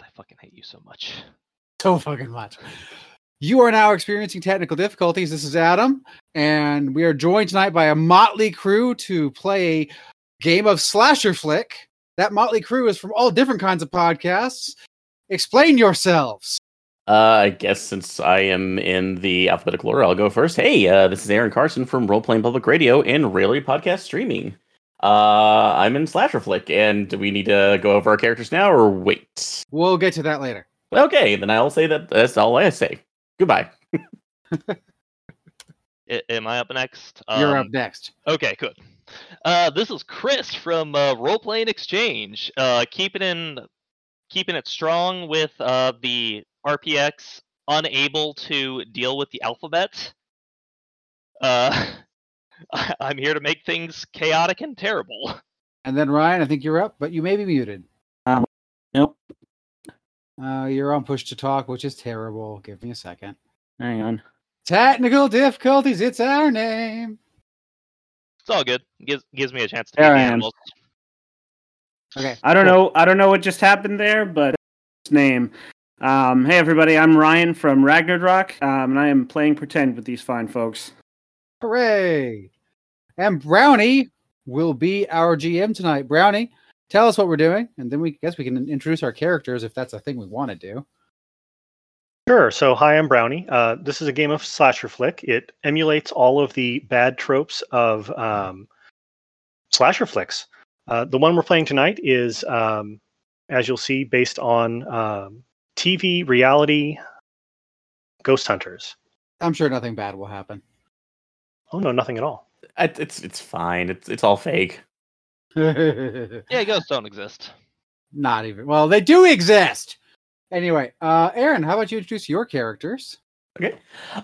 God, I fucking hate you so much. So fucking much. You are now experiencing technical difficulties. This is Adam, and we are joined tonight by a motley crew to play a game of slasher flick. That motley crew is from all different kinds of podcasts. Explain yourselves. Uh, I guess since I am in the alphabetical order, I'll go first. Hey, uh, this is Aaron Carson from Role Playing Public Radio and Rarely Podcast Streaming. Uh, I'm in Slasher Flick, and do we need to go over our characters now or wait? We'll get to that later. Okay, then I'll say that that's all I say. Goodbye. I- am I up next? You're Um, up next. Okay, good. Uh, this is Chris from uh, Role Playing Exchange. Uh, keeping in, keeping it strong with uh, the RPX unable to deal with the alphabet. Uh, I- I'm here to make things chaotic and terrible. And then Ryan, I think you're up, but you may be muted. Nope. Uh, you're on push to talk, which is terrible. Give me a second. Hang on. Technical difficulties. It's our name. It's all good. Gives gives me a chance to There meet the I am. Okay. I don't cool. know. I don't know what just happened there, but name. Um, hey everybody, I'm Ryan from Ragnarok, um, and I am playing pretend with these fine folks. Hooray! And Brownie will be our GM tonight. Brownie, tell us what we're doing, and then we guess we can introduce our characters if that's a thing we want to do. Sure. So, hi, I'm Brownie. Uh, this is a game of slasher flick. It emulates all of the bad tropes of um, slasher flicks. Uh, the one we're playing tonight is, um, as you'll see, based on um, TV reality ghost hunters. I'm sure nothing bad will happen. Oh no, nothing at all. It's it's fine. It's it's all fake. Yeah, ghosts don't exist. Not even. Well, they do exist. Anyway, uh, Aaron, how about you introduce your characters? Okay.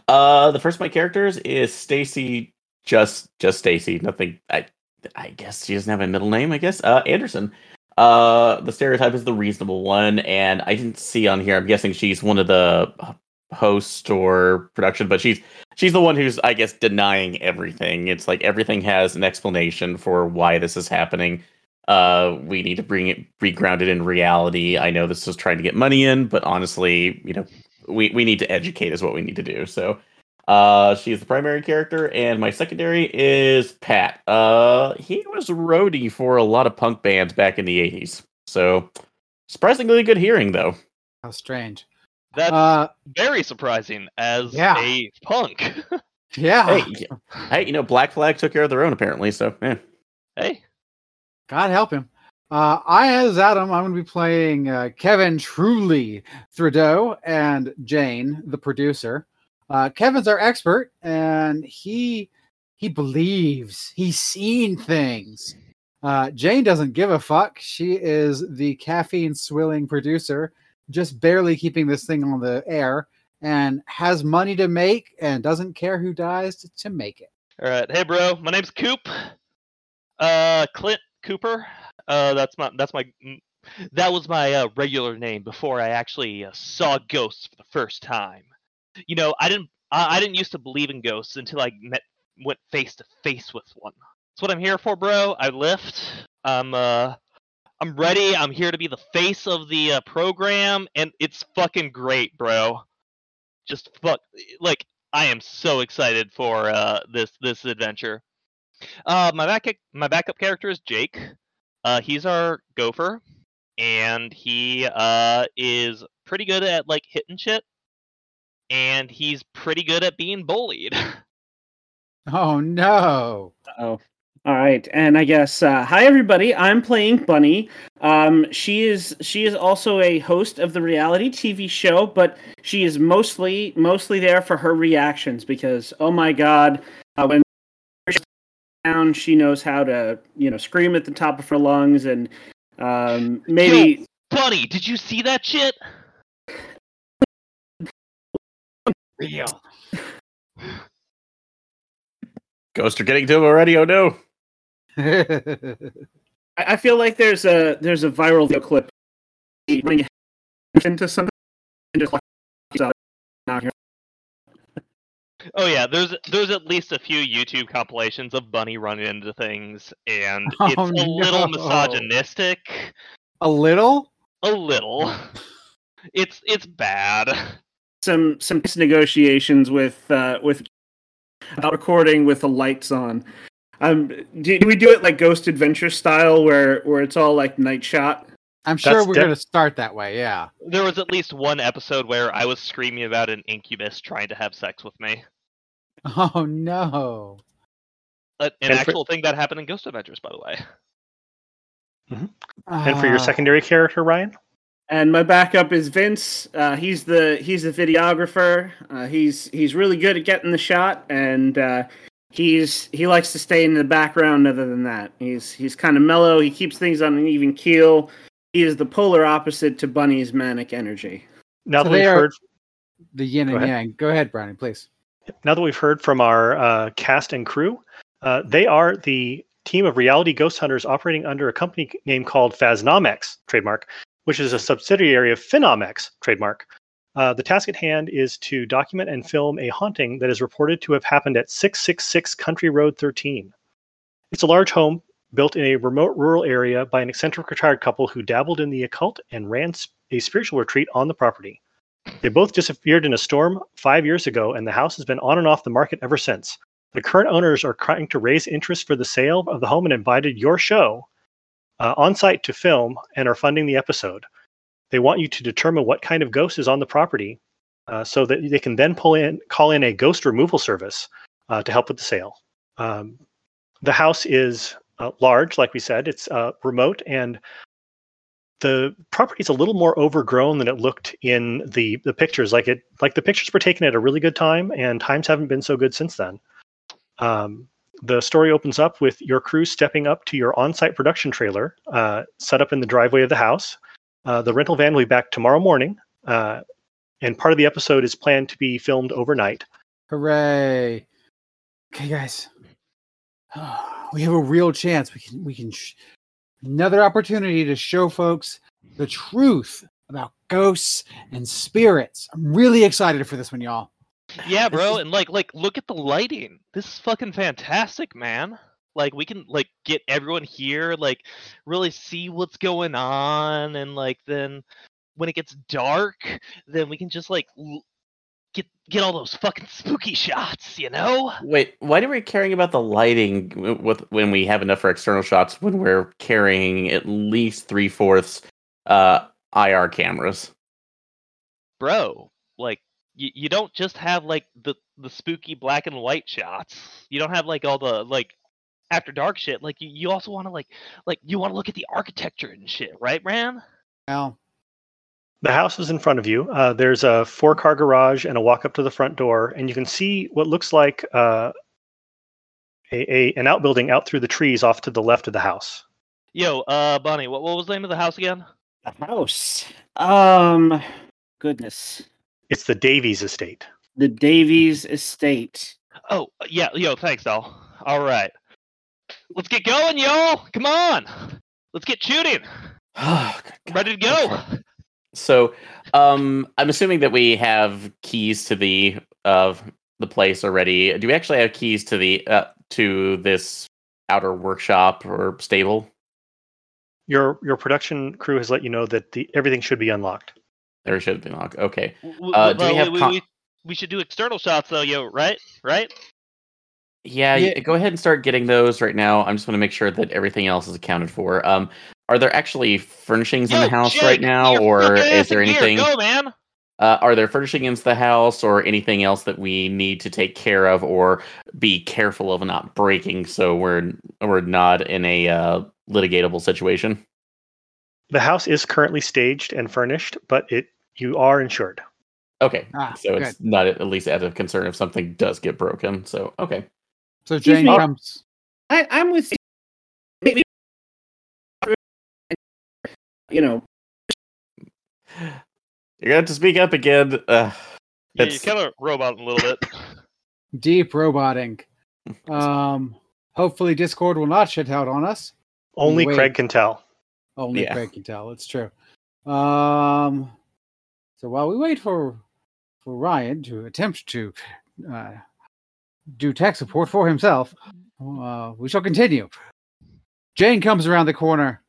Uh, the first of my characters is Stacy. Just just Stacy. Nothing. I I guess she doesn't have a middle name. I guess. Uh, Anderson. Uh, the stereotype is the reasonable one, and I didn't see on here. I'm guessing she's one of the hosts or production, but she's she's the one who's I guess denying everything. It's like everything has an explanation for why this is happening. Uh, we need to bring it be grounded in reality. I know this is trying to get money in, but honestly, you know, we we need to educate is what we need to do. So uh she is the primary character and my secondary is Pat. Uh he was roadie for a lot of punk bands back in the 80s. So surprisingly good hearing though. How strange. That's Uh, very surprising as yeah. a punk. yeah. Hey, hey, you know Black Flag took care of their own apparently, so eh. hey, God help him. Uh, I, as Adam, I'm going to be playing uh, Kevin Truly Trudeau and Jane, the producer. Uh, Kevin's our expert, and he he believes he's seen things. Uh, Jane doesn't give a fuck. She is the caffeine swilling producer, just barely keeping this thing on the air, and has money to make and doesn't care who dies to, make it. all right. Hey, bro. My name's Coop. Uh, Clint Cooper. Uh, that's my that's my that was my uh, regular name before I actually uh, saw ghosts for the first time. You know, I didn't I, I didn't used to believe in ghosts until I met went face to face with one. That's what I'm here for, bro. I lift. I'm uh I'm ready. I'm here to be the face of the uh, program, and it's fucking great, bro. Just fuck, like I am so excited for uh, this this adventure. Uh, my back my backup character is Jake. Uh, he's our gopher, and he uh is pretty good at like hitting shit, and he's pretty good at being bullied. Oh no! Oh, all right. And I guess uh, hi everybody. I'm playing Bunny. Um, she is she is also a host of the reality TV show, but she is mostly mostly there for her reactions because oh my god, uh, when she's down, she knows how to you know scream at the top of her lungs and um, maybe Bunny, did you see that shit? Real. Ghosts are getting to him already. Oh no. I, I feel like there's a there's a viral video clip running into something and just walks out out here. Oh yeah, there's there's at least a few YouTube compilations of Bunny running into things, and Oh, it's a little misogynistic, a little? a little. It's it's bad. some some negotiations with uh, with about recording with the lights on. Um, do, do we do it like Ghost Adventure style, where where it's all like night shot? I'm sure That's we're def- going to start that way. Yeah. There was at least one episode where I was screaming about an incubus trying to have sex with me. Oh no. Uh, an And for- actual thing that happened in Ghost Adventures, by the way. And for your Ah, secondary character, Ryan? And my backup is Vince. Uh, he's the he's the videographer. Uh, he's he's really good at getting the shot, and uh, he's he likes to stay in the background. Other than that, he's he's kind of mellow. He keeps things on an even keel. He is the polar opposite to Bunny's manic energy. Now So that we've are- heard the yin and ahead. yang. Go ahead, Brownie, please. now that we've heard from our uh, cast and crew, uh, they are the team of reality ghost hunters operating under a company name called Phasnomex trademark, which is a subsidiary of Phenomex trademark. Uh, the task at hand is to document and film a haunting that is reported to have happened at 666 Country Road 13. It's a large home built in a remote rural area by an eccentric retired couple who dabbled in the occult and ran a spiritual retreat on the property. They both disappeared in a storm five years ago, and the house has been on and off the market ever since. The current owners are trying to raise interest for the sale of the home and invited your show uh, on site to film and are funding the episode. They want you to determine what kind of ghost is on the property uh, so that they can then pull in, call in a ghost removal service uh, to help with the sale. Um, the house is uh, large, like we said, it's uh, remote, and the property is a little more overgrown than it looked in the the pictures. Like it, like the pictures were taken at a really good time, and times haven't been so good since then. Um, the story opens up with your crew stepping up to your on-site production trailer, uh, set up in the driveway of the house. Uh, the rental van will be back tomorrow morning, uh, and part of the episode is planned to be filmed overnight. Hooray! Okay, guys, we have a real chance. We can we can sh- another opportunity to show folks the truth about ghosts and spirits. I'm really excited for this one, y'all. Yeah, bro, and like like look at the lighting. This is fucking fantastic, man. Like we can like get everyone here, like really see what's going on, and like then when it gets dark, then we can just like l- get get all those fucking spooky shots, you know? Wait, why are we caring about the lighting with when we have enough for external shots when we're carrying at least three fourths uh, IR cameras? Bro, like you, you don't just have like the the spooky black and white shots. You don't have like all the like after dark shit. Like you, you also want to like like you want to look at the architecture and shit, right, man? Well, The house is in front of you. Uh, there's a four car garage and a walk up to the front door, and you can see what looks like uh, a, a an outbuilding out through the trees off to the left of the house. Yo, uh, Bonnie, what, what was the name of the house again? The house. Um, goodness, It's the Davies estate. the Davies Estate. Oh, yeah, yo, thanks, Al. All right, let's get going, y'all. Come on, let's get shooting. Oh, God. Ready to go. Okay. So, um, I'm assuming that we have keys to the of the place already. Do we actually have keys to the uh, to this outer workshop or stable? Your your production crew has let you know that the everything should be unlocked. There should be locked. Okay. Uh, w- do we well, have we, we, we should do external shots though, yo. Right, right. Yeah, Yeah. go ahead and start getting those right now. I'm just going to make sure that everything else is accounted for. Um, are there actually furnishings in the house Jake, right now, or is there in here. anything? Go, man. Uh, are there furnishings in the house, or anything else that we need to take care of, or be careful of not breaking, so we're we're not in a uh, litigatable situation? The house is currently staged and furnished, but it you are insured. Okay, Ah, so it's not at least out of concern if something does get broken. So okay, so Excuse Jane me. comes. I, I'm with you. Maybe, you know, you're gonna have to speak up again. Uh, Yeah, you It's- kind of robot a little bit. Deep roboting. Um, hopefully Discord will not shit out on us. Only Wait. Craig can tell. Only Yeah. Craig can tell. It's true. Um, so while we wait for for Ryan to attempt to uh, do tech support for himself, uh, we shall continue. Jane comes around the corner.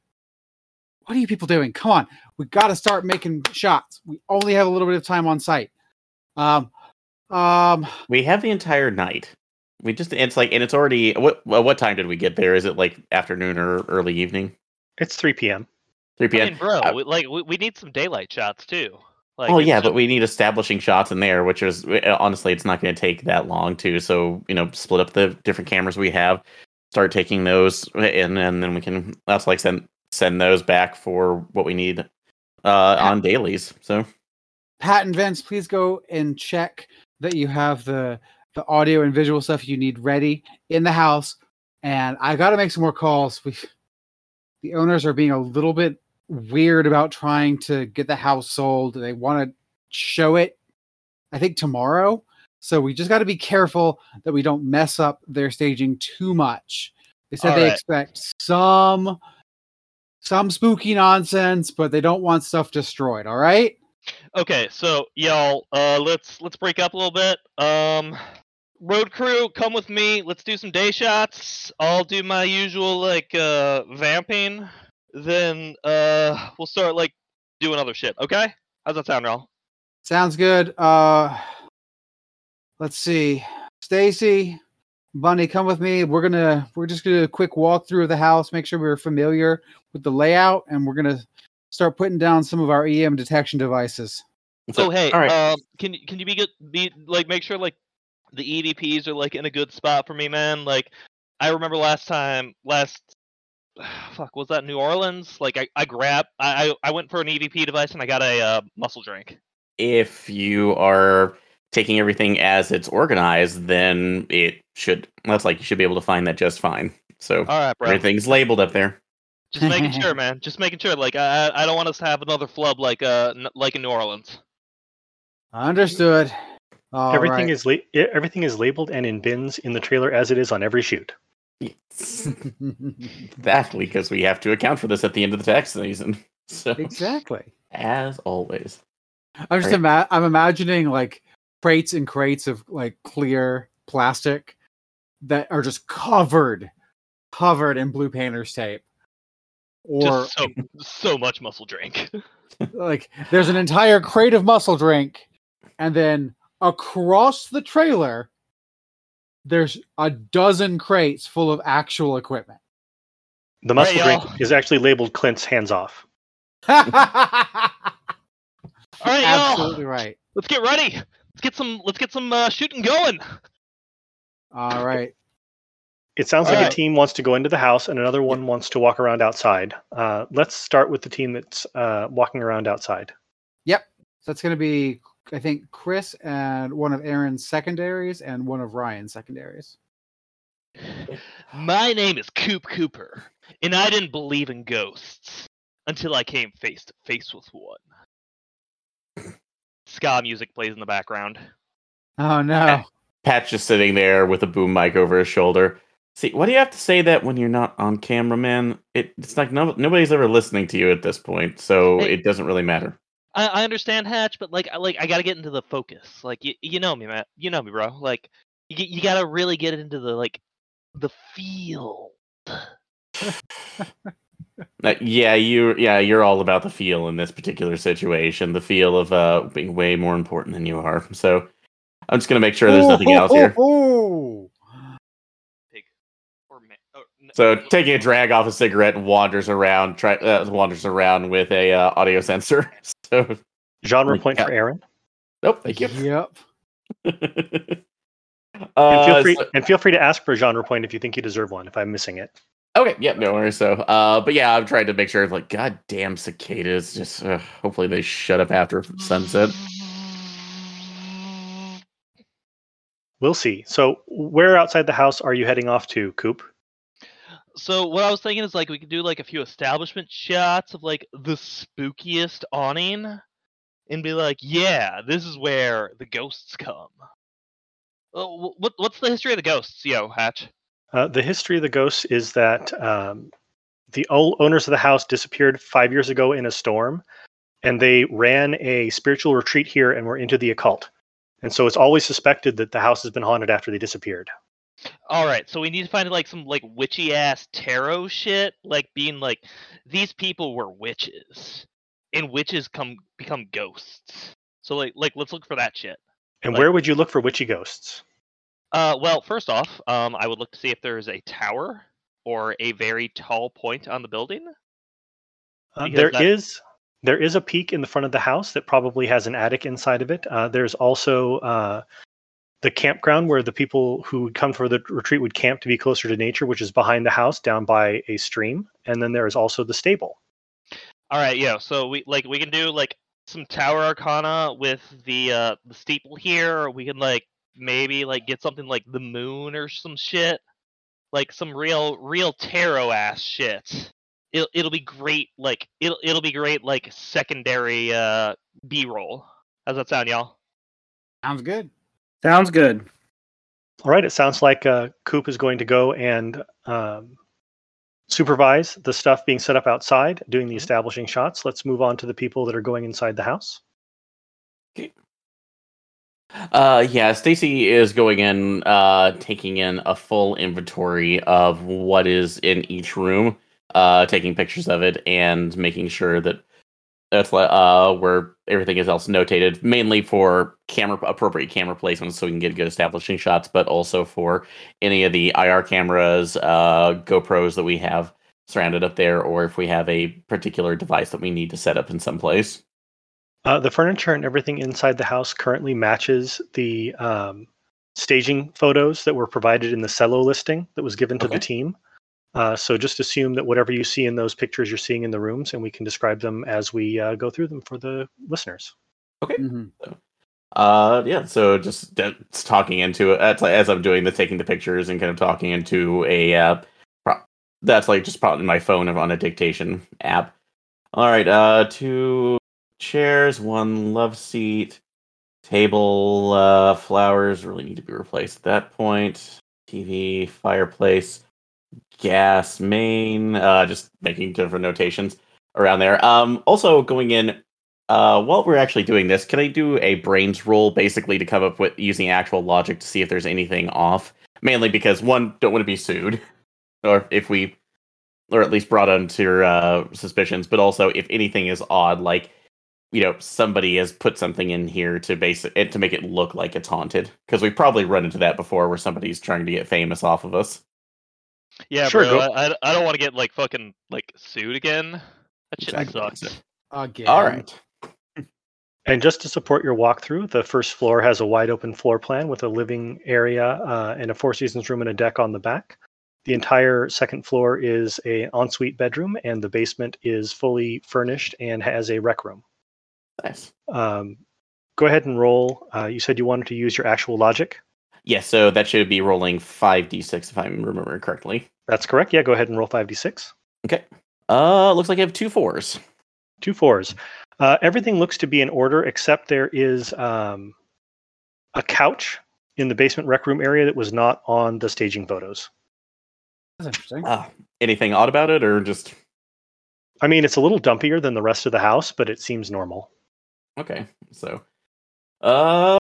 what are you people doing? Come on, we got to start making shots. We only have a little bit of time on site. Um, um, We have the entire night. We just it's like and it's already what what time did we get there? Is it like afternoon or early evening? It's 3 p.m. 3 I p.m. mean, bro, Uh, we, like we, we need some daylight shots too. Like, oh yeah, but we need establishing shots in there, which is uh, honestly, it's not going to take that long too. So you know, split up the different cameras we have, start taking those, and, and then we can that's like send send those back for what we need uh, on dailies. So Pat and Vince, please go and check that you have the the audio and visual stuff you need ready in the house. And I got to make some more calls. We, the owners are being a little bit weird about trying to get the house sold. They want to show it, I think tomorrow. So we just got to be careful that we don't mess up their staging too much. They said All they right. expect some some spooky nonsense, but they don't want stuff destroyed. All right. Okay, so y'all, uh, let's let's break up a little bit. Um, road crew, come with me. Let's do some day shots. I'll do my usual like uh vamping. Then uh, we'll start like doing other shit. Okay? How's that sound, y'all? Sounds good. Uh let's see. Stacy, Bunny, come with me. We're gonna we're just gonna do a quick walkthrough of the house, make sure we're familiar with the layout, and we're gonna start putting down some of our EM detection devices. so- oh hey, all right. um, can you can you be good? Be like make sure like the EVPs are like in a good spot for me, man. Like I remember last time, last fuck was that New Orleans? Like I I grabbed I I, I went for an EVP device and I got a uh, muscle drink. if you are taking everything as it's organized, then it should that's like you should be able to find that just fine. So All right, bro. everything's labeled up there. Just making sure, man. Just making sure. Like I I I don't want us to have another flub like uh n- like in New Orleans. Understood. All everything right. is la- everything is labeled and in bins in the trailer as it is on every shoot. Yes. exactly, because we have to account for this at the end of the tax season. So exactly. as always. I'm just Right. ima- I'm imagining like crates and crates of like clear plastic that are just covered, covered in blue painter's tape. Or Just so so much muscle drink. like there's an entire crate of muscle drink, and then across the trailer, there's a dozen crates full of actual equipment. The muscle drink y'all. is actually labeled Clint's hands off. All right, y'all. Absolutely right. Let's get ready. Let's get some. Let's get some uh, shooting going. All right. It sounds like Alright. a team wants to go into the house and another one wants to walk around outside. Uh, let's start with the team that's uh, walking around outside. Yep. So that's going to be, I think, Chris and one of Aaron's secondaries and one of Ryan's secondaries. My name is Coop Cooper, and I didn't believe in ghosts until I came face to face with one. Ska music plays in the background. Oh no. Pat's just sitting there with a boom mic over his shoulder. See, why do you have to say that when you're not on camera, man? It, it's like no, nobody's ever listening to you at this point, so Hey. it doesn't really matter. I, I understand Hatch, but like, I like I gotta get into the focus. Like, you, you know me, Matt. You know me, bro. Like, you you gotta really get into the like, the feel. Uh, yeah, you, yeah, you're all about the feel in this particular situation. The feel of uh, being way more important than you are. So I'm just gonna make sure there's nothing else here. Ooh. Pig. Or ma- or, n- So taking a drag off a cigarette and wanders around, try, uh, wanders around with a uh, audio sensor. So, Genre point yeah. for Aaron. Nope, thank you. Yep. And uh, feel free so- and feel free to ask for a genre point if you think you deserve one. If I'm missing it. Okay, yeah, no worries. So, uh, but yeah, I'm trying to make sure, like, goddamn cicadas. Just uh, hopefully they shut up after sunset. We'll see. So, where outside the house are you heading off to, Coop? So what I was thinking is like we could do like a few establishment shots of like the spookiest awning, and be like, yeah, this is where the ghosts come. Oh, what what's the history of the ghosts, yo Hatch? Uh, the history of the ghosts is that um, the owners of the house disappeared five years ago in a storm, and they ran a spiritual retreat here and were into the occult. And so it's always suspected that the house has been haunted after they disappeared. All right, so we need to find like some like witchy ass tarot shit, like being like these people were witches, and witches come become ghosts. So like like let's look for that shit. And Like- where would you look for witchy ghosts? Uh, well, first off, um, I would look to see if there's a tower or a very tall point on the building. Uh, there that... is there is a peak in the front of the house that probably has an attic inside of it. Uh, there's also uh, the campground where the people who would come for the retreat would camp to be closer to nature, which is behind the house, down by a stream. And then there is also the stable. All right, yeah. So we like we can do like some tower arcana with the uh the steeple here. Or we can like maybe like get something like the moon or some shit, like some real real tarot ass shit. It'll it'll be great. Like it'll it'll be great. Like secondary uh B roll. How's that sound, y'all? Sounds good. Sounds good. All right, it sounds like uh, Coop is going to go and um, supervise the stuff being set up outside, doing the Mhm. establishing shots. Let's move on to the people that are going inside the house. Uh, yeah, Stacy is going in, uh, taking in a full inventory of what is in each room, uh, taking pictures of it and making sure that that's uh where everything is else notated, mainly for camera appropriate camera placements, so we can get good establishing shots, but also for any of the IR cameras, uh, GoPros that we have surrounded up there, or if we have a particular device that we need to set up in some place. Uh, the furniture and everything inside the house currently matches the um, staging photos that were provided in the Zillow listing that was given to the team. Uh, so just assume that whatever you see in those pictures, you're seeing in the rooms, and we can describe them as we uh, go through them for the listeners. Okay? Mhm. Uh, yeah. So just that's talking into it. That's like, as I'm doing the taking the pictures and kind of talking into a. Uh, pro- that's like just probably my phone on a dictation app. All right. Uh, two chairs, one love seat, table, uh, flowers really need to be replaced at that point. TV, fireplace, gas main. Uh, just making different notations around there. Um, also going in uh, while we're actually doing this, can I do a brains roll basically to come up with using actual logic to see if there's anything off? Mainly because one, don't want to be sued, or if we, or at least brought under uh, suspicions. But also, if anything is odd, like you know, somebody has put something in here to base it to make it look like it's haunted. Because we probably run into that before, where somebody's trying to get famous off of us. Yeah, Sure, bro. go- I, I, I don't want to get like fucking like sued again. That shit Exactly. sucks. Again. All right. And just to support your walkthrough, the first floor has a wide open floor plan with a living area uh, and a Four Seasons room and a deck on the back. The entire second floor is a ensuite bedroom, and the basement is fully furnished and has a rec room. Nice. Um, go ahead and roll. Uh, you said you wanted to use your actual logic. Yeah, so that should be rolling five d six if I'm remembering correctly. That's correct. Yeah, go ahead and roll 5d6. Okay. Uh, looks like I have two fours. Two fours. Uh, everything looks to be in order except there is um, a couch in the basement rec room area that was not on the staging photos. That's interesting. Ah, anything odd about it, or just I mean, it's a little dumpier than the rest of the house, but it seems normal. okay? So, uh,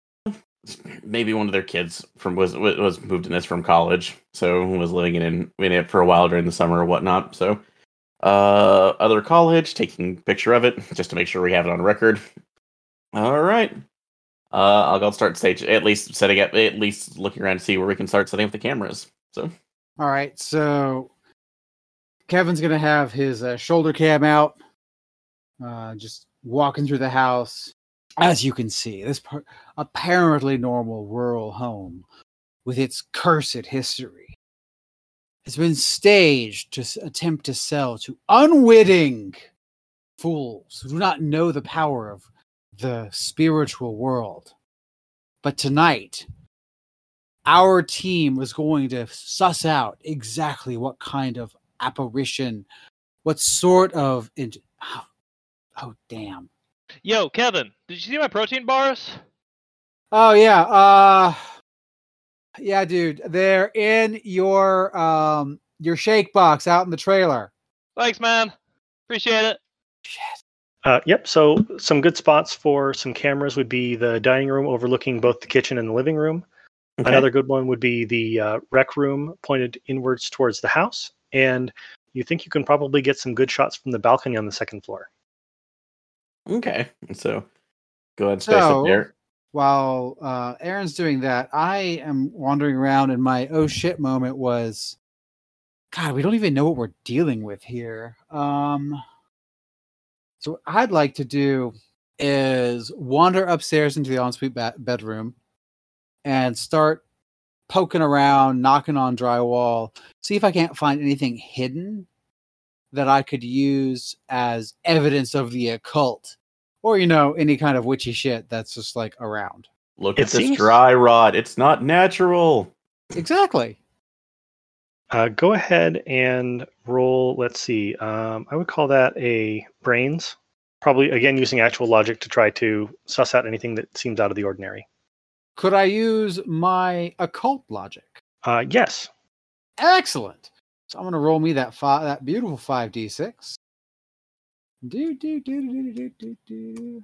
maybe one of their kids from was was moved in this from college, so was living in in it for a while during the summer or whatnot. So, uh, other college taking picture of it just to make sure we have it on record. All right. Uh, I'll go start stage at least setting up at least looking around to see where we can start setting up the cameras. So All right, so Kevin's gonna have his uh, shoulder cam out, uh, just walking through the house. As you can see, this par- apparently normal rural home, with its cursed history, has been staged to s- attempt to sell to unwitting fools who do not know the power of the spiritual world. But tonight, our team was going to suss out exactly what kind of apparition, what sort of. In- oh, oh, damn. Yo, Kevin, did you see my protein bars? Oh, yeah. Uh, yeah, dude. They're in your um your shake box out in the trailer. Thanks, man. Appreciate it. Shit. Uh, yep. So some good spots for some cameras would be the dining room overlooking both the kitchen and the living room, Okay. Another good one would be the uh, rec room pointed inwards towards the house, and you think you can probably get some good shots from the balcony on the second floor. Okay. So go ahead and space So- up there. While uh, Aaron's doing that, I am wandering around, and my oh shit moment was, God, we don't even know what we're dealing with here. Um, so what I'd like to do is wander upstairs into the ensuite ba- bedroom and start poking around, knocking on drywall, see if I can't find anything hidden that I could use as evidence of the occult or you know any kind of witchy shit that's just like around Look It at this dry rot. It's not natural. exactly Uh, go ahead and roll. Let's see. Um, I would call that a brains. Probably again using actual logic to try to suss out anything that seems out of the ordinary. could i use my occult logic Uh, yes. excellent so i'm going to roll me that five that beautiful 5d6 do do do do do do do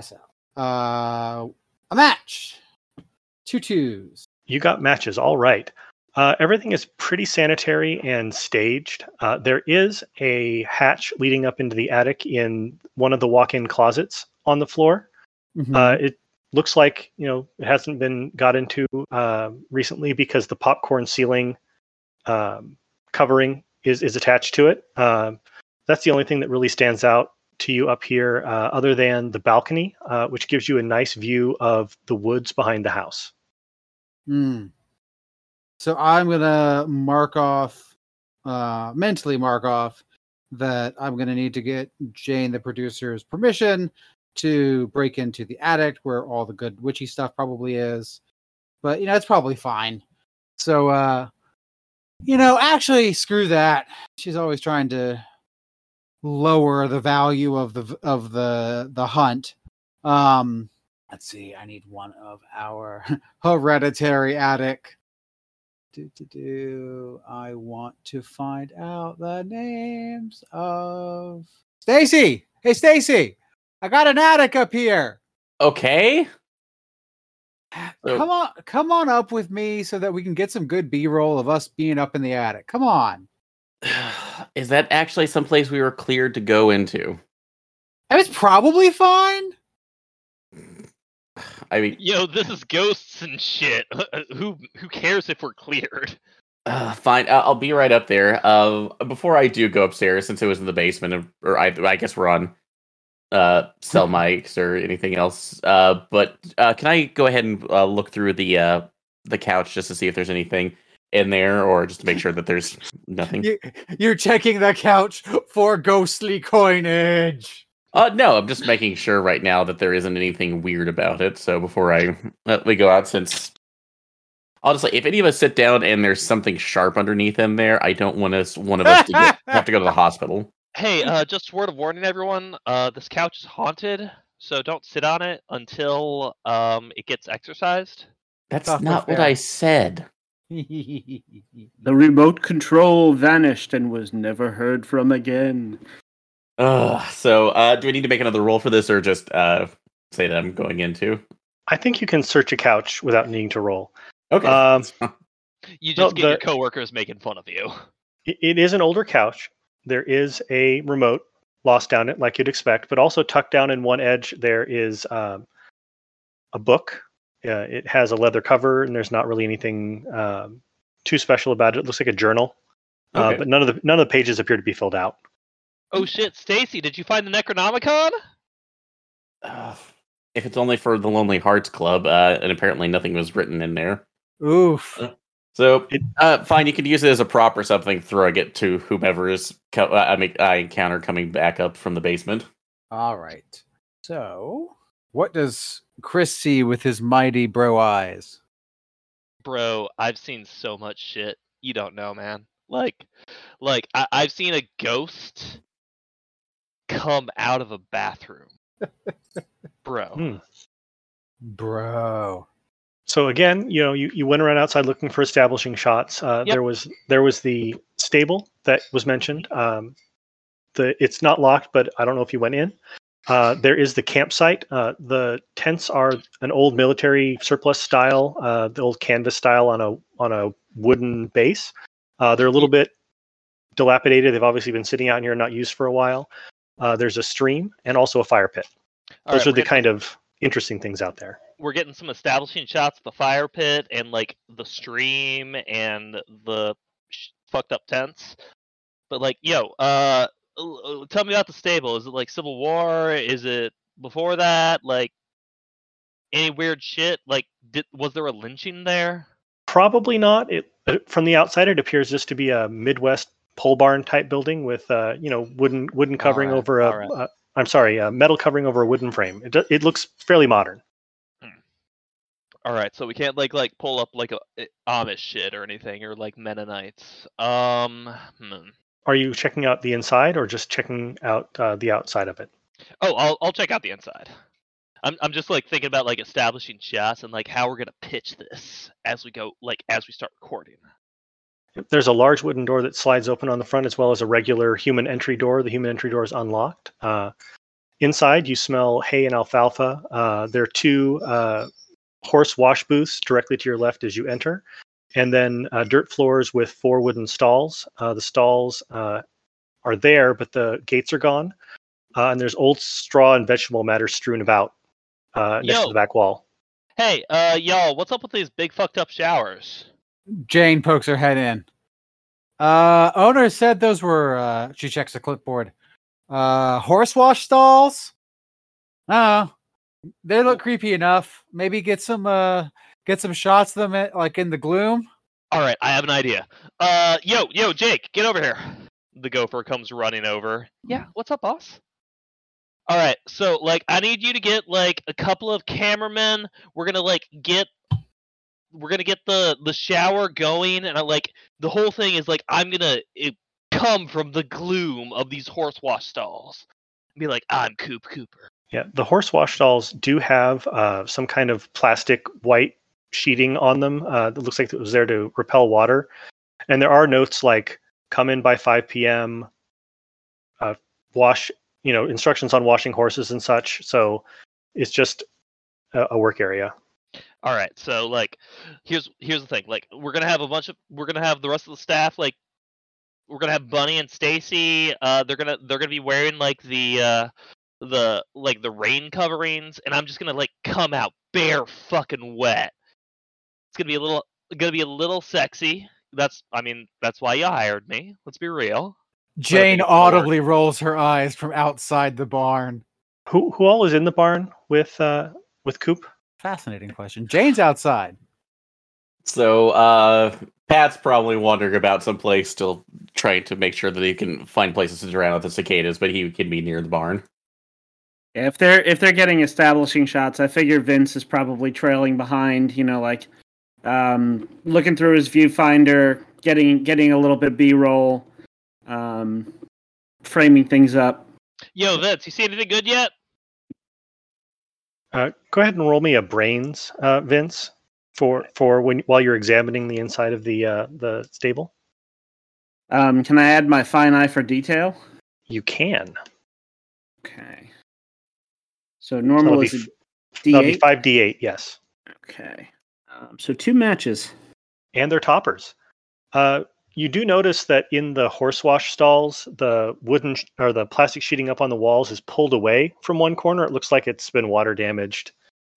sl uh a match two twos You got matches. All right. Uh, everything is pretty sanitary and staged. Uh, there is a hatch leading up into the attic in one of the walk-in closets on the floor. Mhm. Uh, it looks like you know it hasn't been got into uh, recently because the popcorn ceiling um, covering is is attached to it. That's the only thing that really stands out to you up here, uh, other than the balcony, uh, which gives you a nice view of the woods behind the house. Hmm. So I'm gonna mark off, uh, mentally mark off that I'm gonna need to get Jane, the producer's permission to break into the attic where all the good witchy stuff probably is. But you know, it's probably fine. So, uh, you know, actually, screw that. She's always trying to lower the value of the of the the hunt. Um, let's see. I need one of our hereditary attic. Do, do, do. I want to find out the names of Stacy. Hey, Stacy, I got an attic up here. Okay. Come on, come on up with me so that we can get some good B-roll of us being up in the attic. Come on. Is that actually someplace we were cleared to go into? I was probably fine. I mean, Yo, this is ghosts and shit. who who cares if we're cleared? uh, fine. I'll, I'll be right up there. Uh, before I do go upstairs, since it was in the basement, or I, I guess we're on uh, cell mics or anything else. Uh, but uh, can I go ahead and uh, look through the uh, the couch just to see if there's anything in there, or just to make sure that there's nothing? You, you're checking the couch for ghostly coinage. Uh, no, I'm just making sure right now that there isn't anything weird about it. So before I let we go out, since honestly, if any of us sit down and there's something sharp underneath in there, I don't want us one of us to get, have to go to the hospital. Hey, uh, just word of warning, everyone. Uh, this couch is haunted, so don't sit on it until um it gets exercised. That's Tough but not what. I said. The remote control vanished and was never heard from again. Ugh. So, uh, do we need to make another roll for this, or just uh, say that I'm going into? I think you can search a couch without needing to roll. Okay. Um, You No, just get your coworkers making fun of you. It- it is an older couch. There is a remote lost down it, like you'd expect, but also tucked down in one edge there is um, a book. Uh, it has a leather cover, and there's not really anything um, too special about it. It looks like a journal, uh, but none of the none of the pages appear to be filled out. Oh shit, Stacy, did you find the Necronomicon? Ugh. if it's only for the Lonely Hearts Club, uh, and apparently nothing was written in there. Oof. So, It- uh, fine, you can use it as a prop or something, throwing it to whomever is co- uh, I mean, I encounter coming back up from the basement. All right. So, what does Chris see with his mighty bro eyes? Bro, I've seen so much shit. You don't know, man. Like, like I- I've seen a ghost come out of a bathroom. Bro. Hmm. Bro. So again, you know, you, you went around outside looking for establishing shots. Uh, Yep. There was there was the stable that was mentioned. Um, the it's not locked, but I don't know if you went in. Uh, there is the campsite. Uh, the tents are an old military surplus style, uh, the old canvas style on a on a wooden base. Uh, they're a little bit dilapidated. They've obviously been sitting out here and not used for a while. Uh, there's a stream and also a fire pit. All Those right, are the getting- kind of interesting things out there. we're getting some establishing shots of the fire pit and like the stream and the sh- fucked up tents. But like, yo, uh, tell me about the stable. Is it like Civil War? Is it before that? Like any weird shit? Like, did was there a lynching there? Probably not. It uh, from the outside, it appears just to be a Midwest pole barn type building with, uh, you know, wooden wooden covering Alright, over a. alright. Uh, I'm sorry, uh, metal covering over a wooden frame. It, it looks fairly modern. All right, so we can't like like pull up like a eh, Amish shit or anything or like Mennonites. Um, hmm. Are you checking out the inside or just checking out uh, the outside of it? Oh, I'll I'll check out the inside. I'm I'm just like thinking about like establishing shots and like how we're gonna pitch this as we go like as we start recording. There's a large wooden door that slides open on the front, as well as a regular human entry door. The human entry door is unlocked. Uh, inside, you smell hay and alfalfa. Uh, there are two uh, horse wash booths directly to your left as you enter, and then uh, dirt floors with four wooden stalls. Uh, the stalls uh, are there, but the gates are gone. Uh, and there's old straw and vegetable matter strewn about uh, next to the back wall. Hey, uh, y'all, what's up with these big fucked up showers? Jane pokes her head in. Uh, owner said those were. Uh, she checks the clipboard. Uh, horse wash stalls. Oh, they look creepy enough. Maybe get some. Get some shots of them at, like in the gloom. All right, I have an idea. Uh, yo, yo, Jake, get over here. The gopher comes running over. Yeah, what's up, boss? All right, so like, I need you to get like a couple of cameramen. We're gonna like get, we're gonna get the the shower going, and I like the whole thing is like I'm gonna it, come from the gloom of these horse wash stalls. Be like, I'm Coop Cooper. Yeah, the horse wash stalls do have uh, some kind of plastic white sheeting on them uh, that looks like it was there to repel water. And there are notes like come in by 5 p.m., uh, wash, you know, instructions on washing horses and such. So it's just a, a work area. All right, so like, here's here's the thing. Like, we're gonna have a bunch of we're gonna have the rest of the staff like we're gonna have Bunny and Stacy. Uh, they're gonna they're gonna be wearing like the uh the like the rain coverings, and I'm just gonna like come out bare fucking wet. It's gonna be a little gonna be a little sexy. That's I mean that's why you hired me. Let's be real. Jane it's gonna audibly rolls her eyes from outside the barn. Who who all is in the barn with uh, with Coop? Fascinating question. Jane's outside. So uh, Pat's probably wandering about someplace, still trying to make sure that he can find places to drown out the cicadas, but he can be near the barn. If they're if they're getting establishing shots, I figure Vince is probably trailing behind. You know, like um, looking through his viewfinder, getting getting a little bit B roll, um, framing things up. Yo, Vince, you see anything good yet? Uh, go ahead and roll me a brains, uh, Vince, for for when while you're examining the inside of the uh, the stable. Um, can I add my fine eye for detail? You can. Okay. So normal be is a f- That'll be D8. five d eight. Yes. Okay. Um, so two matches. and they're toppers. Uh, you do notice that in the horse wash stalls, the wooden sh- or the plastic sheeting up on the walls is pulled away from one corner. It looks like it's been water damaged,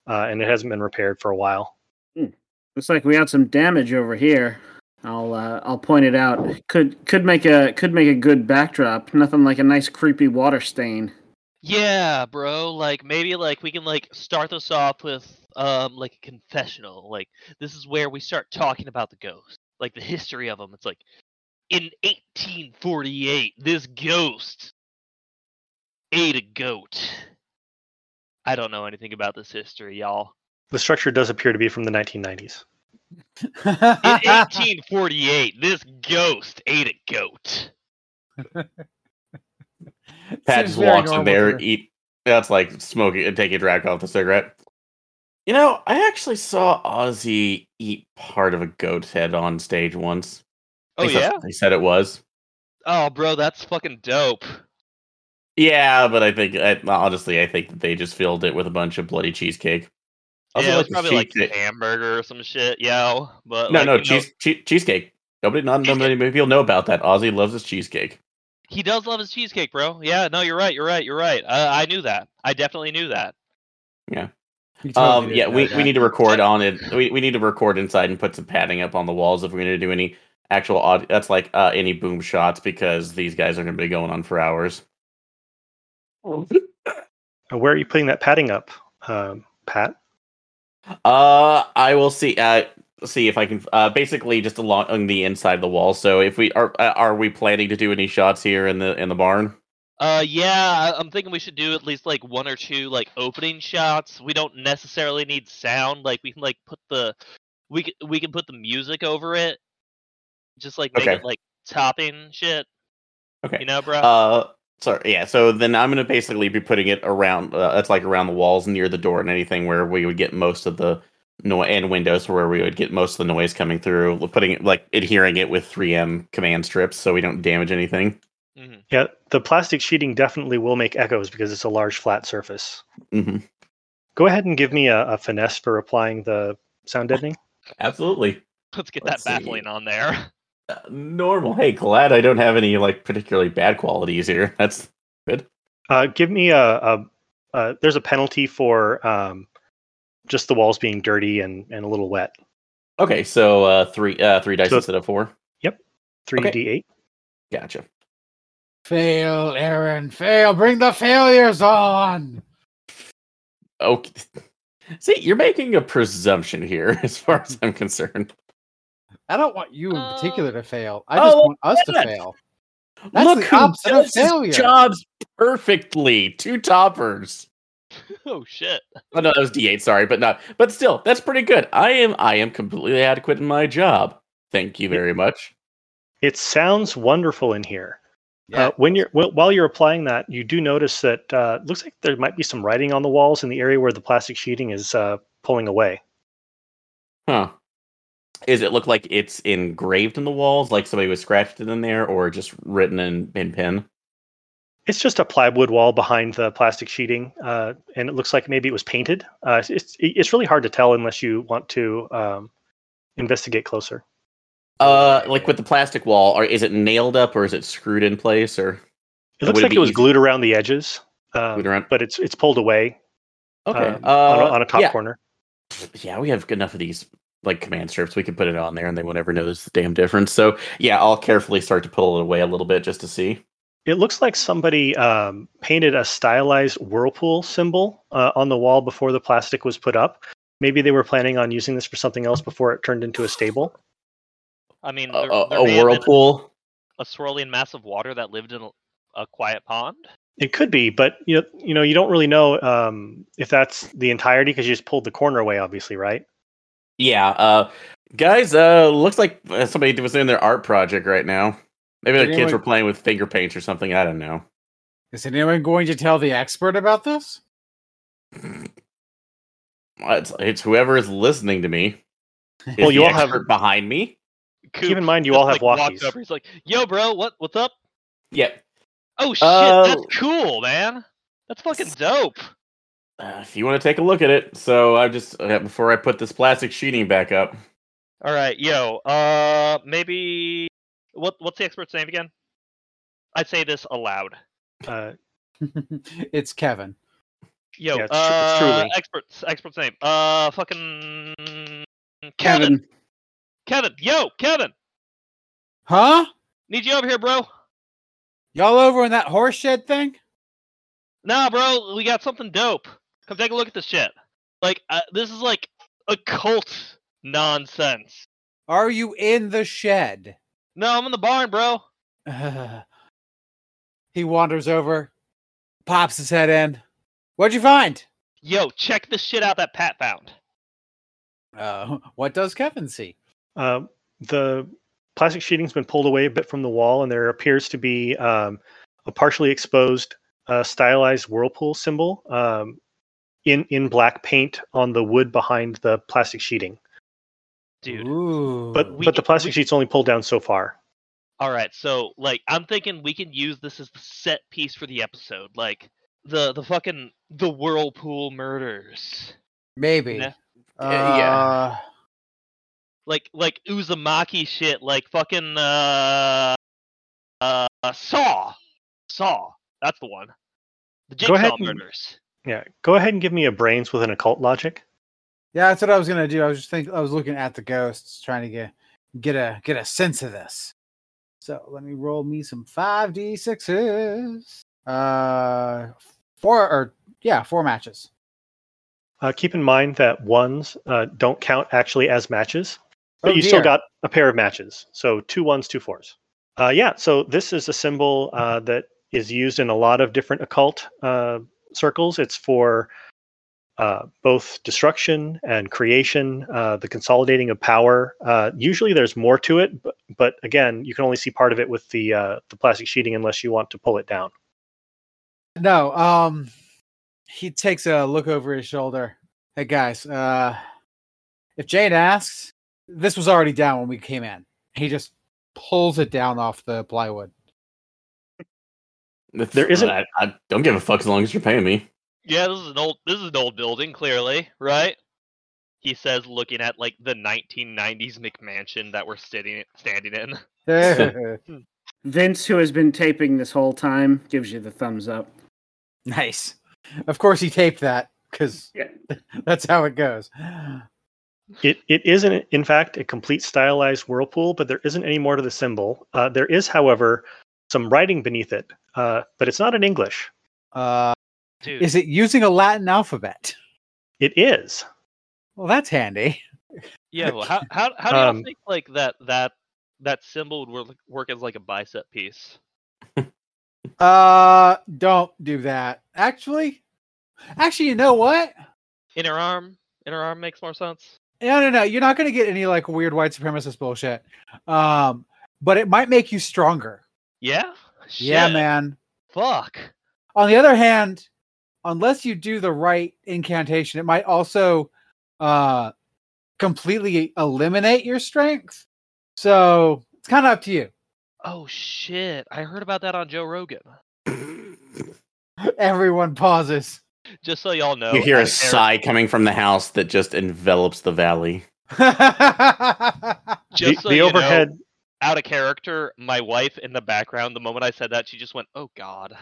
uh, and it hasn't been repaired for a while. Looks like we got some damage over here. I'll uh, I'll point it out. Could could make a could make a good backdrop. Nothing like a nice creepy water stain. Yeah, bro. Like maybe like we can like start this off with um like a confessional. Like this is where we start talking about the ghost, like the history of them. It's like in 1848, this ghost ate a goat. I don't know anything about this history, y'all. The structure does appear to be from the 1990s. In 1848, this ghost ate a goat. Pat just walks in there, to- eat. That's like smoking and taking a drag off the cigarette. You know, I actually saw Ozzy eat part of a goat's head on stage once. Oh At least that's yeah. They said it was. Oh, bro, that's fucking dope. Yeah, but I think I, honestly, I think that they just filled it with a bunch of bloody cheesecake. Also, yeah, it was like probably like cheesecake- hamburger or some shit. Yo, but no, like, no, cheese, che- cheesecake. Nobody, not not many people know about that. Ozzy loves his cheesecake. he does love his cheesecake, bro. Yeah, no, you're right. You're right. You're right. I, I knew that. I definitely knew that. You totally Um, yeah, we, that. we need to record on it. We, we need to record inside and put some padding up on the walls if we're going to do any actual audio. That's like uh, any boom shots because these guys are going to be going on for hours. Uh, Where are you putting that padding up, um, Pat? Uh, I will see. Uh, see if I can. Uh, basically just along the inside of the wall. So if we are, uh, are we planning to do any shots here in the in the barn? Uh, yeah, I- I'm thinking we should do at least like one or two like opening shots. We don't necessarily need sound. Like we can like put the, we can we can put the music over it, just like make Okay. it like topping shit. Okay. You know, bro. Uh, sorry. Yeah. So then I'm gonna basically be putting it around. Uh, that's like around the walls near the door and anything where we would get most of the noise and windows where we would get most of the noise coming through. Putting it like adhering it with 3M command strips so we don't damage anything. Mhm. Yeah, the plastic sheeting definitely will make echoes because it's a large flat surface. hmm Go ahead and give me a, a finesse for applying the sound deadening. Absolutely. Let's get let's that see. baffling on there. Uh, normal. Hey, glad I don't have any like particularly bad qualities here. That's good. Uh, give me a, a, a there's a penalty for um, just the walls being dirty and, and a little wet. okay. So uh, three uh, three dice So- instead of four. Yep, Three Okay. d eight. Gotcha. Fail, Aaron, fail. Bring the failures on. Okay. See, you're making a presumption here, as far as I'm concerned. I don't want you in Uh, particular to fail. I just oh, want us to fail. That's Look the who opposite of does failure. jobs perfectly. Two toppers. oh shit. Oh no, that was D8. Sorry, but not. But still, that's pretty good. I am. I am completely adequate in my job. Thank you very much. It sounds wonderful in here. Yeah. Uh, when you're wh- while you're applying that, you do notice that uh, looks like there might be some writing on the walls in the area where the plastic sheeting is uh, pulling away. Huh? Is it look like it's engraved in the walls, like somebody was scratched it in there, or just written in in pen? It's just a plywood wall behind the plastic sheeting, uh, and it looks like maybe it was painted. Uh, it's it's really hard to tell unless you want to um, investigate closer. Uh, like with the plastic wall, or is it nailed up, or is it screwed in place, or It looks Would it like it was easy- glued around the edges, um, Glued around- but it's it's pulled away okay? um, on, a, uh, on a top yeah. corner. yeah, we have enough of these like command strips. We can put it on there, and they won't ever notice the damn difference. So yeah, I'll carefully start to pull it away a little bit just to see. It looks like somebody um, painted a stylized whirlpool symbol uh, on the wall before the plastic was put up. Maybe they were planning on using this for something else before it turned into a stable. I mean, A, there, a, there a may have been whirlpool. a swirling mass of water that lived in a, a quiet pond. It could be, but you know, you know, you don't really know um, if that's the entirety because you just pulled the corner away, obviously, right? Yeah, uh, guys, uh, looks like uh, somebody was in their art project right now. Maybe the Did kids were playing with finger paints or something. I don't know. Is anyone going to tell the expert about this? It's, it's whoever is listening to me. Is Well, you the all have- expert behind me. Coop in mind you just, all have like, walks walkies. Over. He's like, "Yo, bro, what what's up? Yep. Oh shit, Oh. that's cool, man. That's fucking dope." Uh, if you want to take a look at it, so I just uh, before I put this plastic sheeting back up. All right, yo, uh, maybe what what's the expert's name again? I'd say this aloud. Uh, it's Kevin. Yo, Yeah, it's tru- it's uh, truly. expert's expert's name. Uh, fucking Kevin. Kevin. Kevin, yo, Kevin, Huh? need you over here, bro. Y'all over in that horse shed thing? Nah, bro, we got something dope. Come take a look at this shit. Like, uh, this is like occult nonsense. Are you in the shed? No, I'm in the barn, bro. he wanders over, pops his head in. What'd you find? Yo, check this shit out that Pat found. Uh, what does Kevin see? Uh, the plastic sheeting's been pulled away a bit from the wall, and there appears to be um, a partially exposed, uh, stylized whirlpool symbol um, in in black paint on the wood behind the plastic sheeting. Dude. Ooh. But We but the plastic we- sheet's only pulled down so far. All right, so like I'm thinking we can use this as the set piece for the episode, like the the fucking the whirlpool murders, Maybe. Nah. Uh, yeah. Like like Uzumaki shit, like fucking uh uh Saw, Saw. That's the one. The Go ahead Jigsaw and- Yeah, go ahead and give me a brains with an occult logic. Yeah, that's what I was gonna do. I was just think I was looking at the ghosts, trying to get get a get a sense of this. So let me roll me some five d sixes. Uh, four or yeah, four matches. Uh, keep in mind that ones uh, don't count actually as matches, but Oh, you still got a pair of matches. So two ones, two fours. Uh, yeah, so this is a symbol uh, that is used in a lot of different occult uh, circles. It's for uh, both destruction and creation, uh, the consolidating of power. Uh, usually there's more to it, but, but again, you can only see part of it with the uh, the plastic sheeting unless you want to pull it down. No, um, he takes a look over his shoulder. Hey guys, uh, if Jane asks, this was already down when we came in. He just pulls it down off the plywood. There isn't- I, I don't give a fuck as long as you're paying me. Yeah, this is an old this is an old building, clearly, right? He says, looking at like the 1990s McMansion that we're sitting standing in. Vince, who has been taping this whole time, gives you the thumbs up. nice. Of course, he taped that because Yeah. that's how it goes. It it isn't in fact a complete stylized whirlpool, but there isn't any more to the symbol. Uh, there is, however, some writing beneath it, uh, but it's not in English. Uh, Dude, is it using a Latin alphabet? It is. Well, that's handy. yeah. Well, how how how do you Um, think like that that that symbol would work, work as like a bicep piece? Uh, don't do that. Actually, actually, you know what? Inner arm, inner arm makes more sense. No, no, no. You're not going to get any like weird white supremacist bullshit. Um, but it might make you stronger. Yeah. Yeah, man. Fuck. On the other hand, unless you do the right incantation, it might also uh completely eliminate your strength. So it's kind of up to you. Oh shit! I heard about that on Joe Rogan. Everyone pauses. Just so y'all know, you hear a out of char- sigh coming from the house that just envelops the valley. The, so the you know, overhead. out of character, my wife in the background. The moment I said that, she just went, "Oh God."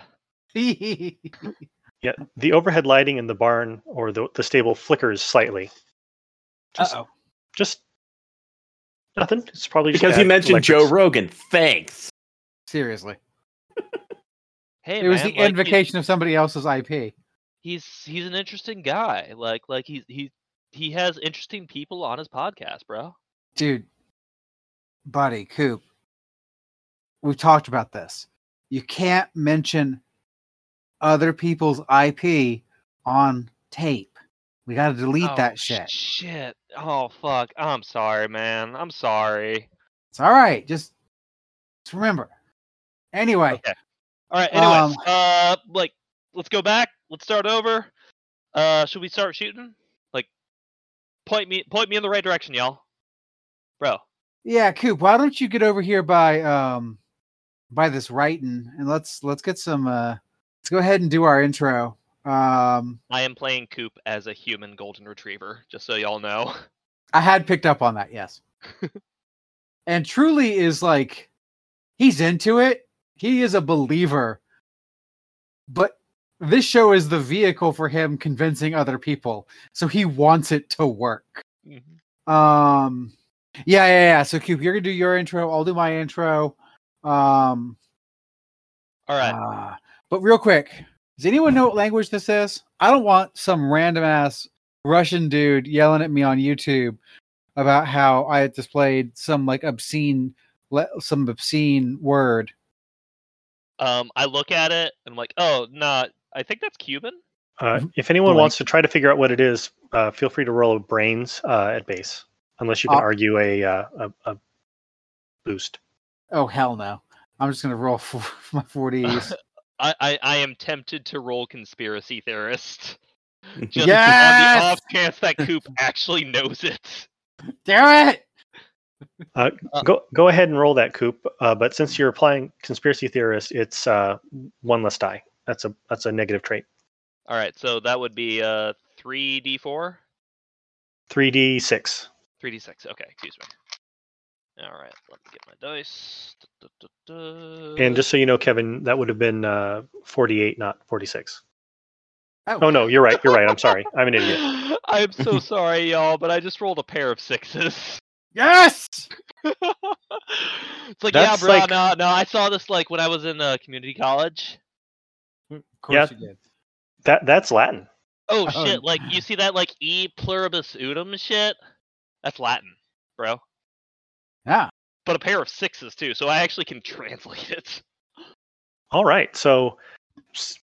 Yeah, the overhead lighting in the barn or the, the stable flickers slightly. Just, Uh-oh. just nothing. It's probably just Because you bad mentioned Joe. Rogan. Thanks. Seriously. Hey, It was the like, he's- invocation of somebody else's IP. He's he's an interesting guy. Like like he's he he has interesting people on his podcast, bro. Dude, buddy, Coop, we've talked about this. You can't mention other people's IP on tape. We got to delete Oh, that shit. Shit. Oh fuck. I'm sorry, man. I'm sorry. It's all right. Just, just remember. Anyway, Okay. All right. Anyways, Um, uh, like, let's go back. Let's start over. Uh, should we start shooting? Like, point me, point me in the right direction, y'all. Bro. yeah, Coop, why don't you get over here by um by this writing and let's let's get some uh let's go ahead and do our intro. Um I am playing Coop as a human golden retriever, just so y'all know. I had picked up on that, yes. and truly is like he's into it. He is a believer. But this show is the vehicle for him convincing other people. So he wants it to work. Um yeah, yeah, yeah. So Coop, you're gonna do your intro, I'll do my intro. Um All right. uh, but real quick, does anyone know what language this is? I don't want some random ass Russian dude yelling at me on YouTube about how I had displayed some like obscene, le- some obscene word. Um, I look at it and I'm like, oh, nah, I think that's Cuban. Uh, if anyone Blank. wants to try to figure out what it is, uh, feel free to roll a brains uh, at base, unless you can Uh, argue a, uh, a a boost. Oh hell no! I'm just gonna roll for my 40s. I, I, I am tempted to roll conspiracy theorist. Just on the off chance that Coop actually knows it. Damn it! Uh, Uh, go go ahead and roll that coop. Uh, but since you're applying conspiracy theorist, it's uh, one less die. That's a that's a negative trait. All right, so that would be uh three d four, Three d six. three d six. Okay, excuse me. All right, let me get my dice. Du- du- du- du. And just so you know, Kevin, that would have been uh, forty eight, not forty six. Oh, Oh no, you're right. You're right. I'm sorry. I'm an idiot. I'm so sorry, y'all, but I just rolled a pair of sixes. yes. it's like, That's yeah, bro. like- No, no, I saw this like when I was in uh, community college. Of course Yeah. you did. That that's Latin. Oh Oh. shit! Like you see that like e pluribus unum shit? That's Latin, bro. Yeah. But a pair of sixes too, so I actually can translate it. All right. So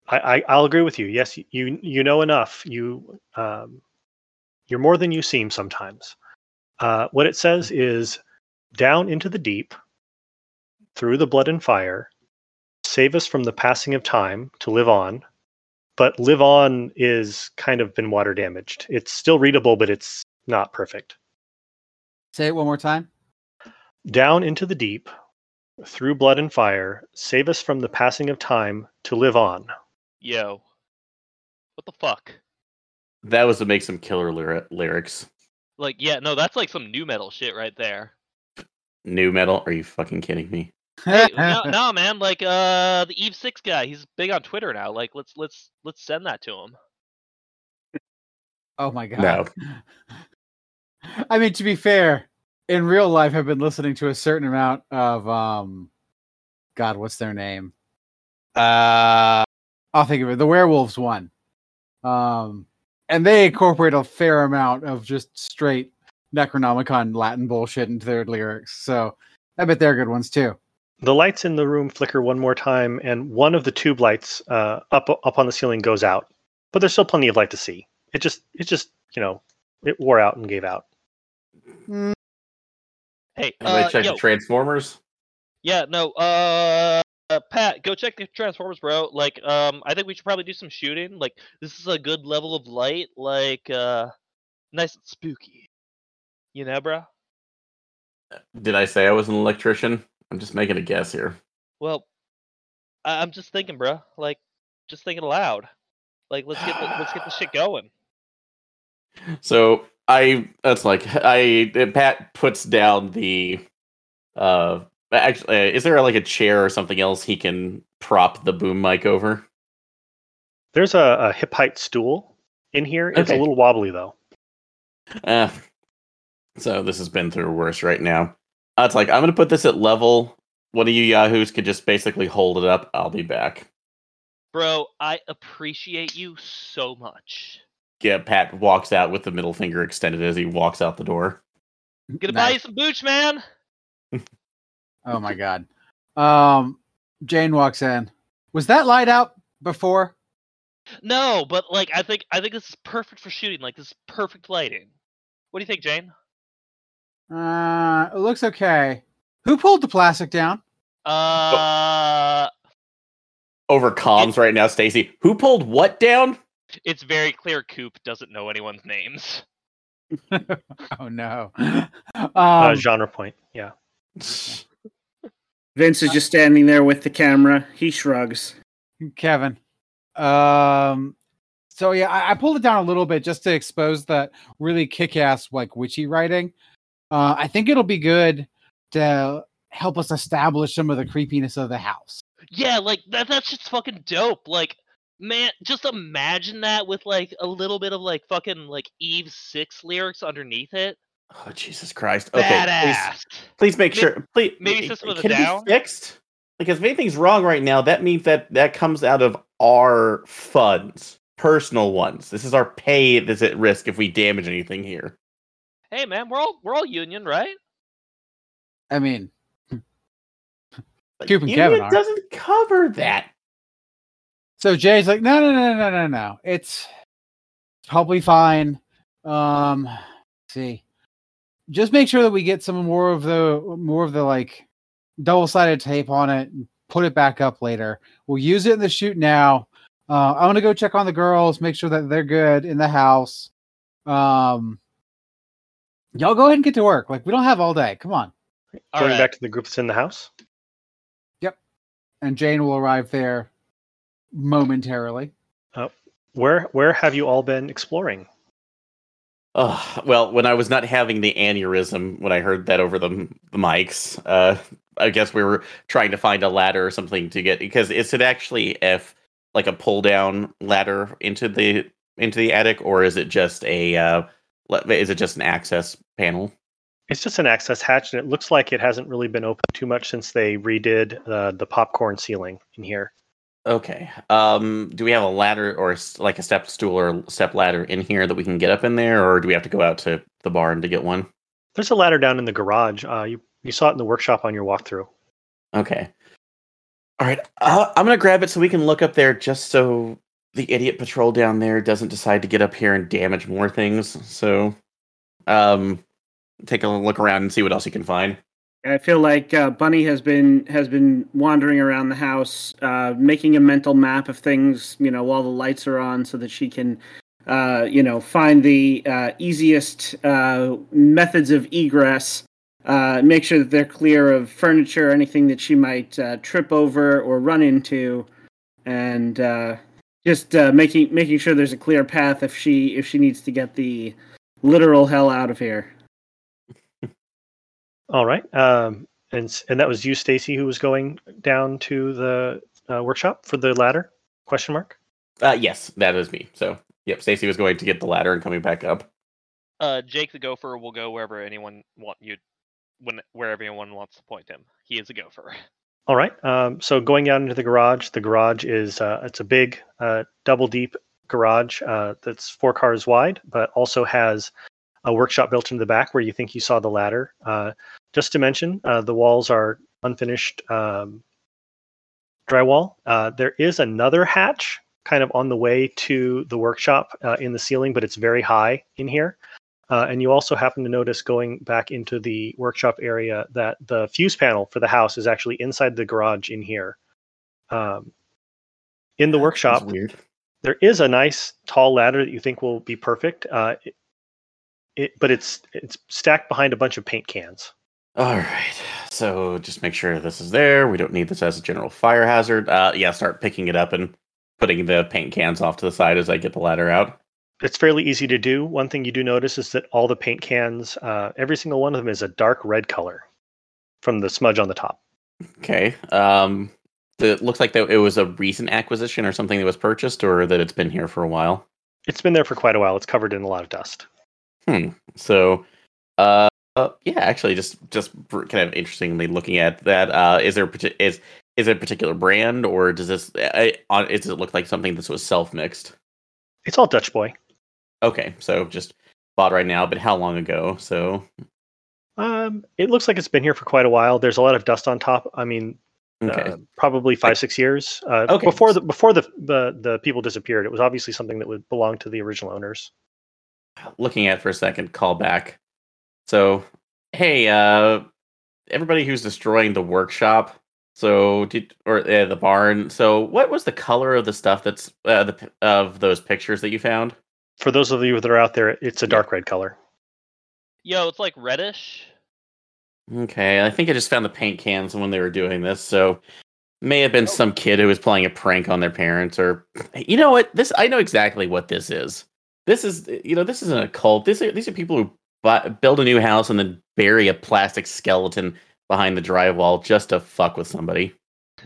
I, I will agree with you. Yes, you you know enough. You um, you're more than you seem sometimes. Uh, what it says is down into the deep, through the blood and fire, save us from the passing of time to live on. But live on is kind of been water damaged. It's still readable, but it's not perfect. Say it one more time. Down into the deep, through blood and fire, save us from the passing of time to live on. Yo, what the fuck? That was to make some killer lyri- lyrics. Like, yeah, no, that's like some nu metal shit right there. Nu metal? Are you fucking kidding me? Hey, no, no, man, like uh, the Eve Six guy, he's big on Twitter now. Like, let's let's let's send that to him. oh my god. No. I mean, to be fair, in real life, I've been listening to a certain amount of um, God, what's their name? Uh, I'll think of it. The werewolves one. Um, and they incorporate a fair amount of just straight Necronomicon Latin bullshit into their lyrics. So I bet they're good ones too. The lights in the room flicker one more time, and one of the tube lights uh, up up on the ceiling goes out. But there's still plenty of light to see. It just it just you know it wore out and gave out. Hey, Anybody uh, check yo, the Transformers? yeah, no, uh, uh, Pat, go check the Transformers, bro. Like, um, I think we should probably do some shooting. Like, this is a good level of light. Like, uh, nice and spooky. You know, bro. Did I say I was an electrician? I'm just making a guess here. Well, I- I'm just thinking, bro. Like, just thinking aloud. Like, let's get the, let's get the shit going. So I that's like I Pat puts down the uh actually uh, is there like a chair or something else he can prop the boom mic over? There's a, a hip height stool in here. It's a little wobbly though. Uh, so this has been through worse right now. Uh, it's like I'm gonna put this at level. One of you yahoos could just basically hold it up. I'll be back. Bro, I appreciate you so much. Yeah, Pat walks out with the middle finger extended as he walks out the door. Gonna buy you some booch, man. Oh my god. Um, Jane walks in. Was that light out before? No, but like I think I think this is perfect for shooting. Like this is perfect lighting. What do you think, Jane? Uh, it looks okay. Who pulled the plastic down? Uh, Over comms right now, Stacy. Who pulled what down? it's very clear Coop doesn't know anyone's names. oh no. uh, Um, genre point. Yeah. Vince is just standing there with the camera. He shrugs. Kevin. Um, so yeah, I, I pulled it down a little bit just to expose that really kick-ass like witchy writing. Uh, I think it'll be good to help us establish some of the creepiness of the house. Yeah, like that that's just fucking dope. Like man, just imagine that with like a little bit of like fucking like Eve 6 lyrics underneath it. Oh Jesus Christ! Okay, please, Badass. please make May- sure. Please, maybe System of a can it Down? be fixed? Because if anything's wrong right now, that means that that comes out of our funds, personal ones. This is our pay that's at risk if we damage anything here. Hey man, we're all we're all union, right? I mean, Coop and Union Kevin are. doesn't cover that. so Jay's like, no, no, no, no, no, no. It's probably fine. Um, let's see, just make sure that we get some more of the more of the like double-sided tape on it and put it back up later. We'll use it in the shoot now. Uh, I want to go check on the girls, make sure that they're good in the house. Um, Y'all go ahead and get to work. Like we don't have all day. Come on. All Going right. back to the group that's in the house. Yep. And Jane will arrive there momentarily. Where where have you all been exploring? Oh, well, when I was not having the aneurysm when I heard that over the, the mics, uh, I guess we were trying to find a ladder or something to get because is it actually if like a pull down ladder into the into the attic or is it just a uh, le- is it just an access panel? It's just an access hatch, and it looks like it hasn't really been open too much since they redid uh, the popcorn ceiling in here. Okay. Um, do we have a ladder or like a step stool or step ladder in here that we can get up in there, or do we have to go out to the barn to get one? There's a ladder down in the garage. Uh, you you saw it in the workshop on your walkthrough. Okay. All right. Uh, I'm gonna grab it so we can look up there, just so the idiot patrol down there doesn't decide to get up here and damage more things. So, um, take a look around and see what else you can find. I feel like uh, Bunny has been has been wandering around the house, uh, making a mental map of things. You know, while the lights are on, so that she can, uh, you know, find the uh, easiest uh, methods of egress. Uh, make sure that they're clear of furniture, anything that she might trip over or run into, and just uh, making making sure there's a clear path if she if she needs to get the literal hell out of here. All right. Um, and and that was you, Stacy, who was going down to the uh, workshop for the ladder? Question mark. Uh, yes, that is me. So, yep, Stacy was going to get the ladder and coming back up. Uh, Jake the Gopher will go wherever anyone want you, when wherever anyone wants to point him. He is a gopher. All right. Um, so going out into the garage, the garage is uh, it's a big uh, double deep garage uh, that's four cars wide, but also has a workshop built into the back where you think you saw the ladder. Uh, just to mention, uh, the walls are unfinished um, drywall. Uh, there is another hatch kind of on the way to the workshop in the ceiling, but it's very high in here. Uh, and you also happen to notice going back into the workshop area that the fuse panel for the house is actually inside the garage in here. Um, in the workshop, weird. there is a nice tall ladder that you think will be perfect. Uh, it, it, but it's it's stacked behind a bunch of paint cans. All right. So just make sure this is there. We don't need this as a general fire hazard. Uh, yeah, start picking it up and putting the paint cans off to the side as I get the ladder out. It's fairly easy to do. One thing you do notice is that all the paint cans, uh, every single one of them is a dark red color from the smudge on the top. Okay. Um, it looks like that it was a recent acquisition or something that was purchased, or that it's been here for a while. It's been there for quite a while. It's covered in a lot of dust. Hmm. So, uh, uh, yeah, actually, just just kind of interestingly looking at that, uh, is there is is it a particular brand, or does this uh, on does it look like something that was self mixed? It's all Dutch boy. Okay, so just bought right now, but how long ago? So, Um, it looks like it's been here for quite a while. There's a lot of dust on top. I mean, okay, uh, probably five six years. Uh, Okay. Before the before the, the the people disappeared, it was obviously something that would belong to the original owners. looking at it for a second, call back. So, hey, uh, everybody who's destroying the workshop. So, did or uh, the barn. So, what was the color of the stuff that's uh, the of those pictures that you found? For those of you that are out there, it's a dark red color. Yo, it's like reddish. Okay, I think I just found the paint cans when they were doing this. So, may have been oh. some kid who was playing a prank on their parents, or you know what? This I know exactly what this is. This is you know this isn't a cult. This are, these are people who buy, build a new house and then bury a plastic skeleton behind the drywall just to fuck with somebody.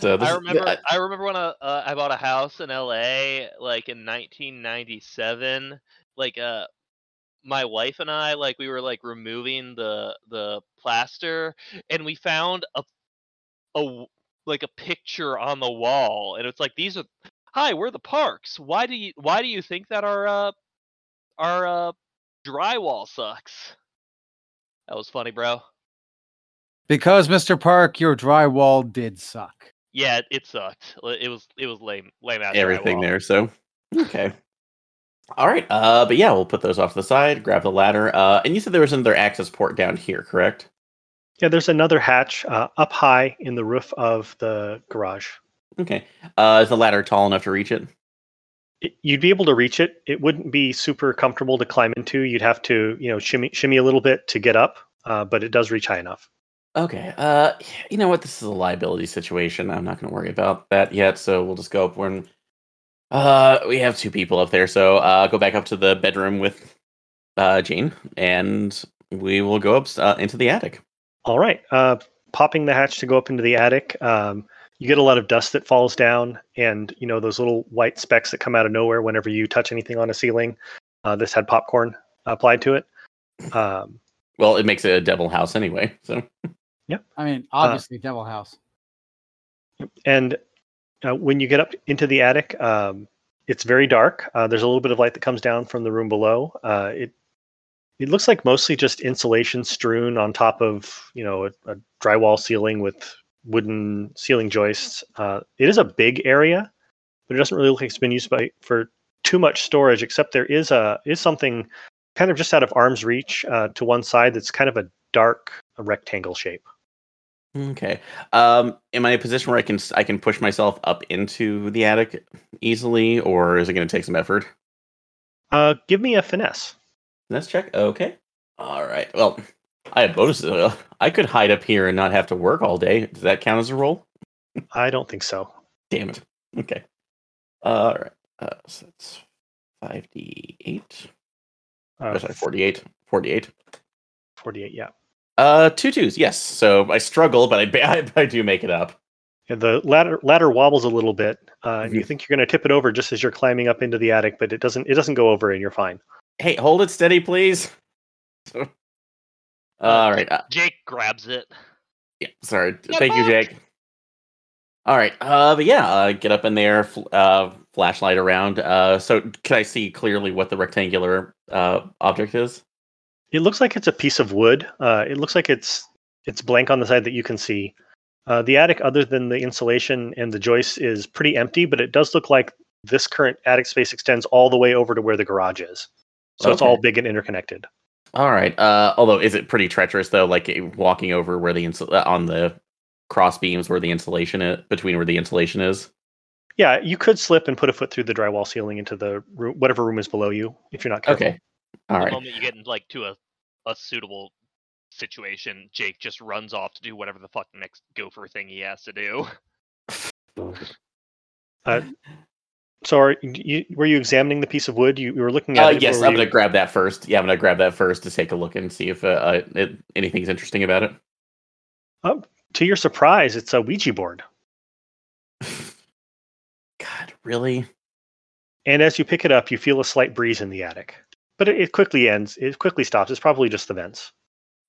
So this I remember. I- I remember when I, uh, I bought a house in L.A. like in 1997. Like uh, my wife and I like we were like removing the the plaster, and we found a a like a picture on the wall, and it's like these are. Hi, we're the Parks. Why do you Why do you think that our uh our uh drywall sucks? That was funny, bro. Because Mr. Park, your drywall did suck. Yeah, it, it sucked. It was it was lame lame ass everything there. So okay. All right. Uh, but yeah, we'll put those off to the side. Grab the ladder. Uh, and you said there was another access port down here, correct? Yeah, there's another hatch uh, up high in the roof of the garage. Okay. Uh, is the ladder tall enough to reach it? it- you'd be able to reach it. It wouldn't be super comfortable to climb into. You'd have to, you know, shimmy shimmy a little bit to get up, uh, but it does reach high enough. Okay. Uh, you know what? This is a liability situation. I'm not going to worry about that yet. So we'll just go up when. Uh, we have two people up there, so uh, go back up to the bedroom with uh Jane, and we will go up uh, into the attic. All right. Uh, popping the hatch to go up into the attic. Um, you get a lot of dust that falls down, and you know those little white specks that come out of nowhere whenever you touch anything on a ceiling. Uh, this had popcorn applied to it. Um, Well, it makes it a devil house anyway. So I mean, obviously, Devil House. and uh, when you get up into the attic, um, it's very dark. Uh, there's a little bit of light that comes down from the room below. Uh, it it looks like mostly just insulation strewn on top of you know a, a drywall ceiling with wooden ceiling joists. Uh, it is a big area, but it doesn't really look like it's been used by for too much storage. Except there is a is something kind of just out of arm's reach uh, to one side that's kind of a dark rectangle shape. Okay. Um, am I in a position where I can I can push myself up into the attic easily, or is it going to take some effort? Uh, give me a finesse. Let's check. Okay. All right. Well, I have bonuses. Uh, I could hide up here and not have to work all day. Does that count as a roll? I don't think so. Damn it. Okay. All right. Uh, so that's five d eight. Uh, Oh, sorry, 48. 48. 48, yeah. Uh, two twos. Yes. So I struggle, but I I, I do make it up. Yeah, the ladder ladder wobbles a little bit, uh, and you think you're going to tip it over just as you're climbing up into the attic, but it doesn't. It doesn't go over, and you're fine. Hey, hold it steady, please. All right. Uh, Jake grabs it. yeah. Sorry. Get Thank you. Jake. All right. Uh, but yeah, uh, get up in there. Fl- uh, flashlight around. Uh, so can I see clearly what the rectangular uh object is? It looks like it's a piece of wood. Uh, it looks like it's it's blank on the side that you can see. Uh, the attic, other than the insulation and the joists, is pretty empty, but it does look like this current attic space extends all the way over to where the garage is. So it's all big and interconnected. All right. Uh, although is it pretty treacherous though? Like walking over where the insul- uh, on the cross beams where the insulation is between where the insulation is. Yeah, you could slip and put a foot through the drywall ceiling into the room, whatever room is below you, if you're not careful. Okay. All the right. moment you get in, like to a, a suitable situation, Jake just runs off to do whatever the fuck next gopher thing he has to do. So, are you, were you examining the piece of wood? You, you were looking at Uh, it. yes, I'm you- gonna grab that first. Yeah, I'm gonna grab that first to take a look and see if uh, uh it, anything's interesting about it. Oh, to your surprise, it's a Ouija board. God, really? And as you pick it up, you feel a slight breeze in the attic. But it, it quickly ends. It quickly stops. It's probably just the vents.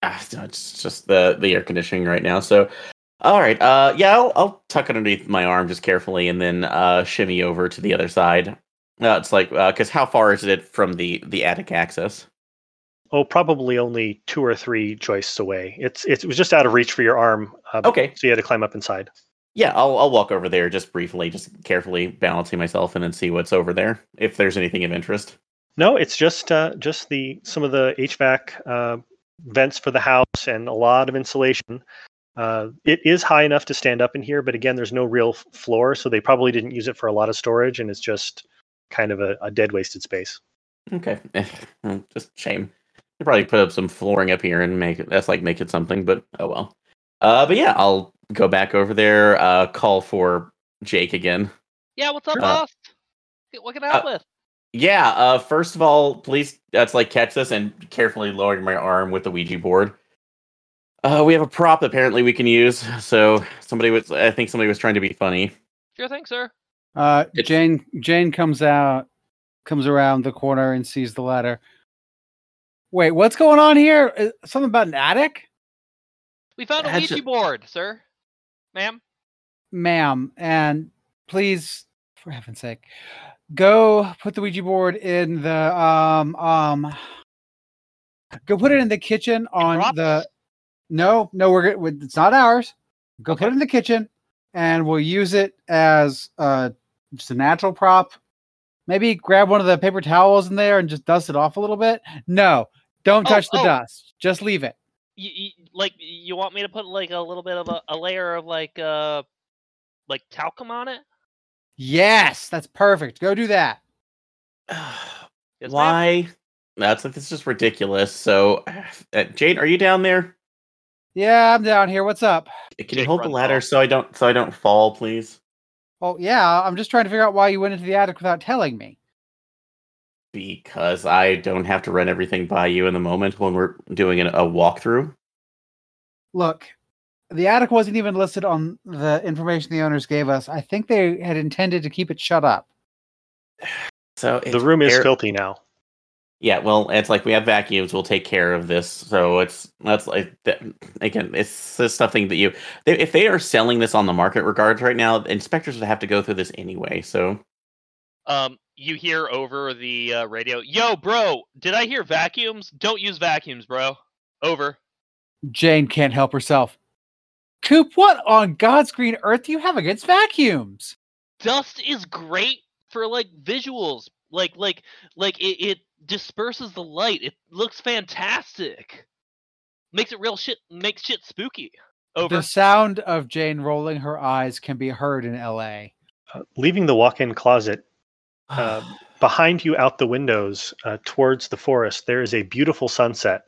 Ah, no, it's just the the air conditioning right now. So, all right. Uh, yeah, I'll, I'll tuck it underneath my arm just carefully, and then uh, shimmy over to the other side. Uh, it's like because how far is it from the the attic access? Oh, probably only two or three joists away. It's, it's it was just out of reach for your arm. Uh, Okay. So you had to climb up inside. Yeah, I'll I'll walk over there just briefly, just carefully balancing myself, and then see what's over there if there's anything of interest. No, it's just uh, just the some of the HVAC uh, vents for the house and a lot of insulation. Uh, it is high enough to stand up in here, but again, there's no real floor, so they probably didn't use it for a lot of storage, and it's just kind of a, a dead wasted space. Okay, just shame. They probably put up some flooring up here and make it. That's like make it something, but oh well. Uh, but yeah, I'll go back over there. Uh, call for Jake again. Yeah, what's up, Sure. boss? What can I help with? Yeah. Uh, first of all, please that's like catch this and carefully lowering my arm with the Ouija board. Uh, we have a prop apparently we can use. So somebody was, I think somebody was trying to be funny. Sure thing, sir. Uh, It's- Jane Jane comes out, comes around the corner and sees the ladder. Wait, what's going on here? Uh, Something about an attic, We found a Ouija a- board, sir. Ma'am. ma'am. And please, for heaven's sake, go put the Ouija board in the um um. Go put it in the kitchen on the. No, no, we're It's not ours. Go put it in the kitchen, and we'll use it as uh just a natural prop. Maybe grab one of the paper towels in there and just dust it off a little bit. No, don't Oh, touch the oh. dust. Just leave it. You, you, like you want me to put like a little bit of a, a layer of like uh like talcum on it? Yes, that's perfect. Go do that. Yes. Why? That's like this is just ridiculous. So, uh, Jade, are you down there? Yeah, I'm down here. What's up? Can you hold the ladder off. so I don't so I don't fall, please? Oh, yeah, I'm just trying to figure out why you went into the attic without telling me. Because I don't have to run everything by you in the moment when we're doing a, a walkthrough. Look, the attic wasn't even listed on the information the owners gave us. I think they had intended to keep it shut up. So The room is air- filthy now. Yeah, well, it's like we have vacuums. We'll take care of this. So it's that's like that, again, it's just something that you they, if they are selling this on the market regards right now, inspectors would have to go through this anyway. So Um, you hear over the uh, radio, "Yo, bro, did I hear vacuums? Don't use vacuums, bro." Over. Jane can't help herself. Coop, what on God's green earth do you have against vacuums? Dust is great for like visuals, like like like it, it disperses the light. It looks fantastic. Makes it real shit. Makes shit spooky. Over. The sound of Jane rolling her eyes can be heard in LA. Uh, leaving the walk-in closet uh, behind you, out the windows uh, towards the forest, there is a beautiful sunset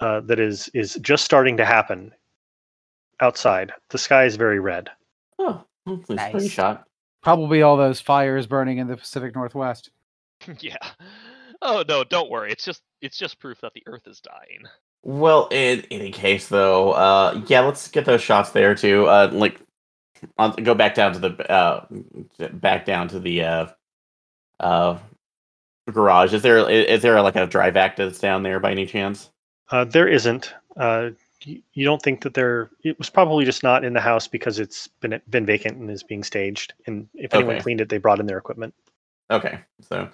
uh, that is is just starting to happen outside. The sky is very red. oh, well, it's a Nice. screenshot. Probably all those fires burning in the Pacific Northwest. yeah. Oh no, don't worry. It's just it's just proof that the Earth is dying. Well, in any case, though, uh, yeah, let's get those shots there too. Uh, like, I'll go back down to the uh, back down to the uh, uh, garage. Is there is there like a drive act that's down there by any chance? Uh, there isn't. Uh, you, you don't think that there? It was probably just not in the house because it's been been vacant and is being staged. And if anyone Okay. cleaned it, they brought in their equipment. Okay, so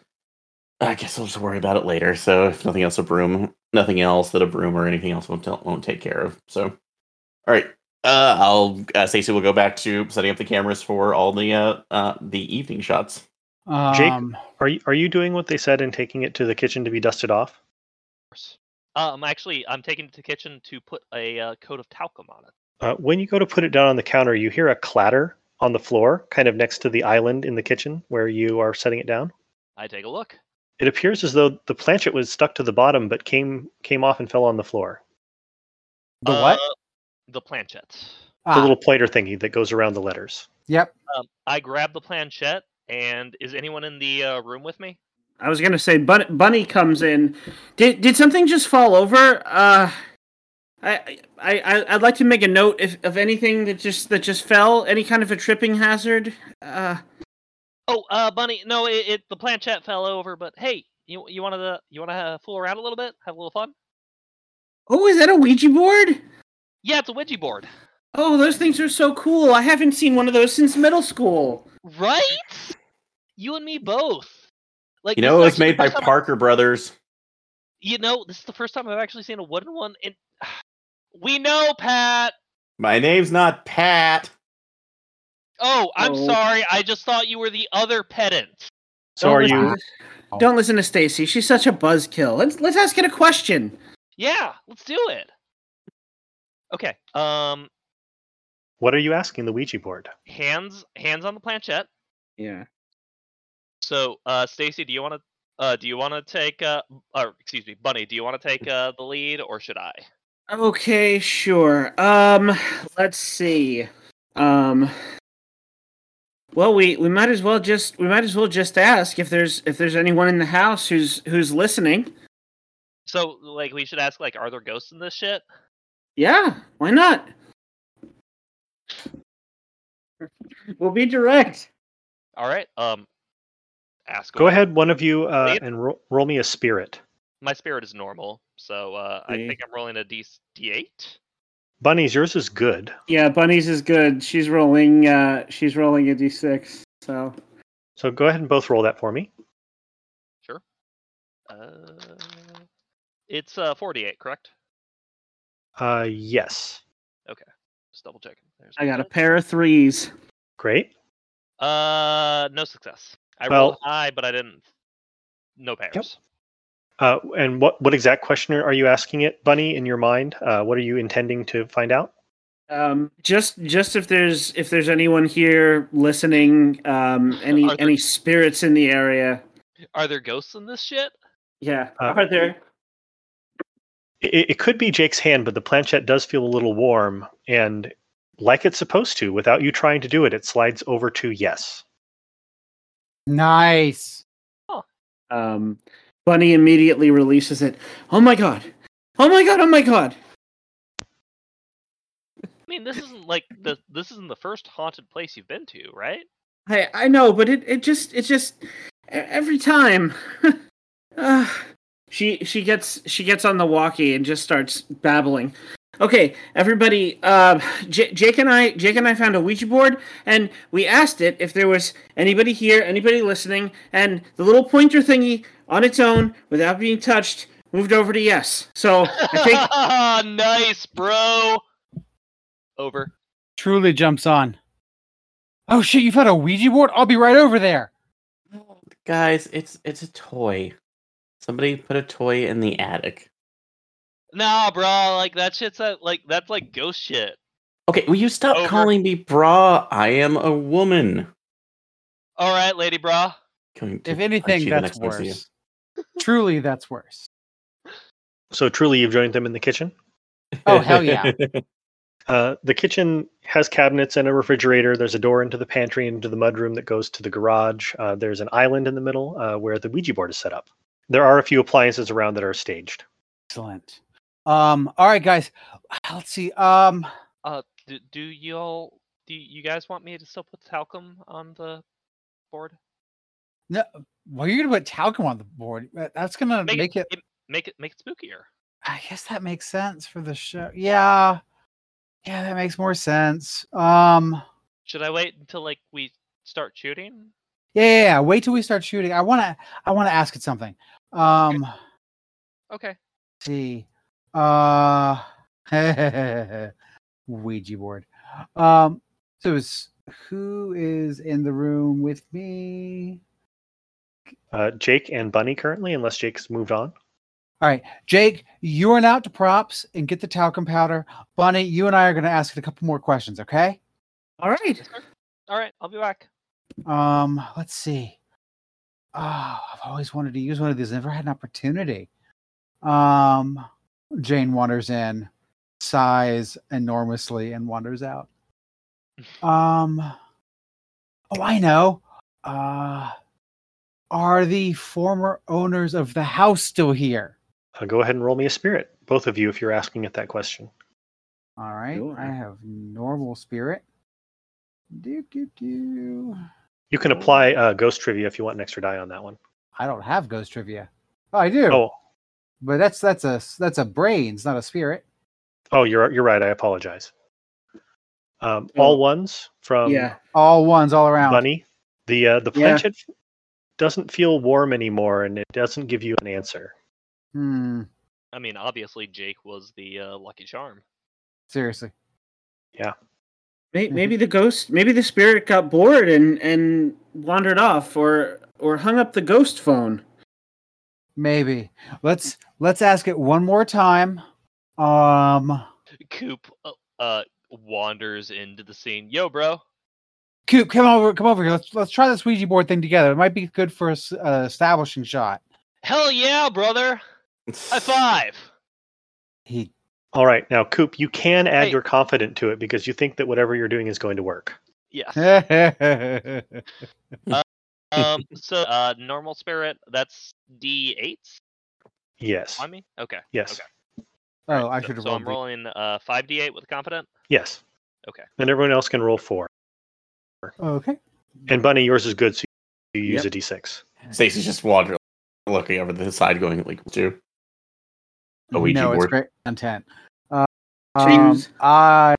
I guess I'll just worry about it later. So if nothing else, a broom, nothing else that a broom or anything else won't won't take care of. So, all right, uh, I'll uh, Stacey will go back to setting up the cameras for all the uh, uh the evening shots. Jake? Um, Are you are you doing what they said and taking it to the kitchen to be dusted off? Course. Um, actually, I'm taking it to the kitchen to put a uh, coat of talcum on it. Uh, when you go to put it down on the counter, you hear a clatter on the floor, kind of next to the island in the kitchen where you are setting it down. I take a look. It appears as though the planchette was stuck to the bottom, but came came off and fell on the floor. the what? Uh, The planchette. The Ah, little plater thingy that goes around the letters. Yep. Um, I grab the planchette, and is anyone in the uh, room with me? I was gonna say, Bun- Bunny comes in. Did did something just fall over? Uh, I I I'd like to make a note if of anything that just that just fell. Any kind of a tripping hazard. Uh, Oh, uh, Bunny. No, it, it the planchette fell over. But hey, you you want to you want to uh, fool around a little bit, have a little fun? oh, is that a Ouija board? Yeah, it's a Ouija board, Oh, those things are so cool. I haven't seen one of those since middle school. right? You and me both. Like You know, it was made by first time I- Parker Brothers. You know, this is the first time I've actually seen a wooden one. And we know, Pat. My name's not Pat. Oh, I'm Oh. sorry. I just thought you were the other pedant. So Don't are listen you? to- Don't listen to Stacy. She's such a buzzkill. Let's let's ask it a question. Yeah, let's do it. Okay. Um, What are you asking the Ouija board? hands hands on the planchette. Yeah. So, uh, Stacy, do you want to uh, do you want to take uh, or excuse me, Bunny, do you want to take uh, the lead or should I? Okay, sure. Um, let's see. Um, well, we we might as well just we might as well just ask if there's if there's anyone in the house who's who's listening. So, like, we should ask like, are there ghosts in this shit? Yeah, why not? We'll be direct. All right. Um, ask. Go away. ahead, one of you, uh, and ro- roll me a spirit. My spirit is normal, so uh, I think I'm rolling a D D8. Bunnies, yours is good. Yeah, Bunny's is good. She's rolling. Uh, she's rolling a d6. So So go ahead and both roll that for me. Sure. Uh, it's uh 48, correct? Uh, yes. Okay. Just double checking. There's I got a pair of threes. Great. Uh, no success. I Well- rolled high, but I didn't. No pairs. Uh, and what what exact question are you asking it, Bunny, in your mind? Uh, what are you intending to find out? Um, just just if there's if there's anyone here listening, um, any there- any spirits in the area. Are there ghosts in this shit? Yeah. Uh, Are there? It, it could be Jake's hand, but the planchette does feel a little warm, and like it's supposed to, without you trying to do it, it slides over to yes. Nice. Um, Bunny immediately releases it. Oh my god! Oh my god! Oh my god! I mean, this isn't like the this isn't the first haunted place you've been to, right? I I know, but it it just it just every time. uh, she she gets she gets on the walkie and just starts babbling. Okay, everybody. Uh, J- Jake and I Jake and I found a Ouija board, and we asked it if there was anybody here, anybody listening, and the little pointer thingy on its own, without being touched, moved over to yes. So I think nice, bro. Over. Truly jumps on. Oh shit, you found a Ouija board? I'll be right over there. Guys, it's it's a toy. Somebody put a toy in the attic. Nah, bro. Like that shit's a, like that's like ghost shit. Okay, will you stop Over. calling me bra? I am a woman. All right, lady, bra. If anything, that's next time I see you. worse. Truly, that's worse. So truly, you've joined them in the kitchen. Oh, hell yeah. Uh, the kitchen has cabinets and a refrigerator. There's a door into the pantry and into the mudroom that goes to the garage. Uh, there's an island in the middle uh, where the Ouija board is set up. There are a few appliances around that are staged. Excellent. Um, all right, guys. Let's see. Um, Uh, do, do y'all do you guys want me to still put talcum on the board? no, well, you're gonna put talcum on the board. That's gonna Make, make, it, it, make it make it spookier. I guess that makes sense for the show. Yeah, yeah, that makes more sense. Um, Should I wait until like we start shooting? yeah, yeah, yeah. Wait till we start shooting. I wanna, I wanna ask it something. Um, Okay. let's see. Uh, Ouija board. Um, so is who is in the room with me? Uh, Jake and Bunny currently, unless Jake's moved on. All right, Jake, you run out to props and get the talcum powder. Bunny, you and I are going to ask it a couple more questions, okay? all right. All right, I'll be back. Um, let's see. Oh, I've always wanted to use one of these. Never had an opportunity. Um, Jane wanders in, sighs enormously, and wanders out. Um, oh, I know. Uh, are the former owners of the house still here? Uh, go ahead and roll me a spirit, both of you, if you're asking it that question. All right, Sure. I have normal spirit. Do do do. You can apply uh, ghost trivia if you want an extra die on that one. I don't have ghost trivia. Oh, I do. Oh, But that's that's a that's a brains, not a spirit. oh, you're you're right. I apologize. Um, all ones from yeah. All ones all around. Bunny. The uh, the Yeah. doesn't feel warm anymore, and it doesn't give you an answer. Hmm. I mean, obviously Jake was the uh, lucky charm. Seriously. Yeah. Maybe the ghost, maybe the spirit got bored and and wandered off, or or hung up the ghost phone. Maybe. Let's let's ask it one more time. Um Coop uh, uh wanders into the scene. Yo, bro. Coop, come over come over here. Let's let's try this Ouija board thing together. It might be good for a uh, establishing shot. Hell yeah, brother. High five. He All right, now Coop, you can add Hey. your confident to it because you think that whatever you're doing is going to work. Yeah. oh, um. So, uh, normal spirit. That's D8? Yes. on me. Okay. Yes. Okay. Oh, I so, should have So rolled. I'm the- rolling uh five D eight with confident. Yes. Okay. And everyone else can roll four. Okay. And Bunny, yours is good, so you use Yep. a d6. Stacy's just wandering, looking over the side, going like, "What you?" A Ouija no, it's board. great content. Uh, um, Choose. I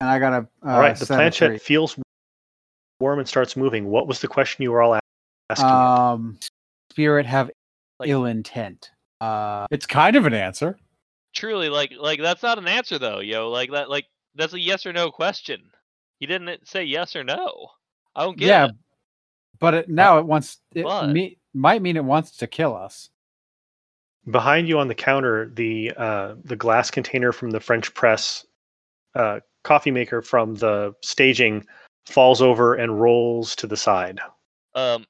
and I got a uh, all right, the set of planchette feels warm and starts moving. What was the question you were all asking? Um, spirit have Like- ill intent. Uh, it's kind of an answer. Truly, like, like that's not an answer though, yo. Like that, like that's a yes or no question. He didn't say yes or no. I don't get yeah, it. but it, now it wants it But- me, might mean it wants to kill us. Behind you on the counter, the uh, the glass container from the French press uh, coffee maker from the staging falls over and rolls to the side. Um,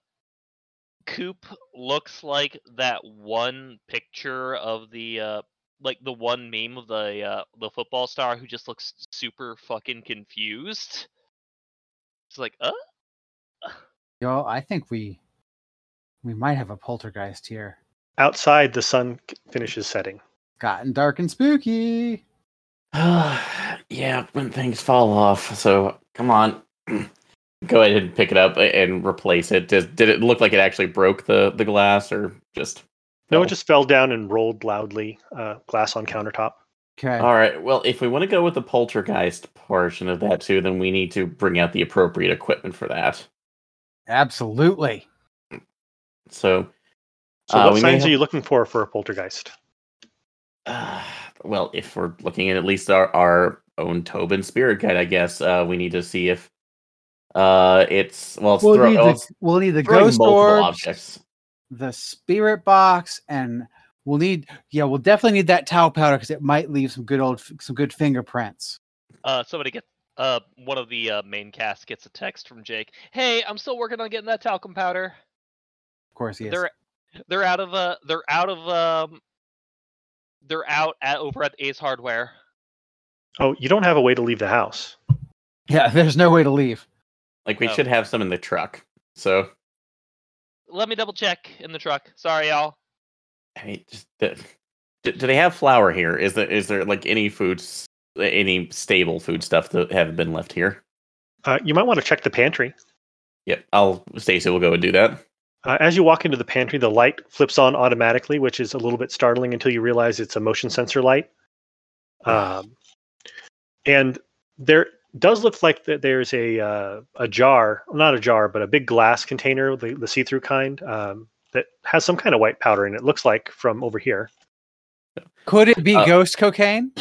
Coop looks like that one picture of the uh like the one meme of the uh the football star who just looks super fucking confused. It's like, uh Yo, I think we we might have a poltergeist here. Outside, the sun finishes setting. Gotten dark and spooky. yeah, when things fall off. So come on, go ahead and pick it up and replace it. Did, did it look like it actually broke the the glass, or just? No, fell? it just fell down and rolled loudly. Uh, glass on countertop. Okay. All right. Well, if we want to go with the poltergeist portion of that too, then we need to bring out the appropriate equipment for that. Absolutely. So, So, Uh, what we signs have- are you looking for for a poltergeist? uh, well, if we're looking at at least our, our own Tobin spirit guide, I guess uh, we need to see if uh, it's well, it's We'll throw- need the it's we'll need the ghost multiple orbs, objects. the spirit box, and we'll need yeah, we'll definitely need that towel powder because it might leave some good old some good fingerprints. uh somebody get uh one of the uh, main cast gets a text from Jake. Hey, I'm still working on getting that talcum powder. Of course, he is. They're they're out of uh they're out of um they're out at over at Ace Hardware. Oh, you don't have a way to leave the house. Yeah, there's no way to leave. Like we Oh. should have some in the truck. So Let me double check in the truck. Sorry, y'all. I mean, just do, do they have flour here? Is there is there like any foods, any stable food stuff that haven't been left here? Uh, you might want to check the pantry. Yep, I'll Stacy will go and do that. Uh, as you walk into the pantry, the light flips on automatically, which is a little bit startling until you realize it's a motion sensor light. Um, and there does look like that there's a uh, a jar, not a jar, but a big glass container, the, the see-through kind, um, that has some kind of white powder in it. Looks like from over here. Could it be Uh, ghost cocaine?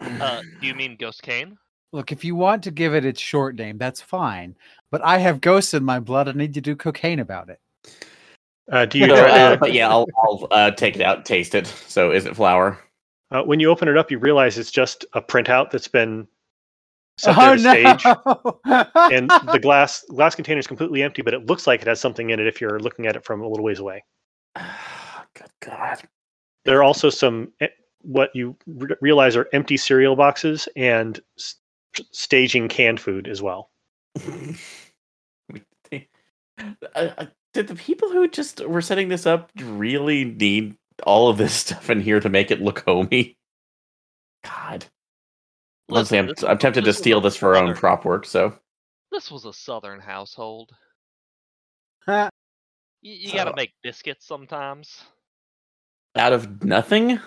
Uh, do you mean Ghost Cane? Look, if you want to give it its short name, that's fine. But I have ghosts in my blood. I need to do cocaine about it. Uh, do you? So, try uh, to- but yeah, I'll, I'll uh, take it out, taste it. So is it flour? uh, when you open it up, you realize it's just a printout that's been set oh there to stage. and the glass glass container is completely empty, but it looks like it has something in it if you're looking at it from a little ways away. Good God. There are also some eh, what you re- realize are empty cereal boxes and s- staging canned food as well. uh, uh, did the people who just were setting this up really need all of this stuff in here to make it look homey? God. Honestly, I'm, this- I'm tempted to steal this for our own prop work, so. This was a southern household. Huh. You, you gotta So- make biscuits sometimes. out of nothing.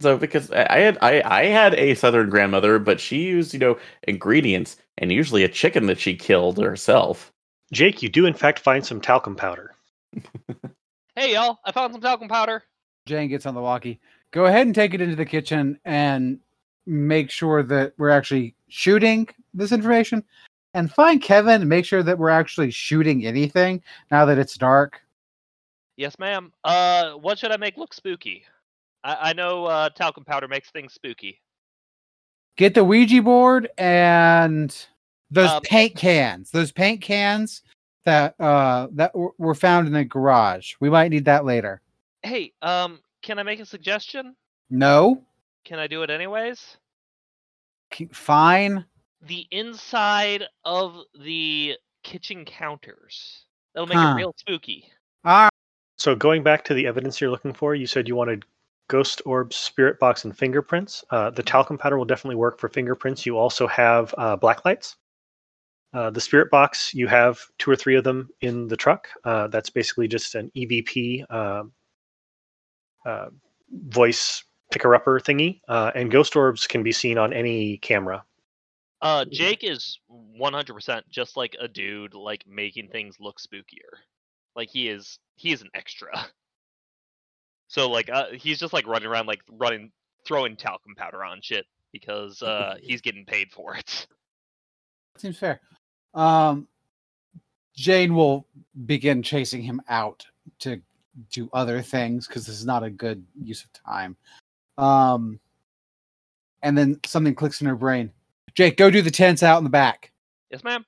So because I I had I, I had a southern grandmother, but she used you know ingredients and usually a chicken that she killed herself. Jake, you do in fact find some talcum powder. Hey y'all, I found some talcum powder. Jane gets on the walkie. Go ahead and take it into the kitchen and make sure that we're actually shooting this information. And find Kevin and make sure that we're actually shooting anything now that it's dark. Yes, ma'am. Uh, what should I make look spooky? I, I know uh, talcum powder makes things spooky. Get the Ouija board and those Um, paint cans. Those paint cans that uh that w- were found in the garage. We might need that later. Hey, um, can I make a suggestion? No, Can I do it anyways? Fine. The inside of the kitchen counters. That'll make Huh. it real spooky. All right. So going back to the evidence you're looking for, you said you wanted ghost orbs, spirit box, and fingerprints. Uh, the talcum powder will definitely work for fingerprints. You also have uh, black lights. Uh, the spirit box, you have two or three of them in the truck. Uh, that's basically just an EVP um, uh, voice picker upper thingy. Uh, and ghost orbs can be seen on any camera. Uh, Jake is 100% just like a dude, like making things look spookier. Like he is, he is an extra. So like, uh, he's just like running around, like running, throwing talcum powder on shit because uh, he's getting paid for it. Seems fair. Um, Jane will begin chasing him out to do other things because this is not a good use of time. Um, and then something clicks in her brain. Jake, go do the tents out in the back. Yes, ma'am.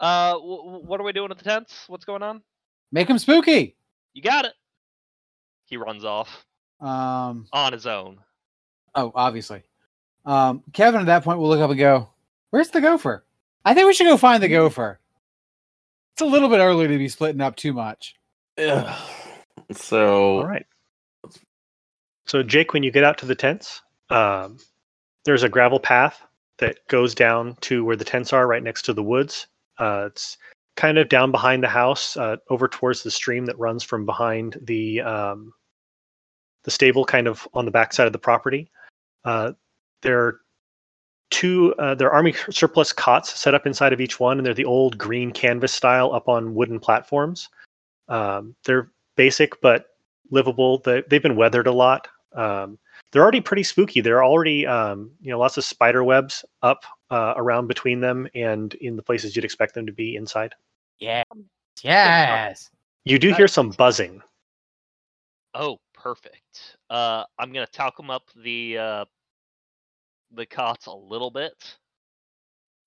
Uh, w- w- what are we doing at the tents? What's going on? Make them spooky. You got it. He runs off Um, on his own. oh, obviously. Um, Kevin at that point will look up and go, Where's the gopher? I think we should go find the gopher. It's a little bit early to be splitting up too much. Ugh. So All right. So, Jake, when you get out to the tents, um, there's a gravel path that goes down to where the tents are, right next to the woods. Uh, it's kind of down behind the house, uh, over towards the stream that runs from behind the um, the stable, kind of on the backside of the property. Uh, there are two. Uh, there are army surplus cots set up inside of each one, and they're the old green canvas style up on wooden platforms. Um, they're basic but livable. They, they've been weathered a lot. Um, they're already pretty spooky. There are already um, you know lots of spider webs up uh, around between them and in the places you'd expect them to be inside. Yeah. Yes. You do hear some buzzing. Oh, perfect. Uh, I'm gonna talcum up the uh, the cots a little bit,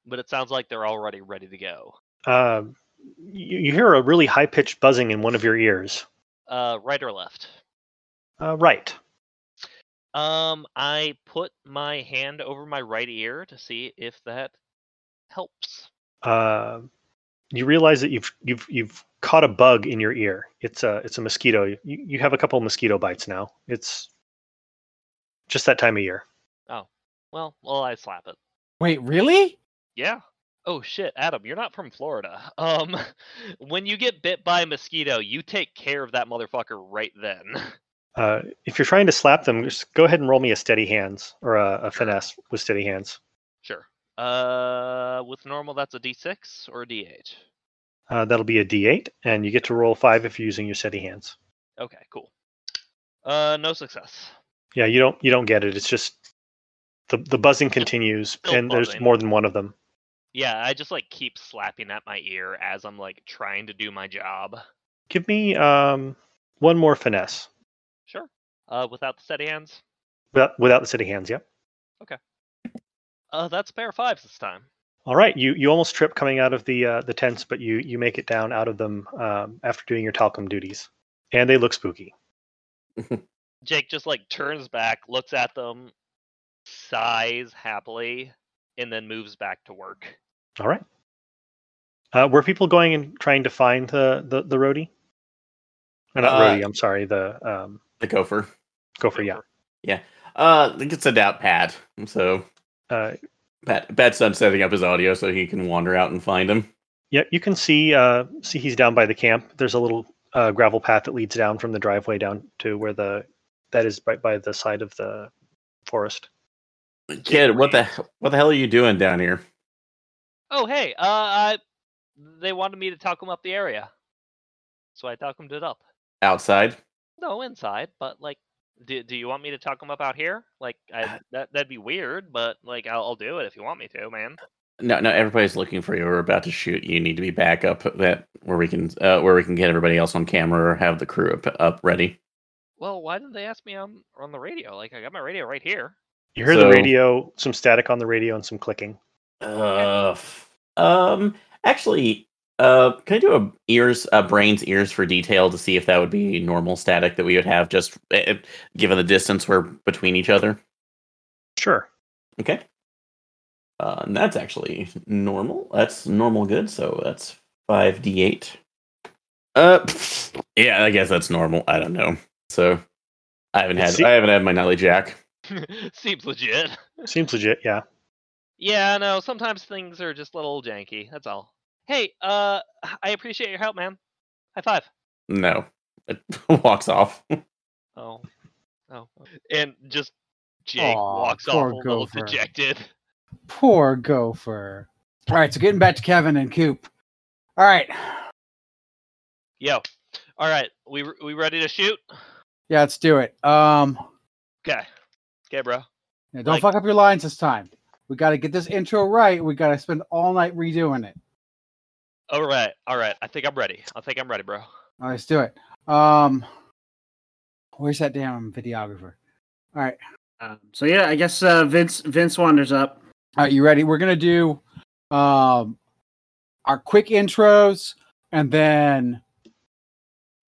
but it sounds like they're already ready to go. Um, you, you hear a really high pitched buzzing in one of your ears. Uh, right or left? Uh, right. Um, I put my hand over my right ear to see if that helps. Uh, you realize that you've you've you've caught a bug in your ear. It's a it's a mosquito. You, you have a couple of mosquito bites now. It's just that time of year. Oh well, well, I slap it. Wait, really? Yeah. Oh shit, Adam, you're not from Florida. Um, when you get bit by a mosquito, you take care of that motherfucker right then. Uh, if you're trying to slap them, just go ahead and roll me a steady hands or a, a finesse with steady hands. Sure. Uh, with normal, that's a D6 or a D8. Uh, that'll be a D8, and you get to roll five if you're using your steady hands. Okay, cool. Uh, no success. Yeah, you don't you don't get it. It's just the the buzzing continues, and there's more than one of them. Yeah, I just like keep slapping at my ear as I'm like trying to do my job. Give me um one more finesse Sure. Uh, without the steady hands. without, without the steady hands. Yep. Okay. Uh, that's a pair of fives this time. All right, you you almost trip coming out of the uh, the tents, but you you make it down out of them um, after doing your talcum duties, and they look spooky. Jake just like turns back, looks at them, sighs happily, and then moves back to work. All right. Uh, were people going and trying to find the the, the roadie? Or not Uh, roadie. I'm sorry. The um, the gopher. gopher. Yeah. Uh, I think it's a doubt pad. So Uh, Pat Pat's done setting up his audio so he can wander out and find him. yeah. You can see uh, see he's down by the camp. There's a little uh, gravel path that leads down from the driveway down to where the that is right by the side of the forest. Kid, what the what the hell are you doing down here? Oh, hey, uh, I, they wanted me to talcum up the area, so I talcumed it up. Outside? No, inside, but like, do, do you want me to talcum up out here? Like, I, that that'd be weird, but like, I'll, I'll do it if you want me to, man. No, no. Everybody's looking for you. We're about to shoot. You need to be back up that where we can uh, where we can get everybody else on camera or have the crew up, up ready. Well, why didn't they ask me on on the radio? Like, I got my radio right here. You hear the radio, some static on the radio, and some clicking. Uh, um, actually, uh, can I do a ears, uh, brains ears for detail to see if that would be normal static that we would have just uh, given the distance we're between each other? Sure. Okay. Uh, and that's actually normal. That's normal good. So that's five d eight. Uh, pff, yeah, I guess that's normal. I don't know. So I haven't had See- I haven't had my nully jack. Seems legit. Seems legit. Yeah. Yeah, no, sometimes things are just a little janky. That's all. Hey, uh, I appreciate your help, man. High five. No, it walks off. Oh, oh, and just Jake Aw, walks off poor a little gopher. dejected. Poor gopher. All right, so getting back to Kevin and Coop. All right. Yo, all right, we we ready to shoot? Yeah, let's do it. Um Okay, okay, bro. yeah, don't Like- fuck up your lines this time. We got to get this intro right. We got to spend all night redoing it. All right, all right. I think I'm ready. I think I'm ready, bro. All right, let's do it. Um, where's that damn videographer? All right, Um, so yeah, I guess uh, Vince Vince wanders up. all right, you ready? We're gonna do um our quick intros, and then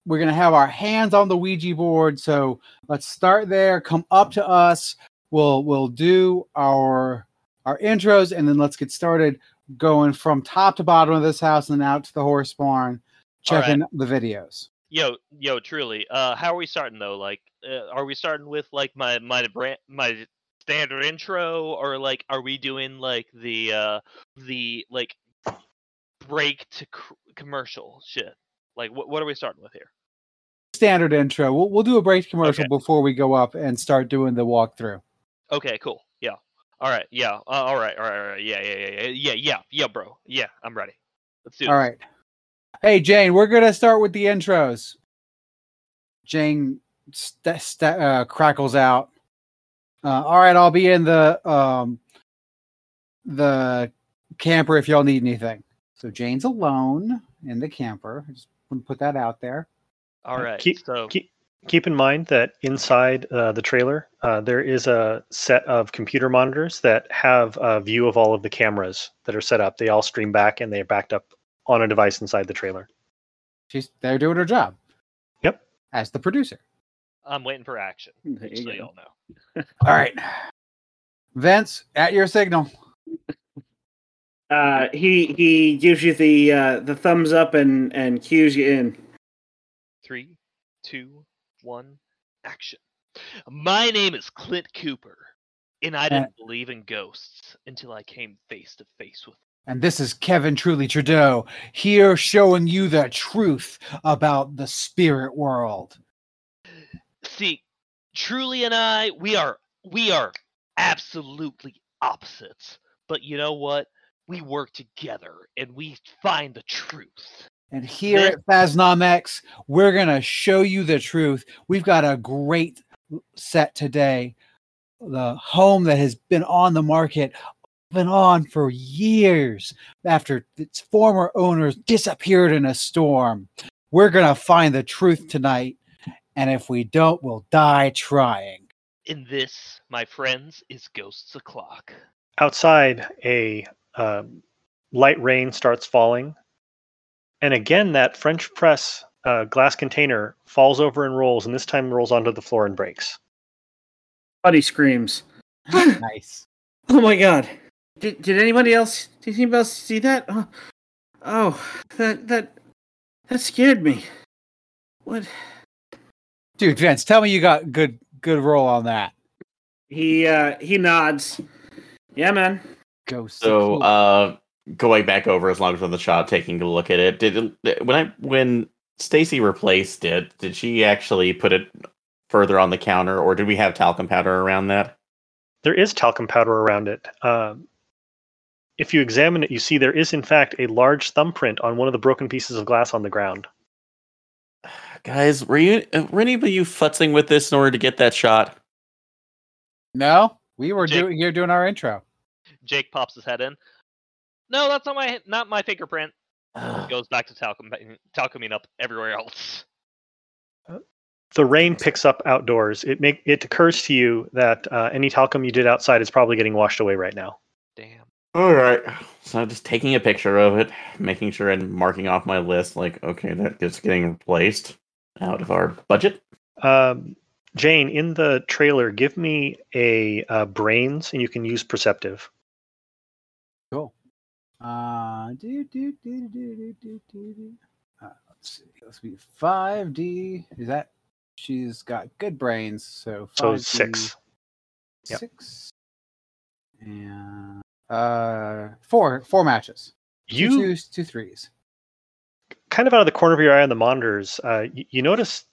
we're gonna have our hands on the Ouija board. So let's start there. Come up to us. We'll we'll do our our intros, and then let's get started going from top to bottom of this house and then out to the horse barn, All right. checking the videos. Yo, yo, truly. Uh, how are we starting though? Like, uh, are we starting with like my my brand my standard intro, or like are we doing like the uh the like break to commercial shit? Like, what what are we starting with here? Standard intro. We'll we'll do a break commercial Okay. before we go up and start doing the walkthrough. Okay, cool. Yeah. All right. Yeah. Uh, all right. All right. All right. Yeah. Yeah. Yeah. Yeah. Yeah. Yeah. Yeah, bro. Yeah, I'm ready. Let's do All this. right. Hey, Jane, we're going to start with the intros. Jane st- st- uh, crackles out. Uh, all right, I'll be in the um, the camper if y'all need anything. So Jane's alone in the camper. I just want to put that out there. All Uh, keep- so Keep, keep in mind that inside uh, the trailer, uh, there is a set of computer monitors that have a view of all of the cameras that are set up. They all stream back and they are backed up on a device inside the trailer. She's they're doing her job. Yep. As the producer. I'm waiting for action. There Just so y'all know. All right. Vince, at your signal. Uh, he he gives you the uh, the thumbs up and and cues you in. Three, two, one, action. My name is Clint Cooper, and I didn't believe in ghosts until I came face to face with And this is Kevin Truly Trudeau here showing you the truth about the spirit world. See, Truly and I, we are we are absolutely opposites. But you know what? We work together and we find the truth. And here at Phasnomex, we're going to show you the truth. We've got a great set today. The home that has been on the market, been on for years after its former owners disappeared in a storm. We're going to find the truth tonight. And if we don't, we'll die trying. In this, my friends, is Ghosts O'Clock. Outside, a um, light rain starts falling. And again, that French press uh, glass container falls over and rolls, and this time rolls onto the floor and breaks. Buddy screams. nice. Oh my god! Did, did anybody else? Did anybody else see that? Oh, oh, that that that scared me. What? Dude, Vince, tell me you got good good roll on that. He uh he nods. Yeah, man. Ghost. So, uh, going back over as long as on the shot, taking a look at it, did it, when I when Stacy replaced it, did she actually put it further on the counter, or did we have talcum powder around that? There is talcum powder around it. Um, if you examine it, you see there is, in fact, a large thumbprint on one of the broken pieces of glass on the ground. Guys, were you were any of you futzing with this in order to get that shot? no, we were Jake- doing here doing our intro. Jake pops his head in. No, that's not my not my fingerprint. Ugh. Goes back to talcum talcuming up everywhere else. The rain picks up outdoors. It make it occurs to you that uh, any talcum you did outside is probably getting washed away right now. Damn. All right. So I'm just taking a picture of it, making sure and marking off my list. Like, okay, that that is getting replaced out of our budget. Um, Jane, in the trailer, give me a uh, brains, and you can use perceptive. Cool. Uh, let's see. Let's be 5D. Is that? She's got good brains. So, five. so six. Yep. Six. And uh, four, four matches. You two, twos, two threes. Kind of out of the corner of your eye on the monitors, uh, you, you notice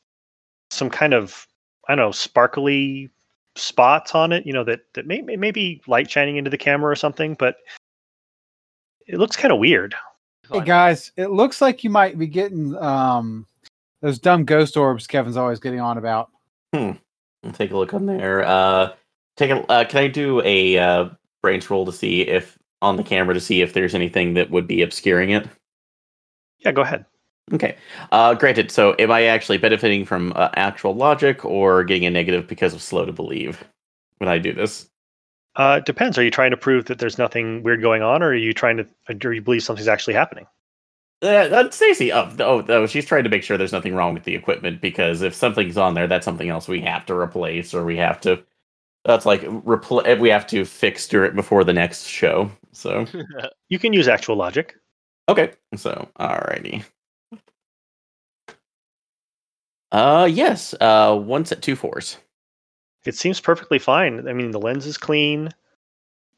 some kind of, I don't know, sparkly spots on it, you know, that, that may, may be light shining into the camera or something, but it looks kind of weird. Hey guys, it looks like you might be getting um those dumb ghost orbs Kevin's always getting on about. I'll take a look on there. Uh, take a. Uh, can I do a uh, brains roll to see if on the camera to see if there's anything that would be obscuring it? Yeah, go ahead. Okay. Uh, granted. So, am I actually benefiting from uh, actual logic or getting a negative because of slow to believe when I do this? Uh, it depends. Are you trying to prove that there's nothing weird going on, or are you trying to, or do you believe something's actually happening? Uh, that's Stacy. Oh, oh, oh, she's trying to make sure there's nothing wrong with the equipment because if something's on there, that's something else we have to replace or we have to. That's like repl- We have to fix it before the next show. So You can use actual logic. okay. So alrighty. Uh yes. Uh one set two fours. It seems perfectly fine. I mean, the lens is clean.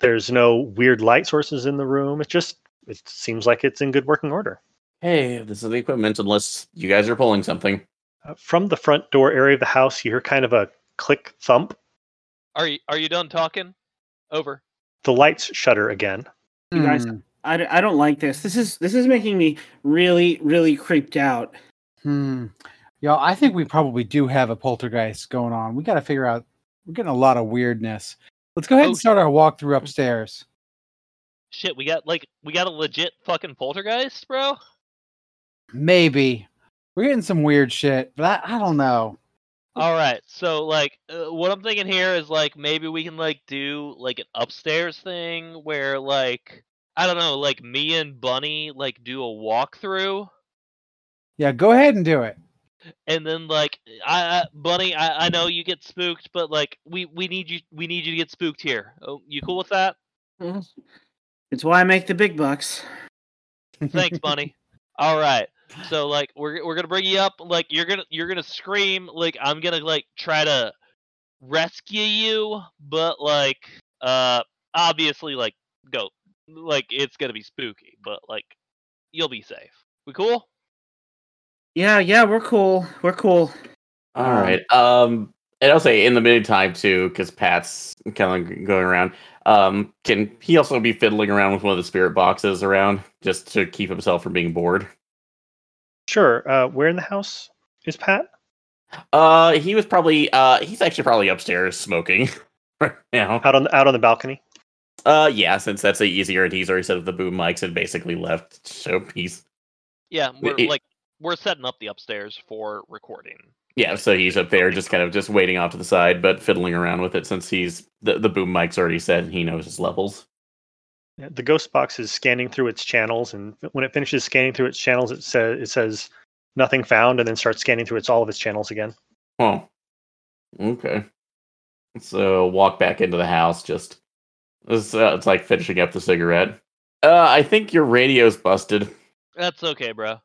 There's no weird light sources in the room. It just it seems like it's in good working order. Hey, this is the equipment. Unless you guys are pulling something. Uh, from the front door area of the house, you hear kind of a click thump. Are you are you done talking? Over. The lights shutter again. You guys- Hmm. I, d- I don't like this. This is this is making me really really creeped out. Hmm. Y'all, I think we probably do have a poltergeist going on. We got to figure out. We're getting a lot of weirdness. Let's go ahead Oh, and start our walkthrough upstairs. Shit, we got like we got a legit fucking poltergeist, bro. Maybe we're getting some weird shit, but I, I don't know. All right, so like, uh, what I'm thinking here is like maybe we can like do like an upstairs thing where like I don't know, like me and Bunny like do a walkthrough, Yeah, go ahead and do it. And then like I, I Bunny, I, I know you get spooked, but like we we need you we need you to get spooked here. Oh, you cool with that? It's why I make the big bucks. Thanks, Bunny. All right. So like we're we're gonna bring you up. Like you're gonna you're gonna scream. Like I'm gonna like try to rescue you, but like uh obviously like go like it's gonna be spooky, but like you'll be safe. We cool? Yeah, yeah, we're cool. We're cool. All Um, right. Um, and I'll say in the meantime too, because Pat's kind of going around. Um, can he also be fiddling around with one of the spirit boxes around just to keep himself from being bored? Sure. Uh, where in the house is Pat? Uh, he was probably uh, he's actually probably upstairs smoking right now. Out on the, out on the balcony. Uh, yeah, since that's the easier, and he's already set up the boom mics and basically left. So he's Yeah, we're it- like we're setting up the upstairs for recording. yeah, so he's up there just kind of just waiting off to the side, but fiddling around with it since he's the the boom mic's already set and he knows his levels. Yeah, The ghost box is scanning through its channels, and when it finishes scanning through its channels, it says it says nothing found, and then starts scanning through its all of its channels again. Oh, okay. So walk back into the house. Just it's, uh, it's like finishing up the cigarette. Uh, I think your radio's busted. That's okay, bro.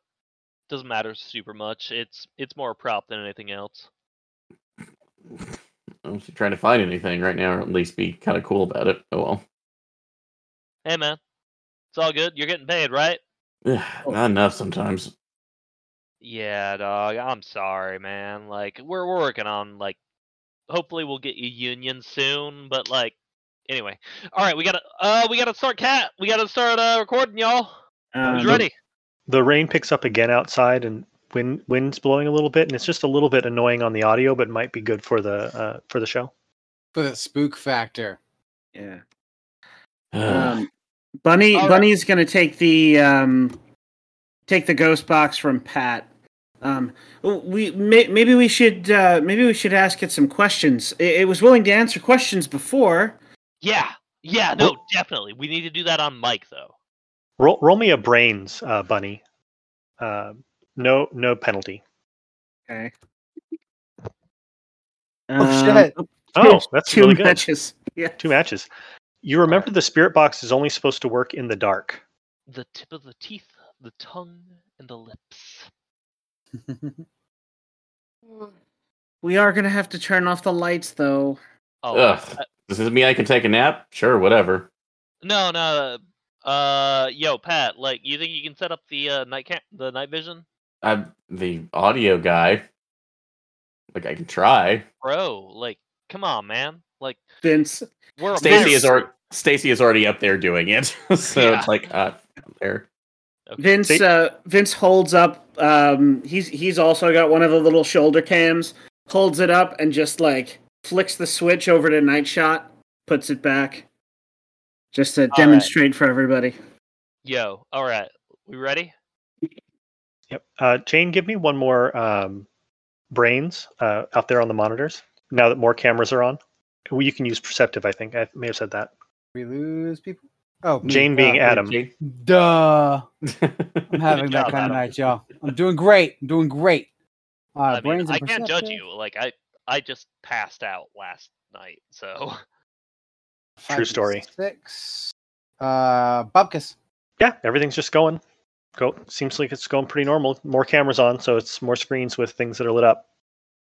Doesn't matter super much. It's it's more a prop than anything else. I'm just trying to find anything right now, or at least be kind of cool about it. Oh well. Hey man, it's all good. You're getting paid, right? Yeah, Not enough sometimes. Yeah, dog. I'm sorry, man. Like we're we're working on like hopefully we'll get you union soon, but like anyway. All right, we got to uh we got to start cat. We got to start uh recording y'all. Who's Um, ready? The rain picks up again outside, and wind wind's blowing a little bit, and it's just a little bit annoying on the audio, but might be good for the uh, for the show. For the spook factor. Yeah. Um, Bunny All right. Bunny's gonna take the um, take the ghost box from Pat. Um, we may, maybe we should uh, maybe we should ask it some questions. It, it was willing to answer questions before. Yeah. Yeah, no, definitely. We need to do that on mic though. Roll, roll me a brains, uh, bunny. Uh, no, no penalty. Okay. Oh, shit. Oh, that's two really good. matches. Yeah. Two matches. You remember the spirit box is only supposed to work in the dark. The tip of the teeth, the tongue, and the lips. We are gonna have to turn off the lights though. Oh, Ugh. uh, Does this mean I can take a nap? Sure, whatever. no, no. Uh, yo, Pat. Like, you think you can set up the uh, night cam- the night vision, I'm the audio guy. Like I can try. bro? Like, come on, man. Like, Vince, we're Stacy is already Stacy is already up there doing it, so Yeah. it's like uh, there. Vince, See- uh, Vince holds up. Um, he's he's also got one of the little shoulder cams. Holds it up and just like flicks the switch over to night shot. Puts it back, just to right. demonstrate for everybody. Yo, all right. We ready? Yep. Uh, Jane, give me one more um, brains uh, out there on the monitors. Now that more cameras are on, well, you can use perceptive. I think I may have said that. we lose people. Oh, me. Jane being Uh, Adam. Jane? Duh. I'm having that job, kind of night, y'all. I'm doing great. I'm doing great. Uh, I mean, I can't judge you. Like I, I just passed out last night, so five True story. Six. Uh, Bubkus. Yeah, everything's just going. Go. Seems like it's going pretty normal. More cameras on, so it's more screens with things that are lit up.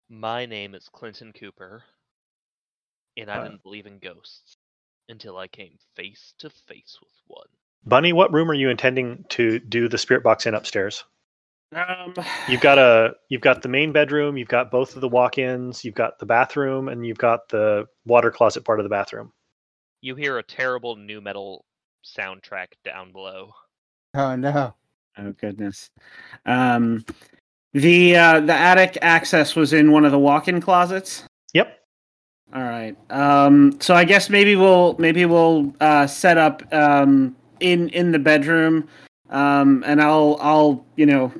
my name is Clinton Cooper, and I Uh, didn't believe in ghosts until I came face to face with one. Bunny, what room are you intending to do the spirit box in upstairs? Um, You've got a you've got the main bedroom, you've got both of the walk-ins, you've got the bathroom, and you've got the water closet part of the bathroom. You hear a terrible nu metal soundtrack down below. Oh no. oh goodness. Um, the uh, the attic access was in one of the walk-in closets. Yep. All right. Um, so I guess maybe we'll maybe we'll uh, set up um, in in the bedroom, um, and I'll I'll you know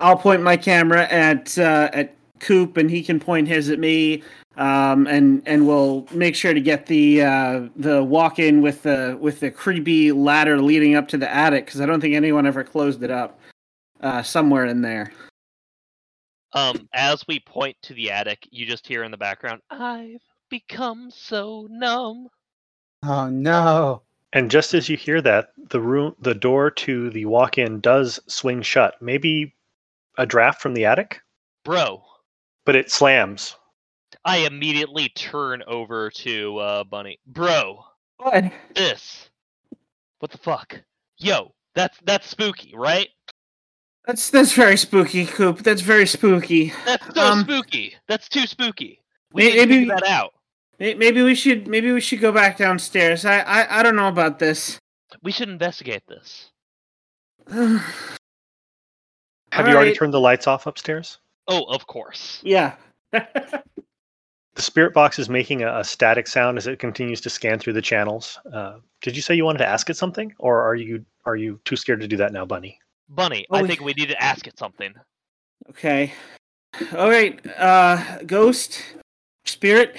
I'll point my camera at uh, at Coop, and he can point his at me, um, and and we'll make sure to get the uh, the walk in with the with the creepy ladder leading up to the attic because I don't think anyone ever closed it up. Uh, somewhere in there. Um, as we point to the attic, you just hear in the background, "I've become so numb." Oh no. And just as you hear that, the room the door to the walk-in does swing shut. Maybe a draft from the attic, Bro, but it slams. I immediately turn over to uh, Bunny. Bro, What? this. What the fuck? Yo, that's that's spooky, right? That's that's very spooky, Coop. That's very spooky. That's so Um, spooky. That's too spooky. We may- maybe- that out. May- Maybe we should maybe we should go back downstairs. I I, I don't know about this. We should investigate this. Have you already Alright. turned the lights off upstairs? Oh, of course. Yeah. The spirit box is making a, a static sound as it continues to scan through the channels. Uh, did you say you wanted to ask it something, or are you are you too scared to do that now, Bunny? Bunny, Oh, I think we need to ask it something. okay. All right. Uh, ghost, spirit.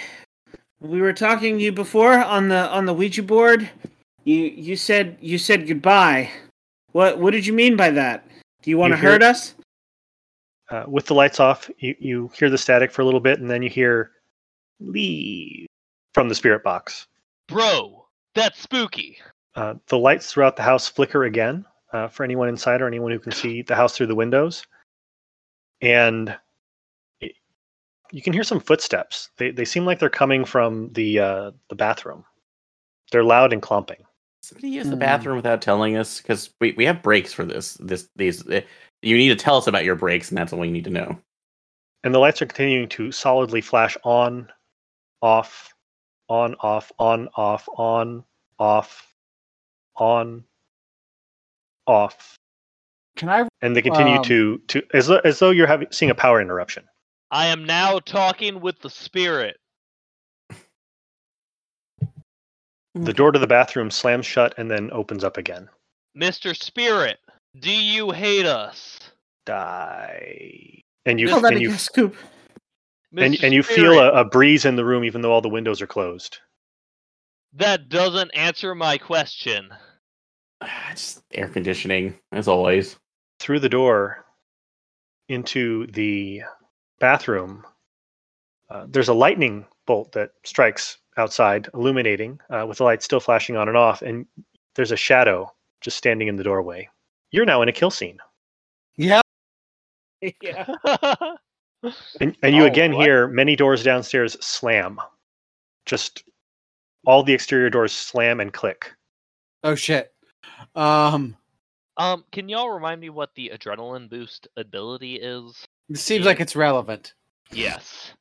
We were talking to you before on the on the Ouija board. You you said you said goodbye. What what did you mean by that? Do you want to You hear- hurt us? Uh, with the lights off, you, you hear the static for a little bit, and then you hear leave from the spirit box. Bro, that's spooky. Uh, the lights throughout the house flicker again uh, for anyone inside or anyone who can see the house through the windows. And it, you can hear some footsteps. They, they seem like they're coming from the uh, the bathroom. They're loud and clomping. Somebody use the Hmm. bathroom without telling us because we, we have breaks for this. This these eh, you need to tell us about your breaks, and that's all we need to know. And the lights are continuing to solidly flash on, off, on, off, on, off, on, off, on, off. Can I? And they continue Um, to to as though, as though you're having seeing a power interruption. I am now talking with the spirit. The door to the bathroom slams shut and then opens up again. Mr. Spirit, do you hate us? Die. And you Hold on and you guess, Coop. and, and you feel a, a breeze in the room even though all the windows are closed. That doesn't answer my question. Just air conditioning, as always. Through the door into the bathroom, uh, there's a lightning bolt that strikes outside, illuminating, uh, with the light still flashing on and off, and there's a shadow just standing in the doorway. You're now in a kill scene. Yeah. yeah. And, and you Oh, again what? hear many doors downstairs slam. Just all the exterior doors slam and click. Oh shit. Um. um, can y'all remind me what the adrenaline boost ability is? It seems Yeah. like it's relevant. Yes.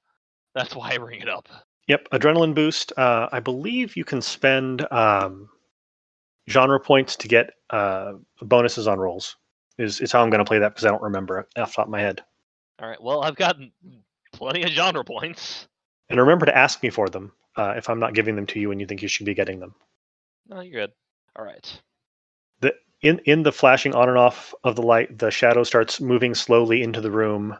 That's why I bring it up. Yep, adrenaline boost. Uh, I believe you can spend um, genre points to get uh, bonuses on rolls. Is is how I'm going to play that because I don't remember it off the top of my head. All right. Well, I've gotten plenty of genre points. And remember to ask me for them uh, if I'm not giving them to you and you think you should be getting them. No, you're good. All right. The in in the flashing on and off of the light, the shadow starts moving slowly into the room,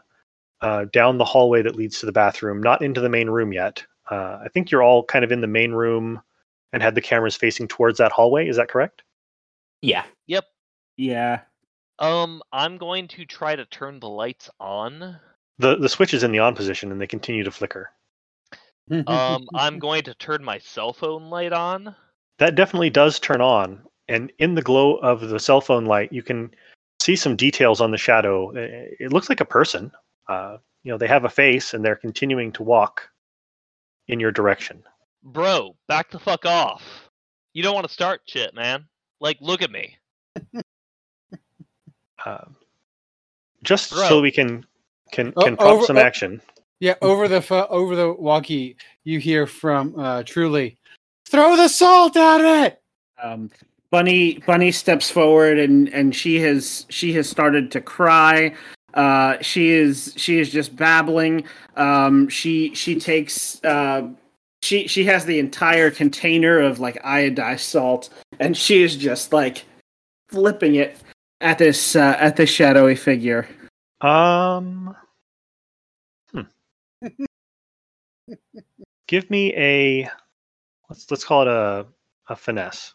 uh, down the hallway that leads to the bathroom, not into the main room yet. Uh, I think you're all kind of in the main room and had the cameras facing towards that hallway. Is that correct? Yeah. Yep. Yeah. Um, I'm going to try to turn the lights on. The the switch is in the on position and they continue to flicker. Um, I'm going to turn my cell phone light on. That definitely does turn on, and in the glow of the cell phone light, you can see some details on the shadow. It looks like a person. Uh, you know, they have a face and they're continuing to walk in your direction. Bro, back the fuck off. You don't want to start shit, man. Like, look at me. Uh, just Bro. so we can can Oh, can prompt over- some oh. action. yeah, over the pho- over the walkie, you hear from uh, Truly, "Throw the salt at it." Um, Bunny Bunny steps forward and and she has she has started to cry. Uh, she is she is just babbling. Um, she she takes uh, she she has the entire container of like iodized salt, and she is just like flipping it at this uh, at this shadowy figure. Um, hmm. give me a let's let's call it a a finesse.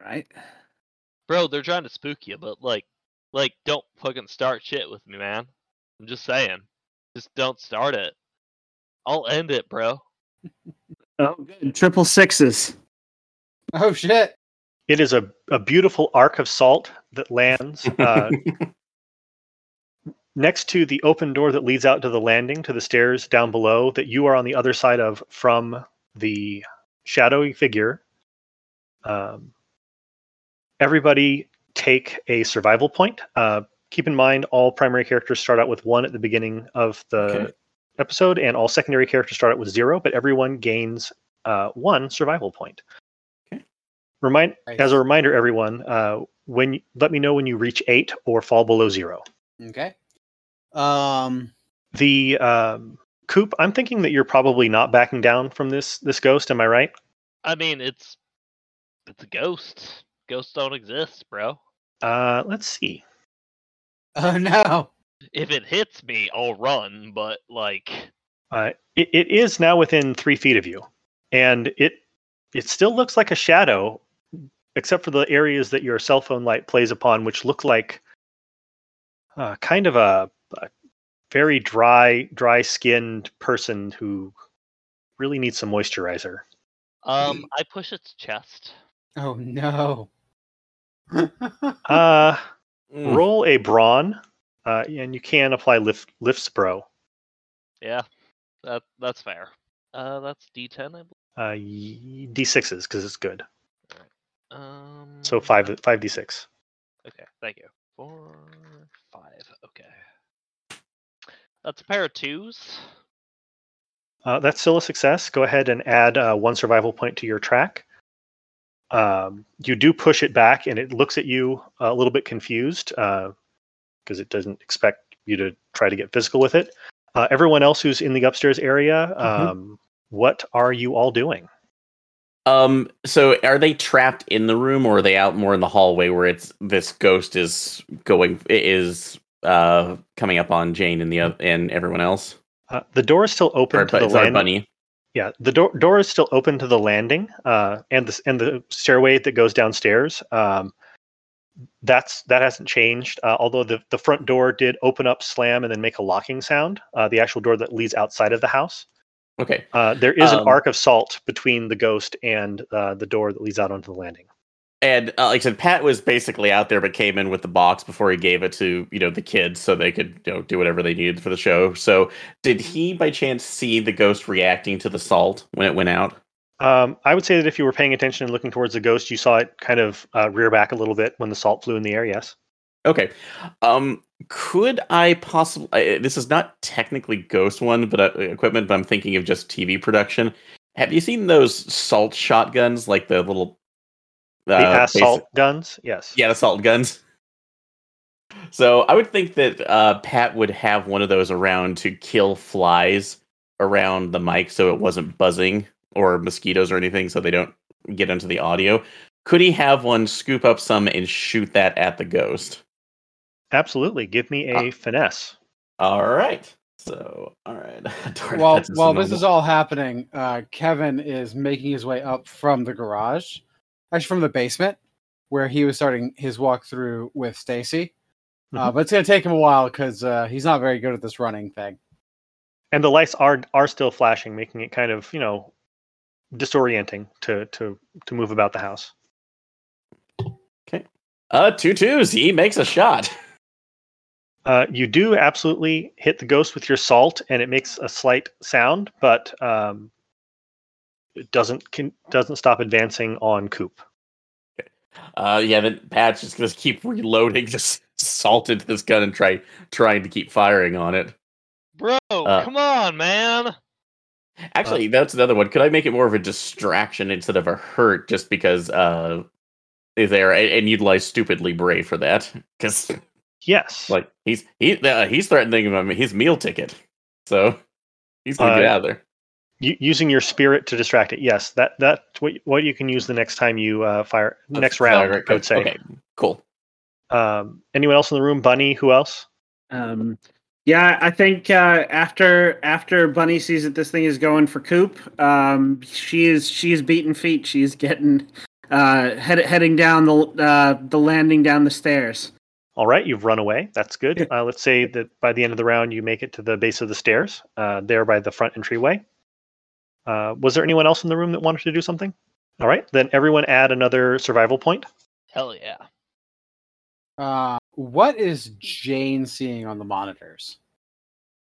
Right? Bro, they're trying to spook you, but like, like, don't fucking start shit with me, man. I'm just saying. Just don't start it. I'll end it, bro. Oh, good. Triple sixes. Oh shit! It is a, a beautiful arc of salt that lands uh, next to the open door that leads out to the landing to the stairs down below that you are on the other side of from the shadowy figure. Um, everybody take a survival point. Uh, keep in mind all primary characters start out with one at the beginning of the Okay. episode, and all secondary characters start out with zero, but everyone gains uh, one survival point. Okay. Remind Nice. as a reminder, everyone, uh, when let me know when you reach eight or fall below zero. Okay. Um. The um, coop. I'm thinking that you're probably not backing down from this this ghost. Am I right? I mean, it's it's a ghost. Ghosts don't exist, bro. Uh, let's see. Oh no. If it hits me, I'll run, but like, Uh, it, it is now within three feet of you, and it it still looks like a shadow, except for the areas that your cell phone light plays upon, which look like uh, kind of a, a very dry, dry-skinned person who really needs some moisturizer. um, I push its chest. Oh no. Uh, Mm. roll a brawn, uh, and you can apply lift lifts bro. Yeah, that that's fair. Uh, that's D10, I believe. Uh, y- d6s because it's good. Um, So five five d6. Okay, thank you. Four, five. Okay. That's a pair of twos. Uh, that's still a success. Go ahead and add uh, one survival point to your track. Um, you do push it back, and it looks at you a little bit confused because it doesn't expect you to try to get physical with it. Uh, everyone else who's in the upstairs area, um, what are you all doing? Um. So, are they trapped in the room, or are they out more in the hallway where it's this ghost is going is uh coming up on Jane and the and everyone else? Uh, the door is still open Or, to the landing. bunny. Yeah, the door door is still open to the landing, uh, and the and the stairway that goes downstairs. Um, that's that hasn't changed. Uh, although the the front door did open up, slam, and then make a locking sound. Uh, the actual door that leads outside of the house. Okay. Uh, there is Um, an arc of salt between the ghost and uh, the door that leads out onto the landing. And uh, like I said, Pat was basically out there, but came in with the box before he gave it to you know the kids, so they could you know do whatever they needed for the show. So, did he by chance see the ghost reacting to the salt when it went out? Um, I would say that if you were paying attention and looking towards the ghost, you saw it kind of uh, rear back a little bit when the salt flew in the air. Yes. Okay. Um, could I possibly? This is not technically Ghost One, but uh, equipment. But I'm thinking of just TV production. Have you seen those salt shotguns, like the little The uh, assault basic- guns. Yes. Yeah, the salt guns. So I would think that uh, Pat would have one of those around to kill flies around the mic, so it wasn't buzzing or mosquitoes or anything, so they don't get into the audio. Could he have one scoop up some and shoot that at the ghost? Absolutely. Give me a Uh, finesse. All right. So, all right. Darn, While while this is all happening, uh, Kevin is making his way up from the garage, actually from the basement, where he was starting his walkthrough with Stacy. Uh, Mhm. but it's gonna take him a while because uh, he's not very good at this running thing. And the lights are are still flashing, making it kind of you know disorienting to to to move about the house. Okay, uh, two twos. He makes a shot. Uh, you do absolutely hit the ghost with your salt, and it makes a slight sound, but um, it doesn't can, doesn't stop advancing on Coop. Uh, yeah, then Pat's just gonna keep reloading, just salt into this gun and try trying to keep firing on it. Bro, Uh, come on, man. Actually, that's another one. Could I make it more of a distraction instead of a hurt, just because uh, is there and, and utilize stupidly brave for that? Because Yes, like he's he uh, he's threatening him his meal ticket, so he's gonna get Uh, out of there. U- using your spirit to distract it. Yes, that that's what what you can use the next time you uh, fire next round. Direct- I would say. Okay, cool. Um, anyone else in the room? Bunny? Who else? Um, yeah, I think uh, after after Bunny sees that this thing is going for Coop, um, she is she is beating feet. She's getting uh, head, heading down the uh, the landing down the stairs. All right, you've run away. That's good. Uh, let's say that by the end of the round, you make it to the base of the stairs, uh, there by the front entryway. Uh, was there anyone else in the room that wanted to do something? All right, then everyone add another survival point. Hell yeah. Uh, what is Jane seeing on the monitors?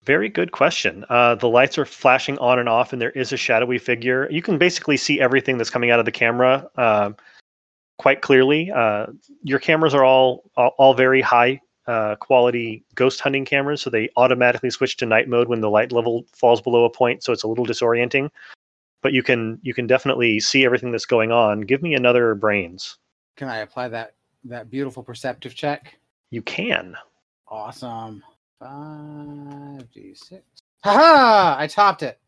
Very good question. Uh, the lights are flashing on and off, and there is a shadowy figure. You can basically see everything that's coming out of the camera um quite clearly. Uh, your cameras are all all, all very high uh, quality ghost hunting cameras, so they automatically switch to night mode when the light level falls below a point, so it's a little disorienting. But you can you can definitely see everything that's going on. Give me another brains. Can I apply that that beautiful perceptive check? You can. Awesome. Five d six. Haha! I topped it.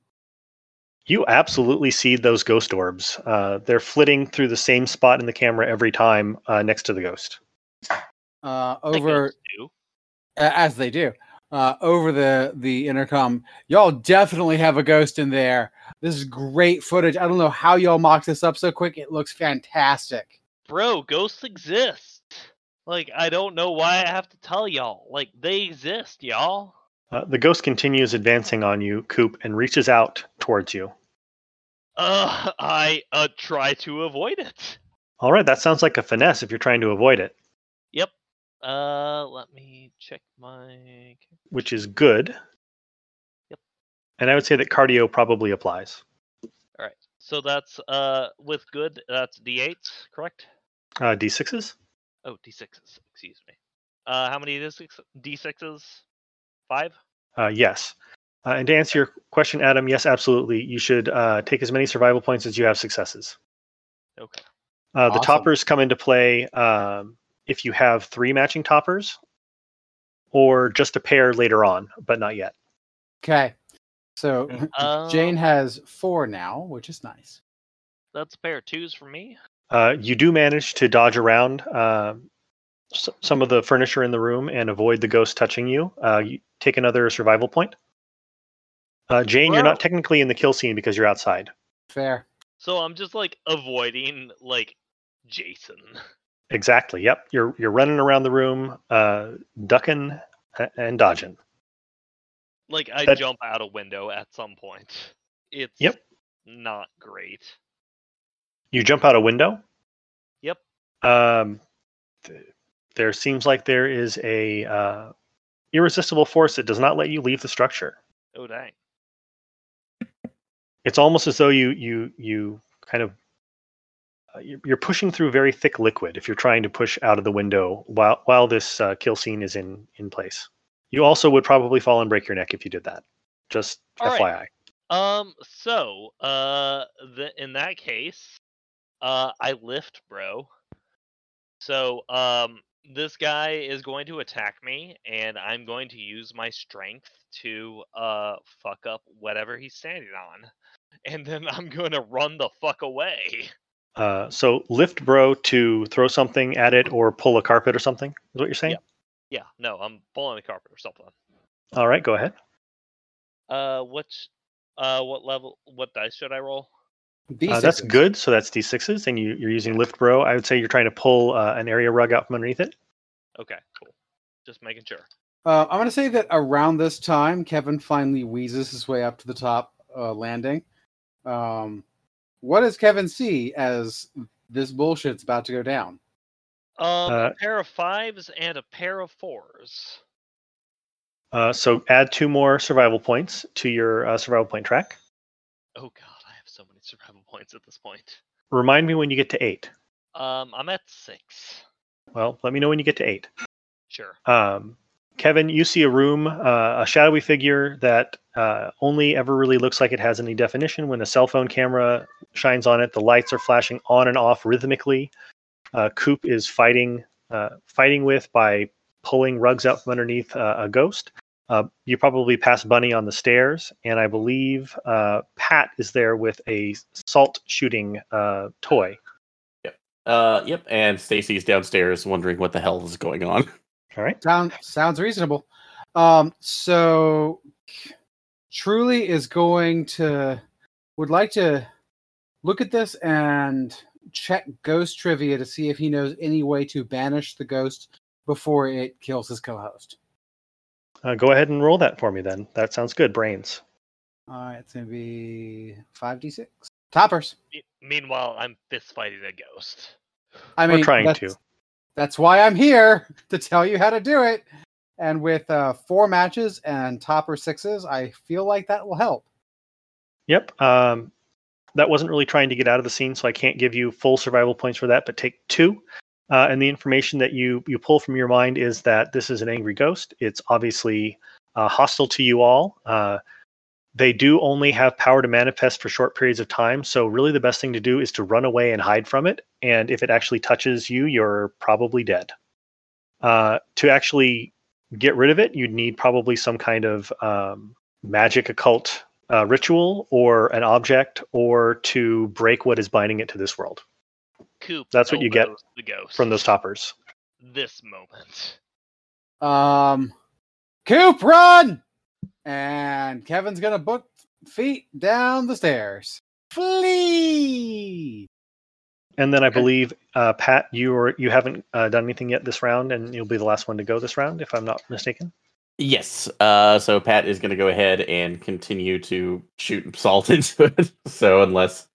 You absolutely see those ghost orbs. Uh, they're flitting through the same spot in the camera every time uh, next to the ghost. Uh, over do. a- as they do. Uh, over the the intercom, y'all definitely have a ghost in there. This is great footage. I don't know how y'all mocked this up so quick. It looks fantastic. Bro, ghosts exist. Like, I don't know why I have to tell y'all. Like, they exist, y'all. Uh, the ghost continues advancing on you, Coop, and reaches out towards you. Uh, I uh try to avoid it. All right, that sounds like a finesse if you're trying to avoid it, Yep. Uh, let me check my. which is good. Yep. And I would say that cardio probably applies. All right. So that's uh with good. That's d8s, correct? Uh, D6s? Oh, d6s. Excuse me. Uh, how many d6 d6s? Five. Uh, yes. Uh, and to answer your question, Adam, yes, absolutely. You should uh, take as many survival points as you have successes. Okay. Uh, the Awesome. toppers come into play um, if you have three matching toppers, or just a pair later on, but not yet. Okay. So Jane Um, has four now, which is nice. That's a pair of twos for me. Uh, you do manage to dodge around uh, s- some of the furniture in the room and avoid the ghost touching you. Uh, you take another survival point. Uh, Jane, you're not technically in the kill scene because you're outside. Fair. So I'm just like avoiding like Jason. Exactly. Yep. You're you're running around the room, uh, ducking a- and dodging. Like I That- jump out a window at some point. It's Yep. not great. You jump out a window. Yep. Um, th- there seems like there is a uh, irresistible force that does not let you leave the structure. Oh dang. It's almost as though you you you kind of uh, you're you're pushing through very thick liquid if you're trying to push out of the window while while this uh, kill scene is in in place. You also would probably fall and break your neck if you did that. Just All right. FYI. Um. So, uh, the, in that case, uh, I lift, bro. So, um, this guy is going to attack me, and I'm going to use my strength to uh fuck up whatever he's standing on, and then I'm going to run the fuck away. Uh, so lift bro to throw something at it or pull a carpet or something. Is what you're saying? Yeah. yeah No, I'm pulling a carpet or something. All right, go ahead. Uh, what's uh, what level? What dice should I roll? These Uh, that's good. So that's d6s, and you, you're using lift bro. I would say you're trying to pull uh, an area rug out from underneath it. Okay, cool. Just making sure. Uh, I'm going to say that around this time, Kevin finally wheezes his way up to the top uh, landing. Um, what does Kevin see as this bullshit's about to go down? Um, Uh, a pair of fives and a pair of fours. Uh, so add two more survival points to your uh, survival point track. Oh god, I have so many survival points at this point. Remind me when you get to eight. Um, I'm at six. Well, let me know when you get to eight. Sure. Um, Kevin, you see a room, uh, a shadowy figure that uh, only ever really looks like it has any definition when a cell phone camera shines on it. The lights are flashing on and off rhythmically. Uh, Coop is fighting, uh, fighting with by pulling rugs out from underneath uh, a ghost. Uh, you probably pass Bunny on the stairs, and I believe uh, Pat is there with a salt shooting uh, toy. Uh, yep. And Stacy's downstairs wondering what the hell is going on. All right. Sound, sounds reasonable. Um, so Truly is going to would like to look at this and check ghost trivia to see if he knows any way to banish the ghost before it kills his co-host. Uh, go ahead and roll that for me then. That sounds good. Brains. All right, it's gonna be five d six toppers. Me- meanwhile, I'm fist fighting a ghost. I mean, We're trying that's- to. That's why I'm here to tell you how to do it. And with uh, four matches and topper sixes, I feel like that will help. Yep. Um, that wasn't really trying to get out of the scene, so I can't give you full survival points for that. But take two, uh, and the information that you you pull from your mind is that this is an angry ghost. It's obviously uh, hostile to you all. Uh, they do only have power to manifest for short periods of time, so really the best thing to do is to run away and hide from it. And if it actually touches you, you're probably dead. Uh, to actually get rid of it, you'd need probably some kind of um, magic occult uh, ritual or an object or to break what is binding it to this world Coop. That's what you get The ghost from those toppers. This moment. Um, Coop, run! And Kevin's gonna book feet down the stairs. Flee! And then I believe uh, Pat, you or you haven't uh, done anything yet this round, and you'll be the last one to go this round, if I'm not mistaken. Yes. Uh, so Pat is going to go ahead and continue to shoot salt into it. so unless,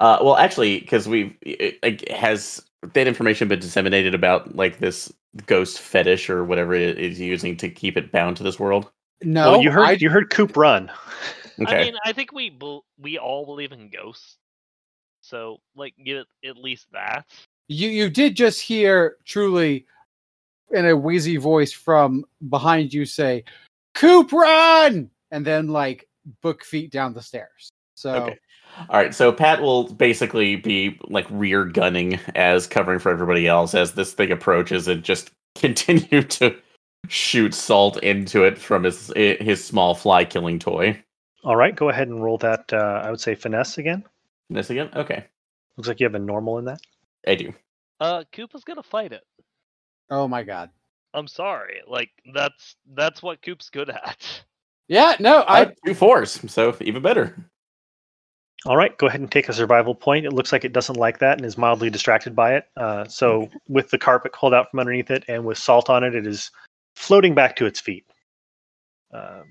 uh, well, actually, because we've it, it has that information been disseminated about like this ghost fetish or whatever it is using to keep it bound to this world. No, well, you heard I- you heard Coop run. Okay. I mean, I think we we all believe in ghosts. So, like, give it at least that. you you did just hear truly in a wheezy voice from behind you say, "Coop, run!" and then like book feet down the stairs. So Okay. All right, so Pat will basically be like rear gunning as covering for everybody else as this thing approaches and just continue to shoot salt into it from his his small fly killing toy. All right, go ahead and roll that. Uh, I would say finesse again. Finesse again? Okay, Looks like you have a normal in that. I do. Uh, Coop is gonna fight it. oh my god. I'm sorry. Like, that's that's what Coop's good at. Yeah, no, I I have two fours, so even better. All right, go ahead and take a survival point. It looks like it doesn't like that and is mildly distracted by it. Uh, so, with the carpet pulled out from underneath it and with salt on it, it is floating back to its feet, um,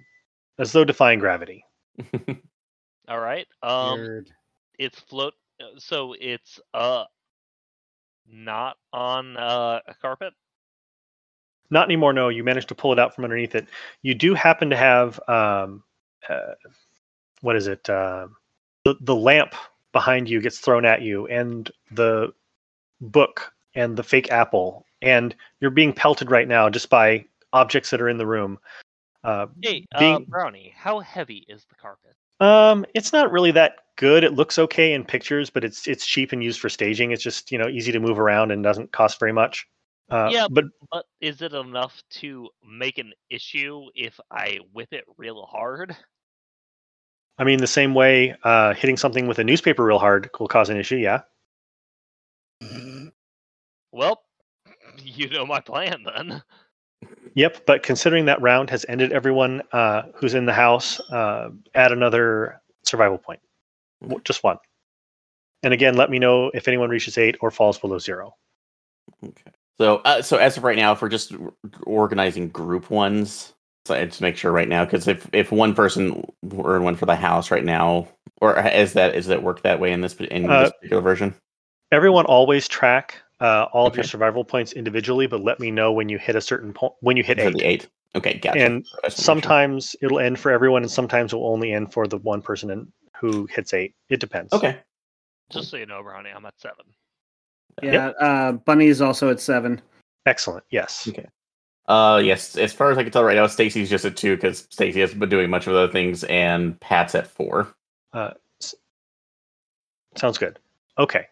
as though defying gravity. All right. Um, weird. it's float. uh, So it's uh, not on uh a carpet. Not anymore. No, you managed to pull it out from underneath it. You do happen to have um, uh, what is it? Uh, the the lamp behind you gets thrown at you, and the book and the fake apple, and you're being pelted right now just by objects that are in the room. Uh, Hey, uh, Brownie, how heavy is the carpet? um, it's not really that good. It looks okay in pictures, but it's it's cheap and used for staging. It's just you know easy to move around and doesn't cost very much. Uh, Yeah, but But is it enough to make an issue if I whip it real hard? I mean, the same way uh, hitting something with a newspaper real hard will cause an issue. Yeah. Well, you know my plan then. Yep. But considering that round has ended, everyone uh, who's in the house uh, add another survival point. W- Just one. And again, let me know if anyone reaches eight or falls below zero. Okay. So, uh, so as of right now, if we're just organizing group ones, so I just make sure right now, because if if one person earn one for the house right now, or is that is that work that way in this in Uh, this particular version? Everyone always track uh, all of your survival points individually, but let me know when you hit a certain point when you hit eight. the eight. Okay, gotcha. And I just wanna make sure. sometimes it'll end for everyone, and sometimes it will only end for the one person in, who hits eight. It depends. Okay. Just so you know, Brownie, I'm at seven. Yeah, uh, Bunny is also at seven. Excellent. Yes. Okay. Uh, yes. As far as I can tell right now, Stacy's just at two because Stacy has been doing much of other things, and Pat's at four. Uh, Sounds good. Okay.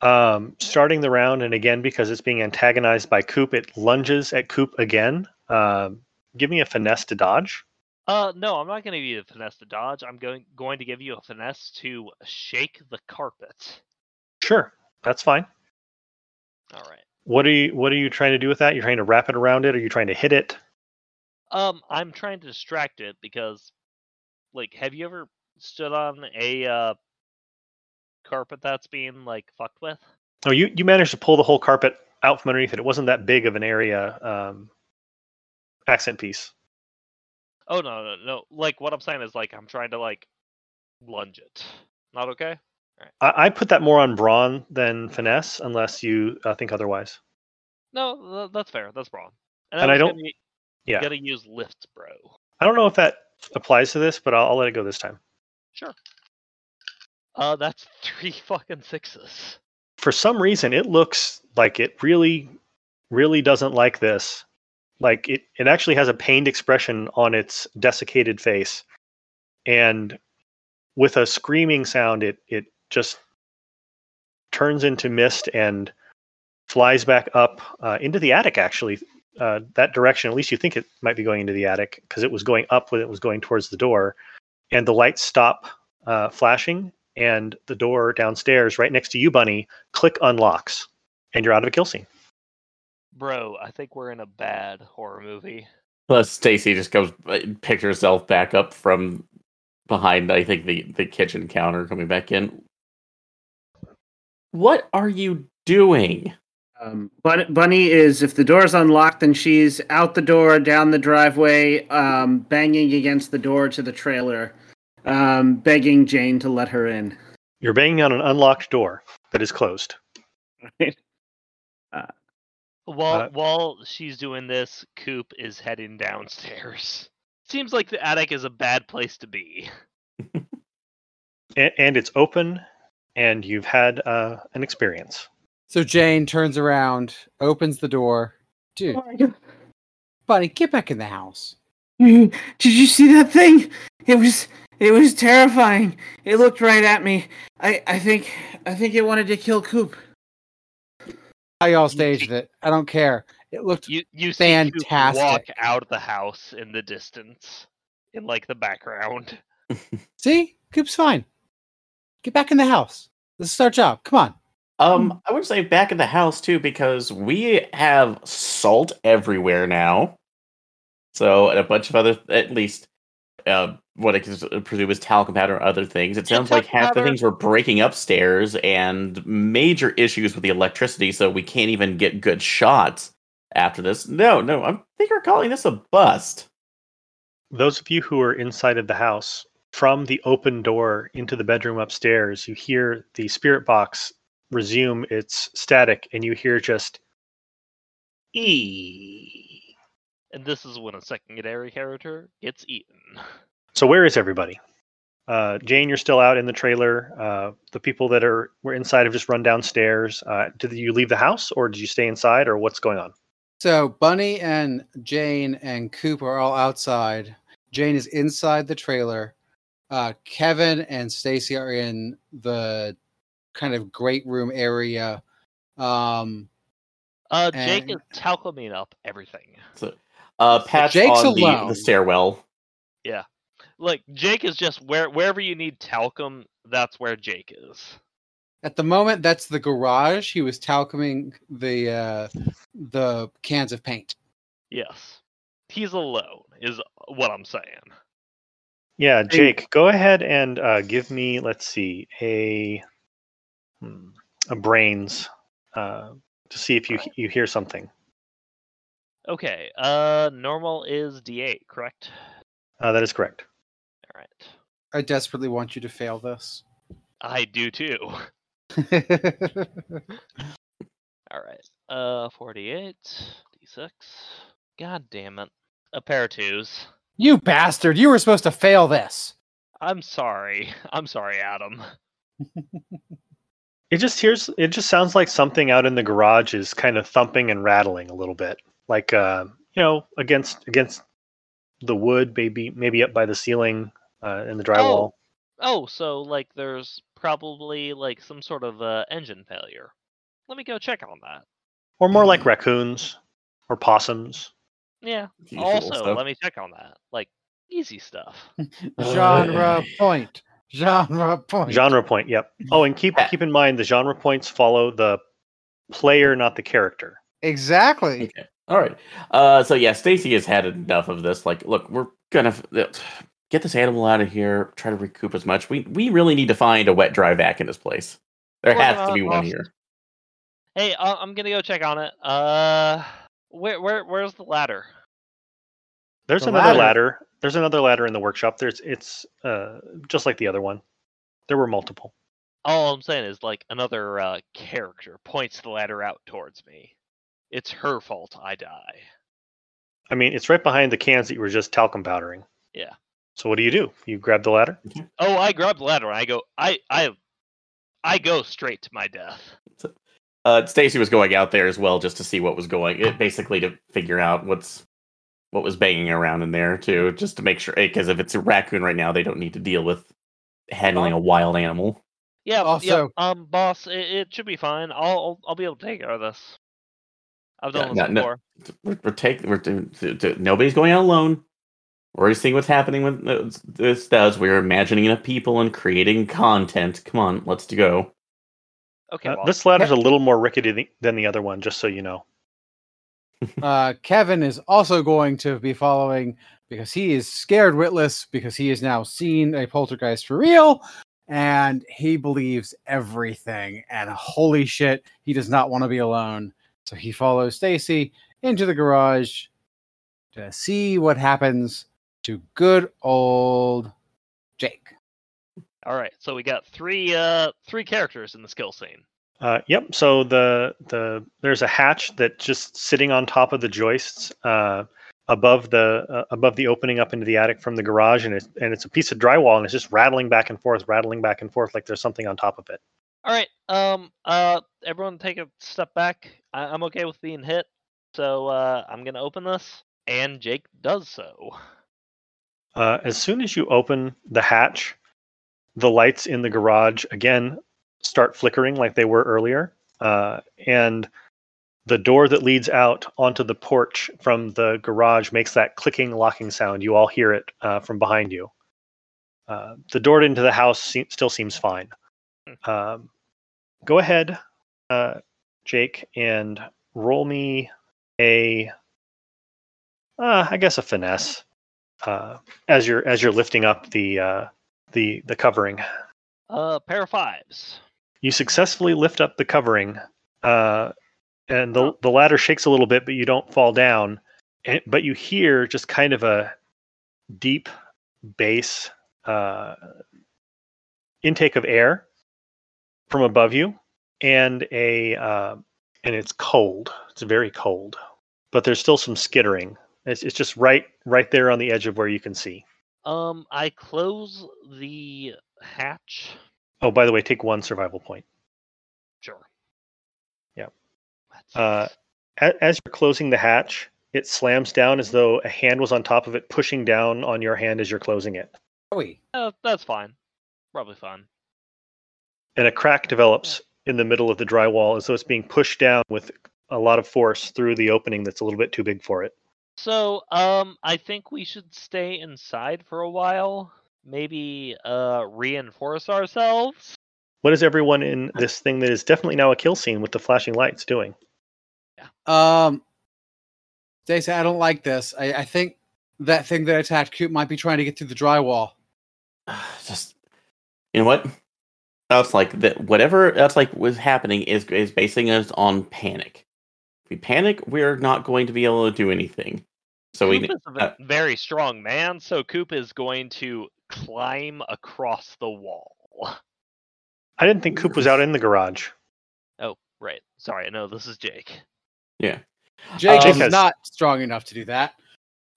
Um, starting the round, and again, because it's being antagonized by Coop, it lunges at Coop again. Um, give me a finesse to dodge. Uh, no, I'm not going to give you a finesse to dodge. I'm going going to give you a finesse to shake the carpet. Sure, that's fine. All right. What are you What are you trying to do with that? You're trying to wrap it around it, Are you trying to hit it? Um, I'm trying to distract it because, like, have you ever stood on a uh, carpet that's being like fucked with? Oh, you you managed to pull the whole carpet out from underneath it. It wasn't that big of an area. Um, accent piece. Oh no, no, no. Like, what I'm saying is, like, I'm trying to like lunge it. Not okay. I, I put that more on brawn than finesse, unless you uh, think otherwise. No, that's fair. That's wrong. And was I don't- Gonna, Yeah, Gotta use lifts, bro. I don't know if that applies to this, but I'll, I'll let it go this time. Sure. Uh, that's three fucking sixes. for some reason it looks like it really really doesn't like this like it, it actually has a pained expression on its desiccated face and with a screaming sound it it just turns into mist and flies back up uh, into the attic actually uh, that direction at least you think it might be going into the attic because it was going up when it was going towards the door and the lights stop uh, flashing and the door downstairs right next to you bunny click unlocks and you're out of a kill scene Bro, I think we're in a bad horror movie. Plus, Stacy just goes uh, picks herself back up from behind. I think the the kitchen counter coming back in. What are you doing? Um, Bun- Bunny is if the door's unlocked, then she's out the door, down the driveway, um, banging against the door to the trailer, um, begging Jane to let her in. you're banging on an unlocked door that is closed While Uh, while she's doing this, Coop is heading downstairs. Seems like the attic is a bad place to be. and, and it's open and you've had uh, an experience So Jane turns around, opens the door. Dude, buddy, get back in the house. Did you see that thing? It was it was terrifying. It looked right at me. I I think I think it wanted to kill Coop. How y'all staged it? I don't care. It looked You you see Coop walk out of the house in the distance, in like the background. See? Coop's fine. Get back in the house. This is our job. Come on. Um, I would say back in the house too because we have salt everywhere now. So and a bunch of other, at least, uh, what I can presume is talcum powder and other things. It Yeah, sounds like talcum half the things were breaking upstairs and major issues with the electricity, so we can't even get good shots after this. No, no, I think we're calling this a bust. those of you who are inside of the house from the open door into the bedroom upstairs you hear the spirit box resume its static and you hear just e And this is when a secondary character gets eaten. so where is everybody uh, jane you're still out in the trailer uh, the people that are were inside have just run downstairs uh, did you leave the house or did you stay inside or what's going on So Bunny and Jane and Coop are all outside. Jane is inside the trailer. Uh, Kevin and Stacy are in the kind of great room area. Um, Uh, Jake is And- talcuming up everything. So, uh, Pat's Jake's on the, alone. the stairwell. Yeah, like Jake is just where wherever you need talcum, that's where Jake is. at the moment, that's the garage. He was talcuming the uh, the cans of paint. Yes, he's alone. Is what I'm saying. Yeah jake go ahead and uh, give me let's see a hmm, a brains uh, to see if you Right. you hear something. Okay. Uh, normal is D8, correct? Uh, that is correct. All right. I desperately want you to fail this. I do too. All right. Uh, 48, D6. God damn it. A pair of twos. You bastard! You were supposed to fail this. I'm sorry. I'm sorry, Adam. It just hears. It just sounds like something out in the garage is kind of thumping and rattling a little bit, like uh, you know, against against the wood, maybe maybe up by the ceiling uh, in the drywall. Oh, so like there's probably like some sort of uh, engine failure. Let me go check on that. or more like raccoons or possums. Yeah. Usual Also, stuff. let me check on that. Like easy stuff. Genre point. Genre point. Genre point. Yep. Oh, and keep keep in mind the genre points follow the player, not the character. Exactly. Okay. All right. Uh, so yeah, Stacy has had enough of this. Like, look, we're gonna f- uh, get this animal out of here. Try to recoup as much. We we really need to find a wet dry vac in this place. There Working has to be it, one boss. here. Hey, I'm gonna go check on it. Uh, where where where's the ladder? There's The another ladder. ladder. There's another ladder in the workshop. There's it's uh just like the other one. There were multiple. All I'm saying is like another uh, character points the ladder out towards me. It's her fault I die. I mean, it's right behind the cans that you were just talcum powdering. Yeah. So what do you do? You grab the ladder? Oh, I grab the ladder and I go. I I I go straight to my death. Uh, Stacy was going out there as well just to see what was going. It basically to figure out what's what was banging around in there too, just to make sure. Because if it's a raccoon right now, they don't need to deal with handling a wild animal. Yeah. yeah, Also- um, boss, it, it should be fine. I'll, I'll I'll be able to take care of this. I've done Yeah, this no- before. We're, we're taking. We're doing. d- d- nobody's going out alone. We're already seeing what's happening with this- this. Does we're imagining enough people and creating content. Come on, let's go. Okay. Uh, boss. this ladder's a little more rickety than the other one, just so you know. Uh, Kevin is also going to be following because he is scared witless because he has now seen a poltergeist for real and he believes everything. And holy shit, he does not want to be alone. So he follows Stacy into the garage to see what happens to good old Jake. All right. So we got three uh three characters in the skill scene. Uh, yep. So the the there's a hatch that just sitting on top of the joists uh, above the uh, above the opening up into the attic from the garage, and it's and it's a piece of drywall, and it's just rattling back and forth, rattling back and forth like there's something on top of it. All right. Um. Uh. Everyone, take a step back. I- I'm okay with being hit, so uh, I'm gonna open this, and Jake does so. Uh, as soon as you open the hatch, the lights in the garage again start flickering like they were earlier, uh, and the door that leads out onto the porch from the garage makes that clicking, locking sound. You all hear it uh, from behind you. Uh, the door into the house se- still seems fine. Um, go ahead, uh, Jake, and roll me a, uh, I guess a finesse uh, as you're as you're lifting up the uh, the the covering. Uh, pair of fives. You successfully lift up the covering, uh, and the the ladder shakes a little bit, but you don't fall down. And, but you hear just kind of a deep bass uh, intake of air from above you, and a uh, and it's cold. It's very cold, but there's still some skittering. It's it's just right right there on the edge of where you can see. Um, I close the hatch. Oh, by the way, take one survival point. Sure. Yeah. Uh, a- as you're closing the hatch, it slams down as though a hand was on top of it, pushing down on your hand as you're closing it. Joey. uh, that's fine. Probably fine. And a crack develops in the middle of the drywall as though it's being pushed down with a lot of force through the opening that's a little bit too big for it. So, um, I think we should stay inside for a while. Maybe uh reinforce ourselves. What is everyone in this thing that is definitely now a kill scene with the flashing lights doing? Yeah. Um, Stacey, I don't like this. I, I think that thing that attacked Coop might be trying to get through the drywall. Just you know what? That's like that. Whatever that's like was happening is is basing us on panic. If we panic, we're not going to be able to do anything. So Coop we is a uh, very strong man, so Coop is going to climb across the wall. I didn't think Coop was out in the garage. Oh, right. Sorry, no, this is Jake. yeah. Jake Um, is Because- not strong enough to do that.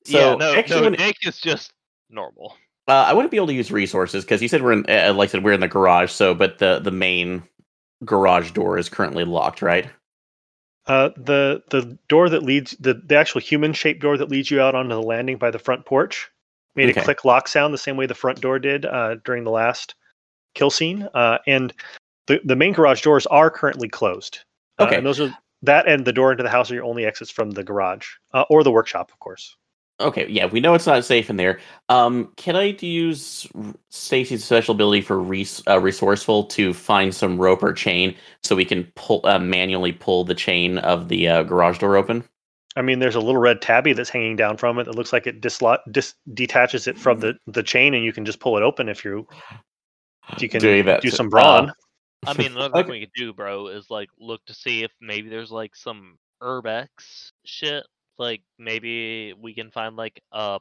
So yeah, no, actually, no, when- Jake is just normal. Uh, I wouldn't be able to use resources because you said we're in, uh, like I said, we're in the garage. So, but the the main garage door is currently locked, right? Uh, the the door that leads the, the actual human shaped door that leads you out onto the landing by the front porch made Okay. a click lock sound the same way the front door did uh, during the last kill scene. Uh, and the the main garage doors are currently closed. Uh, Okay. and those are that and the door into the house are your only exits from the garage uh, or the workshop, of course. Okay, yeah, we know it's not safe in there. Um, can I use Stacy's special ability for res- uh, resourceful to find some rope or chain so we can pull uh, manually pull the chain of the uh, garage door open? I mean, there's a little red tabby that's hanging down from it that looks like it dislo- dis- detaches it from the, the chain, and you can just pull it open if you if you can Doing that do some brawn. uh, I mean, another thing Okay. we could do, bro, is like look to see if maybe there's like some urbex shit. Like maybe we can find like a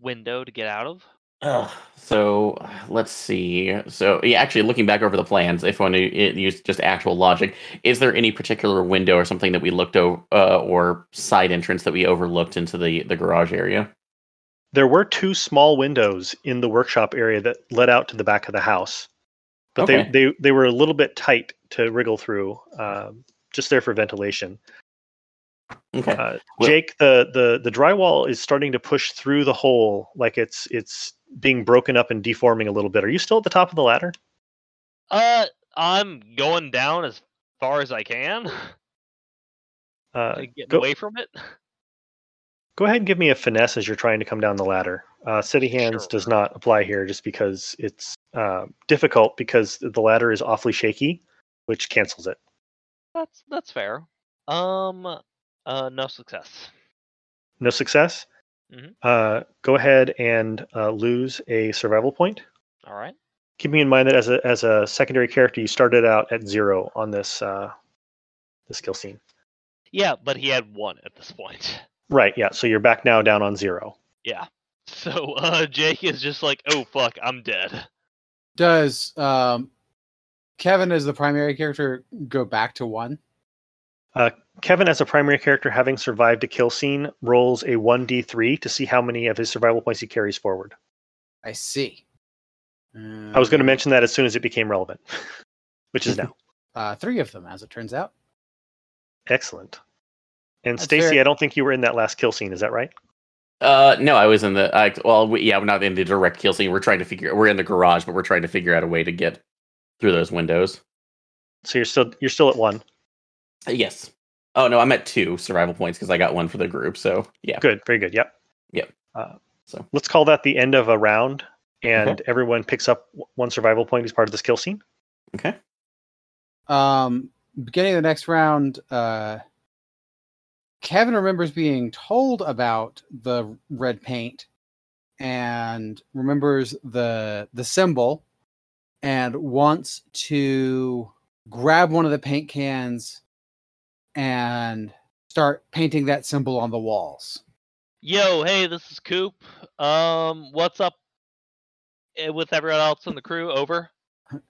window to get out of. Ugh, so let's see. So yeah, actually, looking back over the plans, if I want to use just actual logic, is there any particular window or something that we looked over, uh, or side entrance that we overlooked into the the garage area? There were two small windows in the workshop area that led out to the back of the house, but Okay. they, they they were a little bit tight to wriggle through, um, just there for ventilation. Okay. Uh, Jake, the, the the drywall is starting to push through the hole, like it's it's being broken up and deforming a little bit. Are you still at the top of the ladder? Uh, I'm going down as far as I can, Uh, like, getting go- away from it. Go ahead and give me a finesse as you're trying to come down the ladder. Uh, City hands does not apply here just because it's uh, difficult because the ladder is awfully shaky, which cancels it. That's that's fair. Um, uh, no success. No success. Mhm. Uh, go ahead and uh, lose a survival point. All right. Keeping in mind that as a as a secondary character, you started out at zero on this uh, the skill scene. Yeah, but he had one at this point. Right. Yeah. So you're back now down on zero. Yeah. So uh, Jake is just like, oh fuck, I'm dead. Does um, Kevin, as the primary character, go back to one? Kevin, as a primary character, having survived a kill scene, rolls a one d three to see how many of his survival points he carries forward. I see. I was going to Um, mention that as soon as it became relevant, which is now. uh, three of them, as it turns out. Excellent. And That's Stacy, fair. I don't think you were in that last kill scene. Is that right? Uh, no, I was in the. I, well, we, yeah, we're not in the direct kill scene. We're trying to figure. We're in the garage, but we're trying to figure out a way to get through those windows. So you're still you're still at one. Uh, Yes. Oh no, I'm at two survival points because I got one for the group. So yeah. Good. Very good. Yep. Yep. Uh, So- let's call that the end of a round, and everyone picks up one survival point as part of the skill scene. Okay. Um, beginning of the next round, uh, Kevin remembers being told about the red paint and remembers the the symbol and wants to grab one of the paint cans and start painting that symbol on the walls. Yo, hey, this is Coop. Um, what's up eh, with everyone else in the crew? Over.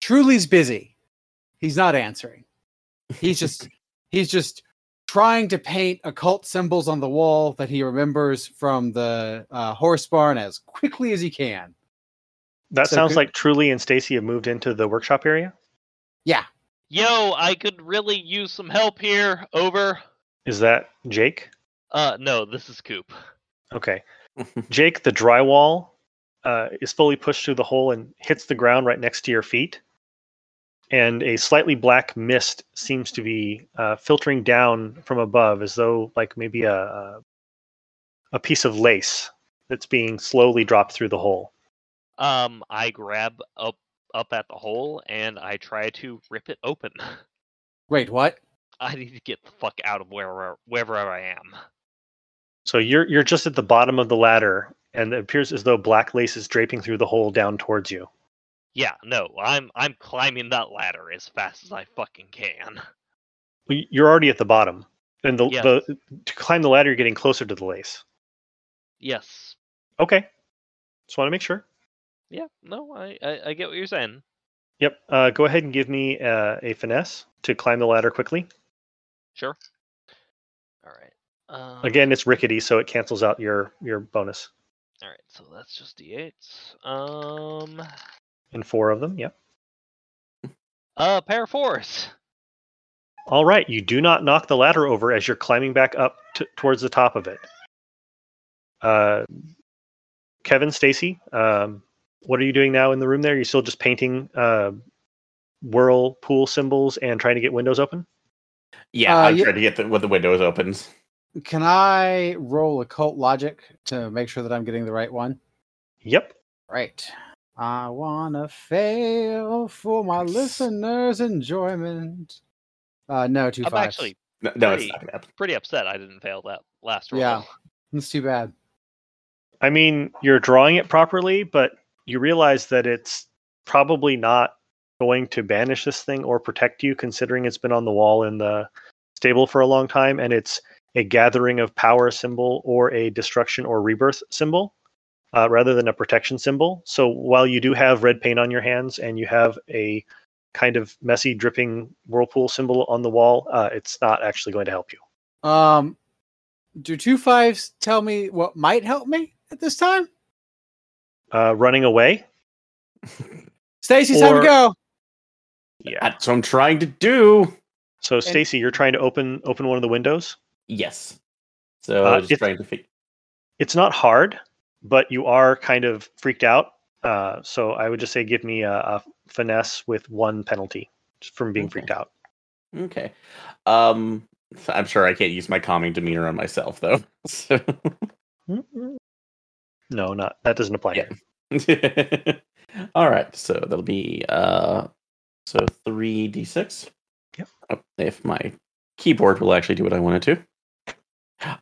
Truly's busy. He's not answering. He's just he's just trying to paint occult symbols on the wall that he remembers from the uh, horse barn as quickly as he can. That So sounds could- like Truly and Stacy have moved into the workshop area. Yeah, Yo, I could really use some help here. Over. Is that Jake? Uh, no, this is Coop. Okay. Jake, the drywall uh, is fully pushed through the hole and hits the ground right next to your feet. And a slightly black mist seems to be uh, filtering down from above, as though like maybe a, a a piece of lace that's being slowly dropped through the hole. Um, I grab up up at the hole and I try to rip it open. Wait, what? I need to get the fuck out of wherever wherever I am. So you're you're just at the bottom of the ladder, and it appears as though black lace is draping through the hole down towards you. Yeah, no, I'm I'm climbing that ladder as fast as I fucking can. You're already at the bottom, and the, Yes. the to climb the ladder, you're getting closer to the lace. Yes. Okay, just want to make sure. Yeah, no, I, I, I get what you're saying. Yep. Uh, go ahead and give me uh, a finesse to climb the ladder quickly. Sure. All right. Um, Again, it's rickety, so it cancels out your your bonus. All right, so that's just d8. Um, and four of them. Yep. uh, pair of fours. All right. You do not knock the ladder over as you're climbing back up t- towards the top of it. Uh, Kevin, Stacy, um, what are you doing now in the room? There, you still just painting uh, whirlpool symbols and trying to get windows open. Yeah, Uh, I'm yeah. trying to get the, with the windows opens. Can I roll occult logic to make sure that I'm getting the right one? Yep. Right. I wanna fail for my Nice. listeners' enjoyment. Uh, no, two I'm fives. actually No, no it's Pretty- not gonna happen. pretty upset I didn't fail that last roll. Yeah. It's too bad. I mean, you're drawing it properly, but you realize that it's probably not going to banish this thing or protect you, considering it's been on the wall in the stable for a long time, and it's a gathering of power symbol or a destruction or rebirth symbol, uh, rather than a protection symbol. So while you do have red paint on your hands and you have a kind of messy, dripping whirlpool symbol on the wall, uh, it's not actually going to help you. Um, do two fives tell me what might help me at this time? Uh, running away, Stacy, time to go. yeah. That's what I'm trying to do. So Stacy, you're trying to open open one of the windows. Yes. So Uh, just it's- trying to figure. it's not hard, but you are kind of freaked out. Uh, so I would just say give me a, a finesse with one penalty from being Okay. freaked out. Okay. Um, I'm sure I can't use my calming demeanor on myself though. So. No, not that doesn't apply Yeah. All right, so that'll be uh, so three d six. Yep. Oh, if my keyboard will actually do what I want it to.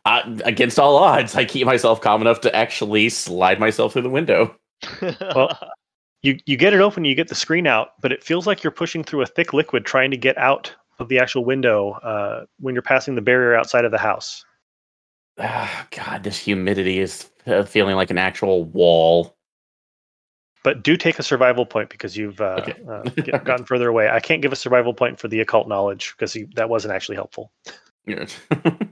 Uh, against all odds, I keep myself calm enough to actually slide myself through the window. Well, You you get it open, you get the screen out, but it feels like you're pushing through a thick liquid trying to get out of the actual window uh, when you're passing the barrier outside of the house. Ah, God, this humidity is feeling like an actual wall. But do take a survival point because you've uh, Okay. uh, get, gotten further away. I can't give a survival point for the occult knowledge because that wasn't actually helpful. Good.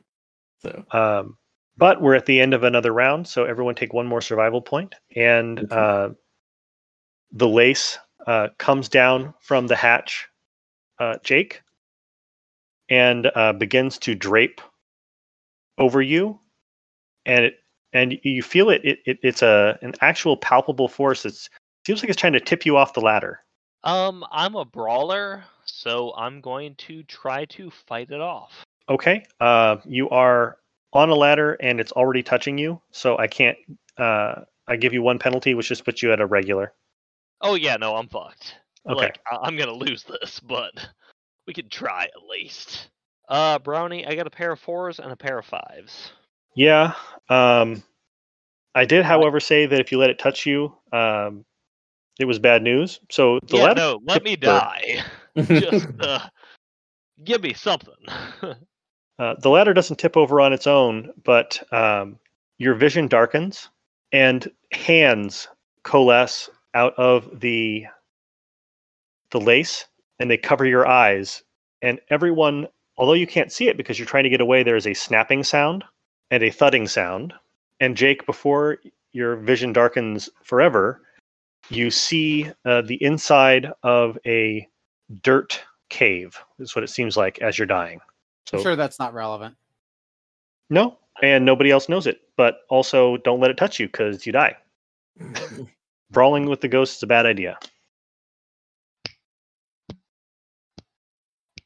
so Um, but we're at the end of another round, so everyone take one more survival point, and Okay. uh, the lace uh, comes down from the hatch, uh, Jake, and uh, begins to drape over you, and it and you feel it. It, it it's a an actual palpable force. It seems like it's trying to tip you off the ladder. um, I'm a brawler, so I'm going to try to fight it off. Okay, uh, you are on a ladder, and it's already touching you, so I can't. Uh, I give you one penalty, which just puts you at a regular. Oh yeah, no, I'm fucked. Okay. Like I- I'm gonna lose this, but we can try at least. Uh, Brownie, I got a pair of fours and a pair of fives. Yeah. Um, I did, however, say that if you let it touch you, um, it was bad news. So the yeah, ladder. no, let me die. Just uh, give me something. Uh, the ladder doesn't tip over on its own, but um, your vision darkens and hands coalesce out of the the lace, and they cover your eyes. And everyone, although you can't see it because you're trying to get away, there is a snapping sound and a thudding sound. And Jake, before your vision darkens forever, you see uh, the inside of a dirt cave. Is what it seems like as you're dying. So I'm sure that's not relevant. no, and nobody else knows it. But also, don't let it touch you because you die. Brawling with the ghost is a bad idea.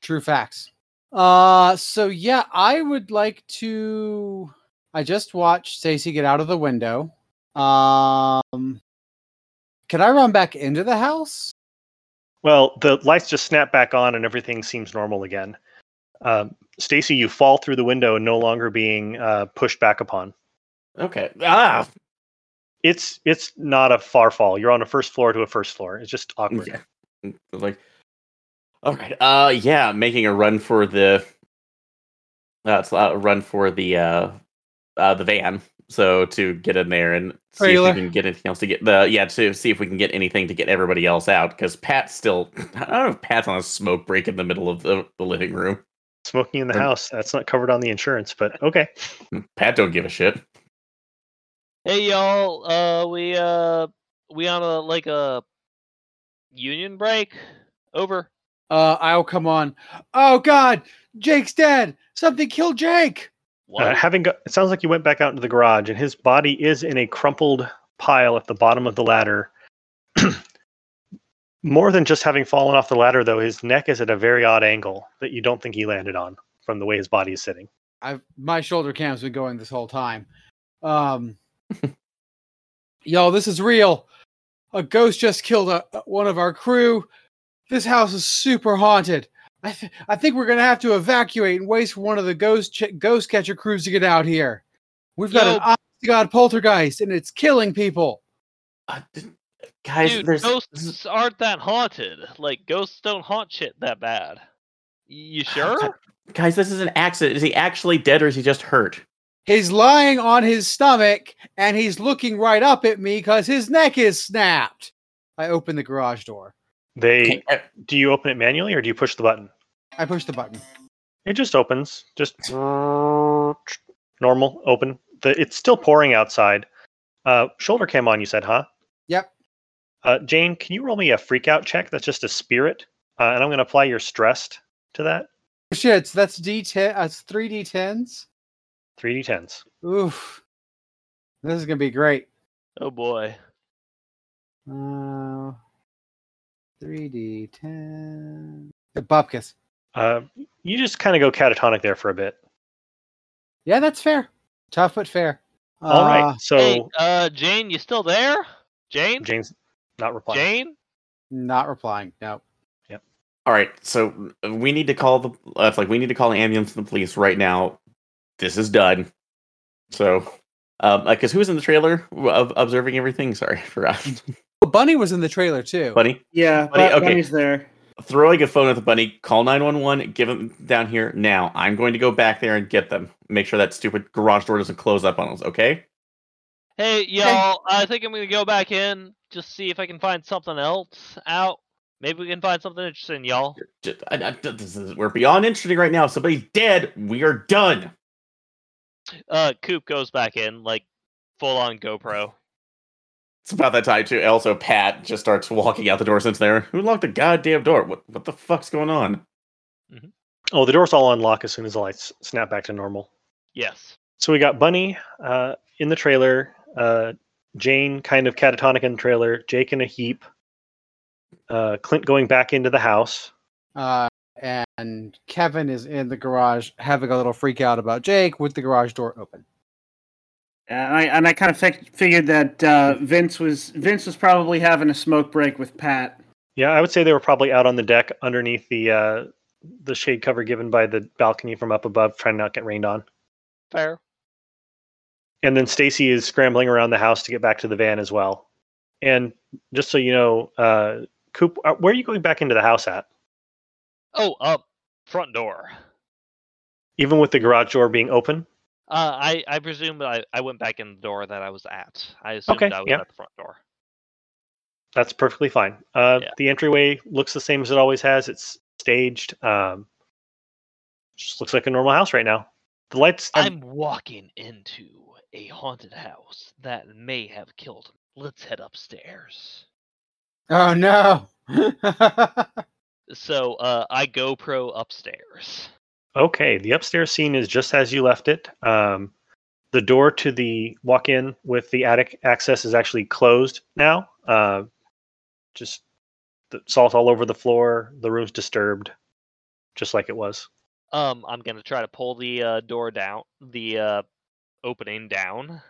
True facts. Uh so yeah, I would like to I just watched Stacy get out of the window. Um can I run back into the house? Well, the lights just snap back on and everything seems normal again. Um, Stacy, you fall through the window, no longer being uh, pushed back upon. okay. Ah, it's it's not a far fall. You're on a first floor to a first floor. It's just awkward. Yeah. Like, all right. Uh, yeah, making a run for the. Uh, a run for the uh, uh, the van. So to get in there and see Trailer. if we can get anything else to get the yeah to see if we can get anything to get everybody else out because Pat's still I don't know if Pat's on a smoke break in the middle of the, the living room. Smoking in the Or- house. That's not covered on the insurance, but okay. Pat don't give a shit. Hey y'all, uh, we uh, we on a like a union break. Over. Uh, I'll come on. Oh God, Jake's dead. Something killed Jake. What? Uh, having go- it sounds like you went back out into the garage, and his body is in a crumpled pile at the bottom of the ladder. More than just having fallen off the ladder, though, his neck is at a very odd angle that you don't think he landed on from the way his body is sitting. I've my shoulder cam's been going this whole time. Um, yo, this is real. A ghost just killed a, one of our crew. This house is super haunted. I th- I think we're gonna have to evacuate and wait for one of the ghost ch- ghost catcher crews to get out here. We've got Yo. an honest to god poltergeist and it's killing people. Uh, d- guys, Dude, there's ghosts aren't that haunted. Like ghosts don't haunt shit that bad. You sure? guys, this is an accident. Is he actually dead or is he just hurt? He's lying on his stomach and he's looking right up at me because his neck is snapped. I open the garage door. They Okay, do you open it manually or do you push the button? I push the button. It just opens, just normal open. The it's still pouring outside. Uh, shoulder cam on. You said, huh? Yep. Uh, Jane, can you roll me a freak out check? That's just a spirit, uh, and I'm going to apply your stressed to that. Shit, so that's D10. That's three D10s. Three d10s. Oof. This is gonna be great. oh boy. Uh, three D10. The bupkis. Uh, you just kind of go catatonic there for a bit. Yeah, that's fair. Tough but fair. All Uh, right. So hey, uh, Jane, you still there? Jane? Jane's not replying. Jane? Not replying. No. Yep. All right, so uh, we need to call the uh, it's like we need to call the ambulance and the police right now. This is done. So, um, because who was in the trailer of observing everything? Sorry, I forgot. Bunny was in the trailer too. Bunny, Yeah, Buddy, but okay. Bunny's there. throwing a phone at the bunny. Call nine one one. Give them down here now. I'm going to go back there and get them. Make sure that stupid garage door doesn't close up on us. Okay? Hey, y'all, I think I'm gonna go back in, just see if I can find something else out. Maybe we can find something interesting, y'all. Just, I, I, this is, we're beyond interesting right now. Somebody's dead, we are done. Uh, Coop goes back in, like, full on GoPro. It's about that time too. Also, Pat just starts walking out the door since there. Who locked the goddamn door? What what the fuck's going on? Oh, the door's all unlock as soon as the lights snap back to normal. Yes. So we got Bunny uh, in the trailer, uh, Jane kind of catatonic in the trailer, Jake in a heap, uh, Clint going back into the house. Uh, and Kevin is in the garage having a little freak out about Jake with the garage door open. And I and I kind of fig- figured that uh, Vince was Vince was probably having a smoke break with Pat. Yeah, I would say they were probably out on the deck underneath the uh, the shade cover given by the balcony from up above, trying to not get rained on. Fair. And then Stacy is scrambling around the house to get back to the van as well. And just so you know, uh, Coop, uh, where are you going back into the house at? Oh, up front door. Even with the garage door being open? Uh, I I presume that I, I went back in the door that I was at. I assumed Okay, I was yeah. at the front door. That's perfectly fine. Uh, Yeah. The entryway looks the same as it always has. It's staged. Um, just looks like a normal house right now. The lights. I'm walking into a haunted house that may have killed me. Let's head upstairs. Oh no! So uh, I GoPro upstairs. Okay, the upstairs scene is just as you left it. Um, the door to the walk-in with the attic access is actually closed now. Uh, just the salt all over the floor. The room's disturbed, just like it was. Um, I'm gonna try to pull the uh, door down, the uh, opening down,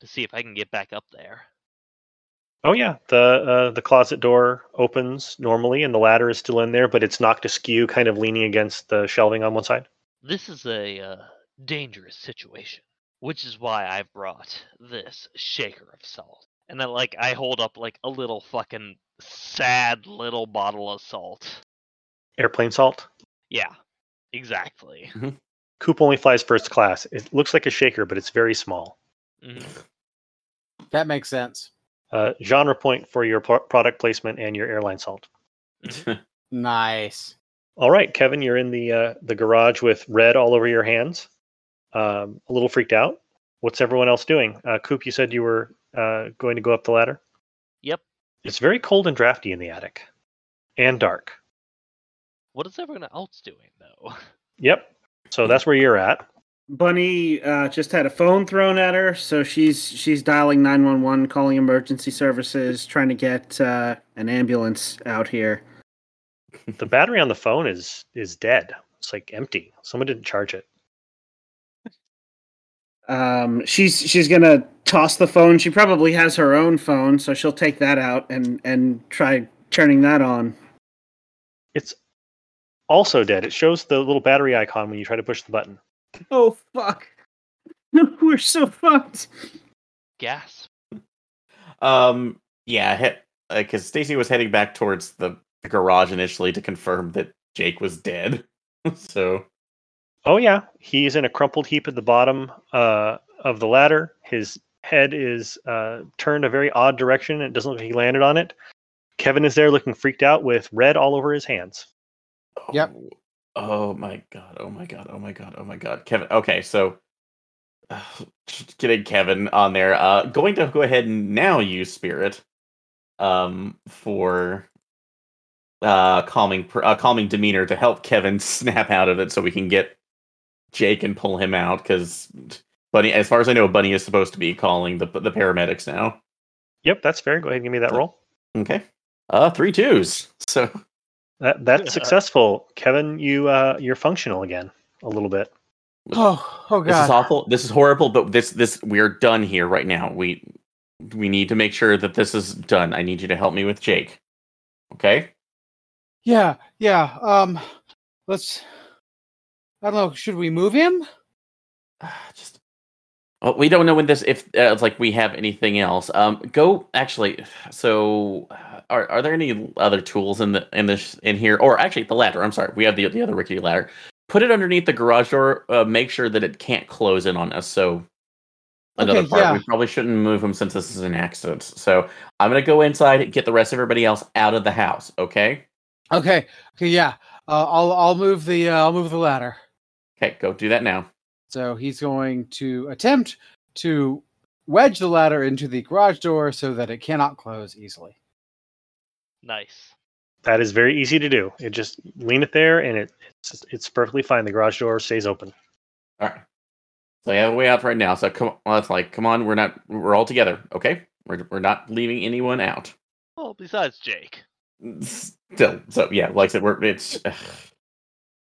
to see if I can get back up there. Oh yeah, the uh, the closet door opens normally, and the ladder is still in there, but it's knocked askew, kind of leaning against the shelving on one side. This is a uh, dangerous situation. which is why I've brought this shaker of salt. And then like I hold up like a little fucking sad little bottle of salt. Airplane salt. Yeah, exactly. Coop only flies first class. It looks like a shaker, but it's very small. Mhm. That makes sense. Uh, genre point for your pro- product placement and your airline salt. Nice. All right, Kevin, you're in the uh, the garage with red all over your hands. Um, a little freaked out. What's everyone else doing? Uh, Coop, you said you were uh, going to go up the ladder. Yep. It's very cold and drafty in the attic, and dark. What is everyone else doing though? Yep. So that's where you're at. Bunny uh, just had a phone thrown at her, so she's she's dialing nine one one, calling emergency services, trying to get uh, an ambulance out here. The battery on the phone is is dead. It's like empty. Someone didn't charge it. Um, she's she's gonna toss the phone. She probably has her own phone, so she'll take that out and and try turning that on. It's also dead. It shows the little battery icon when you try to push the button. Oh fuck! We're so fucked. Gas. Um, yeah, because Stacy was heading back towards the, the garage initially to confirm that Jake was dead. so Oh yeah, he's in a crumpled heap at the bottom uh, of the ladder. His head is uh, turned a very odd direction. It doesn't look like he landed on it. Kevin is there looking freaked out with red all over his hands. Yep. Oh, my god. Oh my god. Oh my god. Oh my god. Kevin. Okay, so uh, getting Kevin on there. Uh, going to go ahead and now use spirit, um, for uh calming uh, calming demeanor to help Kevin snap out of it, so we can get Jake and pull him out. Because Bunny, as far as I know, Bunny is supposed to be calling the the paramedics now. Yep, that's fair. Go ahead and give me that roll. Okay. Uh, three twos. So That that's successful. Kevin, you uh, you're functional again a little bit. Oh, oh god, This is awful. This is horrible. But this this we're done here right now. We we need to make sure that this is done. I need you to help me with Jake. Okay. Yeah, yeah. Um, let's. I don't know. Should we move him? Just. Well, we don't know when this if uh, it's like we have anything else. Um, go actually. So, uh, are are there any other tools in the in this in here? Or actually, the ladder. I'm sorry. We have the the other rickety ladder. Put it underneath the garage door. Uh, make sure that it can't close in on us. So. Another Okay, part. yeah. We probably shouldn't move him since this is an accident. So I'm gonna go inside, and get the rest of everybody else out of the house. Okay. Okay. Okay. Yeah. Uh, I'll I'll move the uh, I'll move the ladder. Okay. Go do that now. So he's going to attempt to wedge the ladder into the garage door so that it cannot close easily. Nice. That is very easy to do. It just lean it there, and it it's, it's perfectly fine. The garage door stays open. All right. So I have a way out right now. So come on, well, it's like, come on, we're not, we're all together, okay? We're we're not leaving anyone out. Well, besides Jake. Still, so yeah, like I said, we're it's.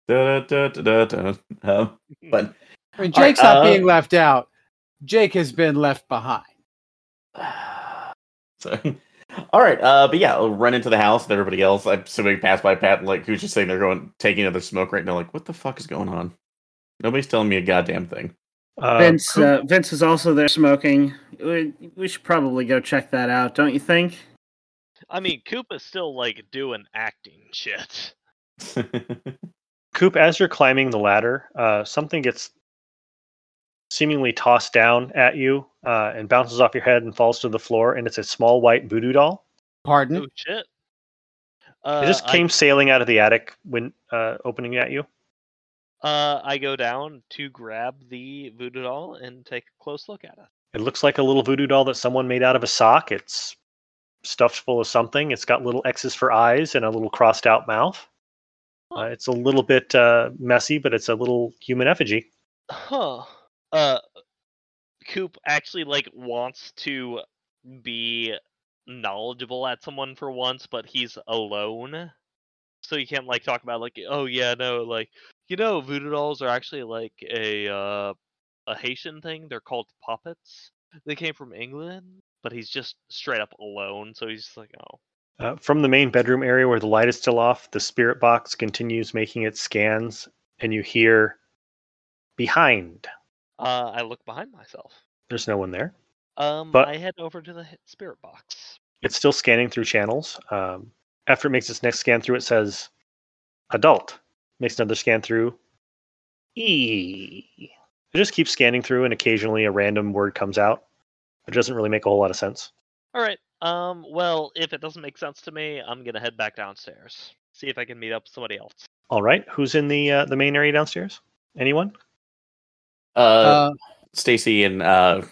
da, da, da, da, da. Um, but I mean, All right, Jake's not uh, being left out. Jake has been left behind. so, all right, uh, but yeah, I'll run into the house with everybody else. I'm assuming pass by Pat, and like who's just sitting there going, taking another smoke right now. Like, what the fuck is going on? Nobody's telling me a goddamn thing. Uh, Vince Coop- uh, Vince is also there smoking. We, we should probably go check that out, don't you think? I mean, Koopa's still like doing acting shit. Coop, as you're climbing the ladder, uh, something gets seemingly tossed down at you uh, and bounces off your head and falls to the floor, and it's a small white voodoo doll. Pardon? Oh shit. Uh, it just I- came sailing out of the attic when uh, opening at you. Uh, I go down to grab the voodoo doll and take a close look at it. It looks like a little voodoo doll that someone made out of a sock. It's stuffed full of something. It's got little X's for eyes and a little crossed out mouth. Uh, it's a little bit uh, messy, but it's a little human effigy. Huh. Uh, Coop actually like wants to be knowledgeable at someone for once, but he's alone, so he can't like talk about like, oh yeah, no, like you know, voodoo dolls are actually like a uh a Haitian thing. They're called poppets. They came from England, but he's just straight up alone, so he's just like, oh, Uh, from the main bedroom area where the light is still off, the spirit box continues making its scans, and you hear behind. Uh, I look behind myself. There's no one there. Um, But- I head over to the spirit box. It's still scanning through channels. Um, after it makes its next scan through, it says adult. Makes another scan through. E. It just keeps scanning through, and occasionally a random word comes out. It doesn't really make a whole lot of sense. All right. Um. Well, if it doesn't make sense to me, I'm gonna head back downstairs. See if I can meet up with somebody else. All right, who's in the uh, the main area downstairs? Anyone? Uh, Uh, Stacy and uh,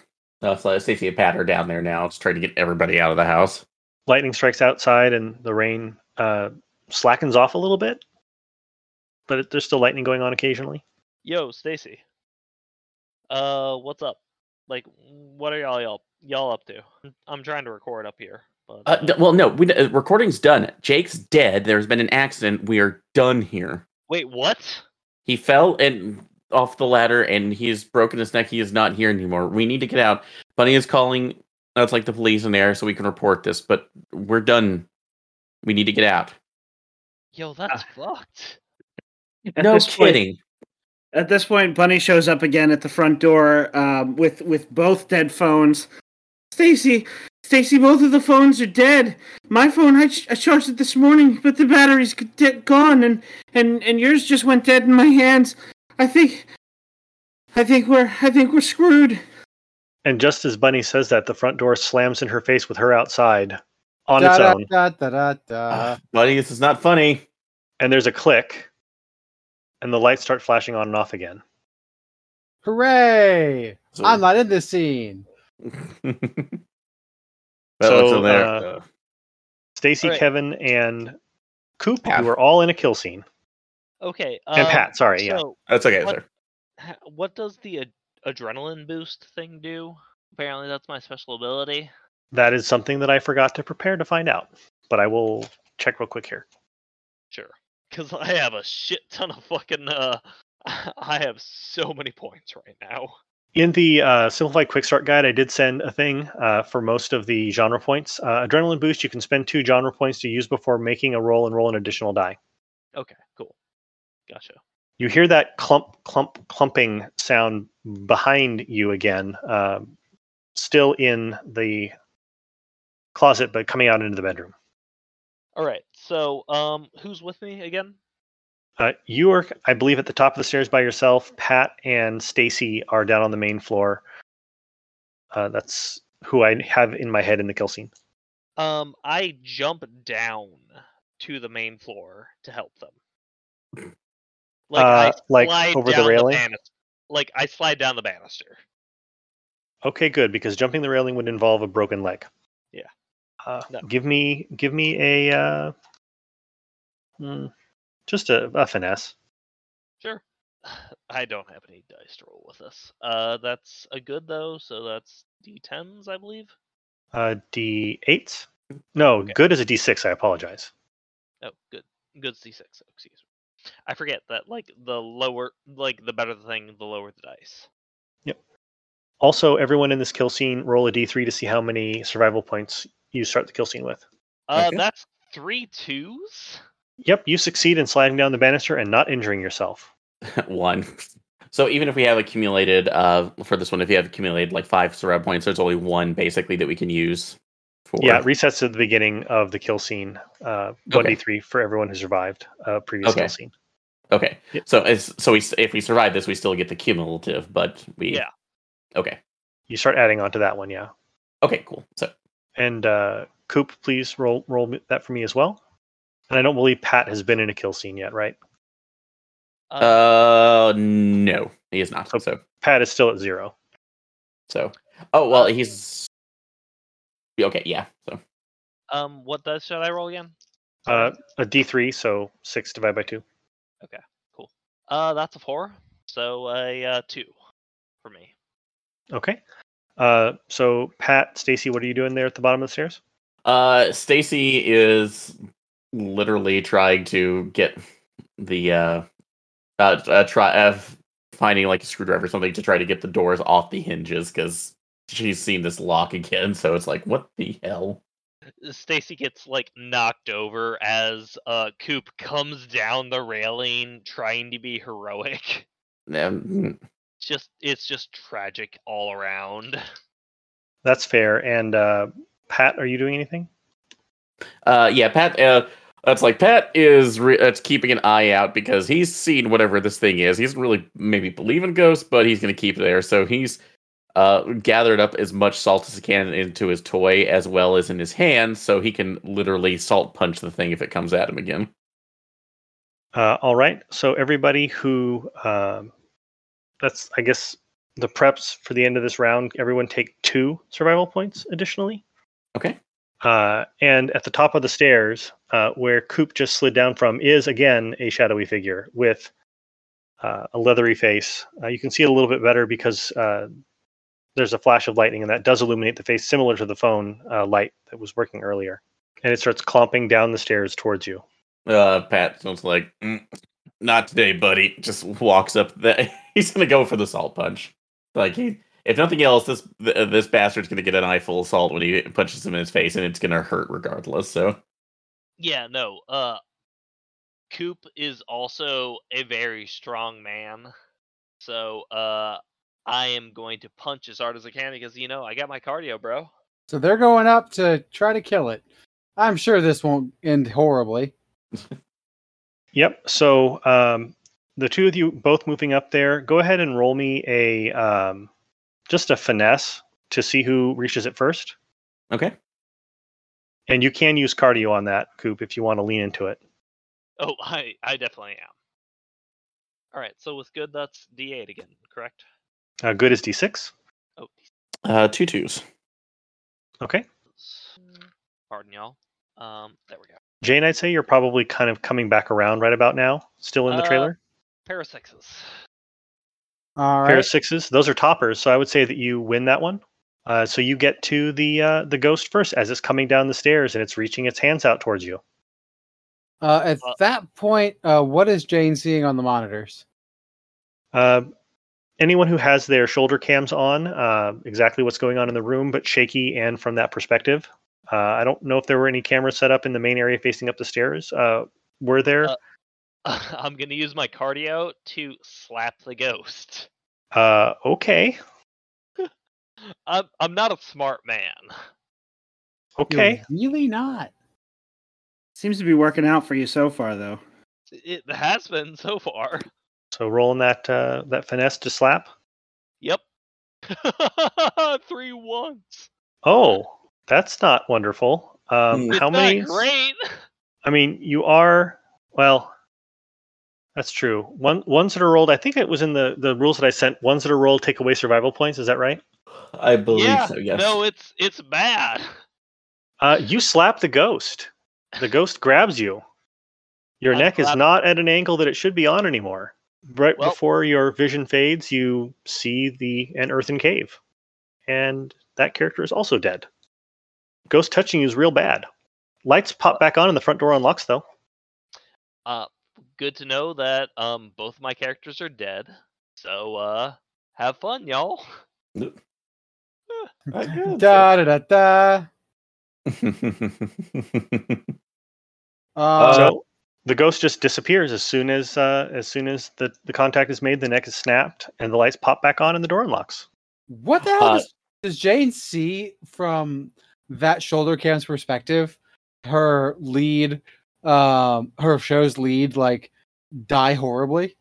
uh Stacy and Pat are down there now. Just trying to get everybody out of the house. Lightning strikes outside, and the rain uh, slackens off a little bit, but it, there's still lightning going on occasionally. Yo, Stacy. Uh, what's up? Like, what are y'all y'all y'all up to? I'm- I'm trying to record up here, but Uh, d- well, no, we, uh, recording's done. Jake's dead. There's been an accident. We are done here. wait, what? He fell and off the ladder, and he's broken his neck. He is not here anymore. We need to get out. Bunny is calling. That's like the police in there, so we can report this. But we're done. We need to get out. Yo, that's fucked. At no this point- kidding. At this point, Bunny shows up again at the front door um, with with both dead phones. Stacy, Stacy, both of the phones are dead. My phone, I, ch- I charged it this morning, but the battery's g- de- gone, and, and and yours just went dead in my hands. I think, I think we're I think we're screwed. And just as Bunny says that, the front door slams in her face with her outside on da, its da, own, da, da, da, da. Uh, buddy, this is not funny. and there's a click, and the lights start flashing on and off again. Hooray! So- I'm not in this scene. Well, So, it's in there. uh, Stacy, Alright. Kevin, and Coop, Pat. who are all in a kill scene, Okay. and um, Pat. Sorry, yeah. That's okay, what- sir. what does the ad- adrenaline boost thing do? Apparently, that's my special ability. That is something that I forgot to prepare to find out, but I will check real quick here. Sure. Because I have a shit ton of fucking. Uh, I have so many points right now. In the uh, simplified quick start guide, I did send a thing uh, for most of the genre points. Uh, adrenaline boost, you can spend two genre points to use before making a roll and roll an additional die. Okay, cool. Gotcha. You hear that clump, clump, clumping sound behind you again, um, still in the closet, but coming out into the bedroom. All right. So, um, who's with me again? Uh, you are, I believe, at the top of the stairs by yourself. Pat and Stacy are down on the main floor. Uh, that's who I have in my head in the kill scene. Um, I jump down to the main floor to help them. Like I Uh, like slide over the down railing? banis- like I slide down the banister. Okay, good because jumping the railing would involve a broken leg. Yeah. Uh, No. Give me, give me a, uh, hmm, just a, a finesse. Sure. I don't have any dice to roll with this. Uh, that's a good though. So that's d10s, I believe. Uh, D8. No, Okay. good as a D6. I apologize. Oh, good. Good d6. Oh, excuse me. I forget that like the lower, like the better the thing, the lower the dice. Yep. Also, everyone in this kill scene roll a D3 to see how many survival points you start the kill scene with. Uh, Okay. that's three twos. Yep, you succeed in sliding down the banister and not injuring yourself. one. So even if we have accumulated uh for this one, if you have accumulated like five survival points, there's only one basically that we can use for Yeah, it resets at the beginning of the kill scene. Uh, one Okay. D3 for everyone who survived a previous Okay. kill scene. Okay. Yep. So as so we if we survive this, we still get the cumulative, but we Yeah. Okay. You start adding on to that one, yeah. Okay, cool. So And uh, Coop, please roll roll that for me as well. And I don't believe Pat has been in a kill scene yet, right? uh no, he is not. So- So Pat is still at zero. so oh well Uh, he's okay, yeah. So Um, what does should I roll again? Uh, a D3, so six divided by two. Okay, cool. Uh, that's a four. So a uh, two for me. Okay. Uh, so Pat, Stacy, what are you doing there at the bottom of the stairs? Uh, Stacy is literally trying to get the uh, uh, uh try uh, finding like a screwdriver or something to try to get the doors off the hinges because she's seen this lock again. So it's like, what the hell? Stacy gets like knocked over as uh Coop comes down the railing trying to be heroic. Um, just it's just tragic all around. That's fair. And uh, Pat, are you doing anything? Uh, yeah, Pat. Uh, that's like Pat is re- that's keeping an eye out because he's seen whatever this thing is. He doesn't really maybe believe in ghosts, but he's going to keep it there. So he's uh, gathered up as much salt as he can into his toy as well as in his hand, so he can literally salt punch the thing if it comes at him again. Uh, all right. So everybody who um, that's I guess the preps for the end of this round. Everyone take two survival points additionally. Okay. Uh, and at the top of the stairs, uh, where Coop just slid down from, is again a shadowy figure with uh, a leathery face. Uh, you can see it a little bit better because uh, there's a flash of lightning, and that does illuminate the face, similar to the phone uh, light that was working earlier. And it starts clomping down the stairs towards you. Uh, Pat sounds like, "Mm, not today, buddy. Just walks up. The, he's gonna go for the salt punch. Like he, if nothing else, this th- this bastard's gonna get an eyeful of salt when he punches him in his face, and it's gonna hurt regardless. So Yeah, no. Uh Coop is also a very strong man. So uh I am going to punch as hard as I can because you know, I got my cardio, bro. So they're going up to try to kill it. I'm sure this won't end horribly. Yep. So um, the two of you both moving up there, go ahead and roll me a um, just a finesse to see who reaches it first. okay, And you can use cardio on that, Coop, if you want to lean into it. Oh, I I definitely am. All right, so with good that's D8 again, correct? Uh, good is d6. Oh, uh, two twos. Okay. pardon y'all. Um, there we go. Jane, I'd say you're probably kind of coming back around right about now, still in the Uh, trailer. Pair of sixes. All Pair right. of sixes. Those are toppers, so I would say that you win that one. Uh, so you get to the uh, the ghost first as it's coming down the stairs and it's reaching its hands out towards you. Uh, at Uh, that point, uh, what is Jane seeing on the monitors? Uh, anyone who has their shoulder cams on, uh, exactly what's going on in the room, but shaky and from that perspective. Uh, I don't know if there were any cameras set up in the main area facing up the stairs. Uh, were there? Uh, I'm gonna use my cardio to slap the ghost. Uh, okay, I'm I'm not a smart man. okay. You're really not. Seems to be working out for you so far, though. It has been so far. So rolling that uh, that finesse to slap. Yep. Three ones. Oh, that's not wonderful. Um, Hmm. It's how not many? great. I mean, you are well. That's true. One ones that are rolled. I think it was in the the rules that I sent. Ones that are rolled take away survival points. Is that right? I believe yeah. so. Yes. No, it's it's bad. Uh, you slap the ghost. The ghost grabs you. Your I'm neck is not at an angle that it should be on anymore. Right Well- before your vision fades, you see the an earthen cave, and that character is also dead. Ghost touching you is real bad. Lights pop back on, and the front door unlocks. Though Uh, good to know that um both my characters are dead. So uh, have fun, y'all. I. Da da da da. Uh, so the ghost just disappears as soon as uh, as soon as the, the contact is made. The neck is snapped, and the lights pop back on, and the door unlocks. what the hell Uh, does, does Jane see from that shoulder cam's perspective? Her lead, um, her show's lead, like die horribly.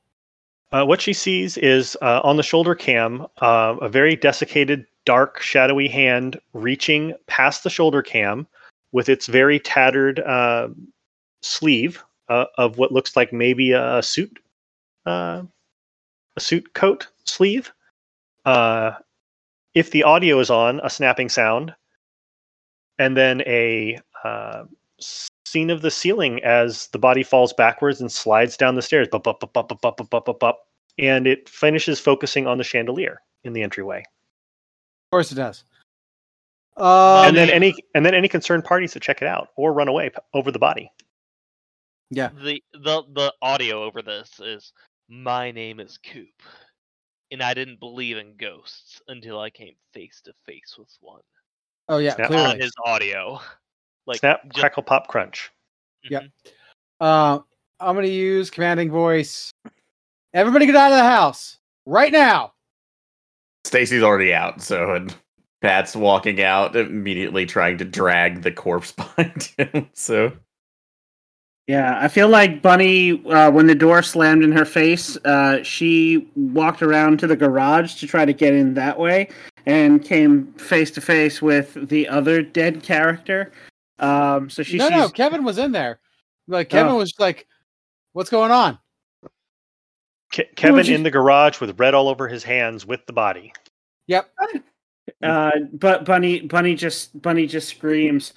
Uh, what she sees is uh, on the shoulder cam uh, a very desiccated, dark, shadowy hand reaching past the shoulder cam with its very tattered uh, sleeve uh, of what looks like maybe a suit, uh, a suit coat sleeve. Uh, if the audio is on, a snapping sound, and then a uh, scene of the ceiling as the body falls backwards and slides down the stairs. Bup, bup, bup, bup, bup, bup, bup, bup, bup. And it finishes focusing on the chandelier in the entryway. Of course it does. Um, and then any and then any concerned parties to check it out or run away over the body. Yeah, The the the audio over this is my name is Coop, and I didn't believe in ghosts until I came face to face with one. oh yeah, Snap. clearly. On his audio, like Snap, just- crackle, pop, crunch. Yep. Mhm. Uh, I'm going to use commanding voice. Everybody get out of the house right now. Stacy's already out, so Pat's walking out immediately, trying to drag the corpse behind him. So Yeah, I feel like Bunny, uh, when the door slammed in her face, uh, she walked around to the garage to try to get in that way and came face to face with the other dead character. Um, so she no, no, Kevin was in there. Like Kevin Oh. was like, "What's going on?" Ke- Kevin you- in the garage with red all over his hands with the body. Yep. Uh, but Bunny, Bunny just, Bunny just screams.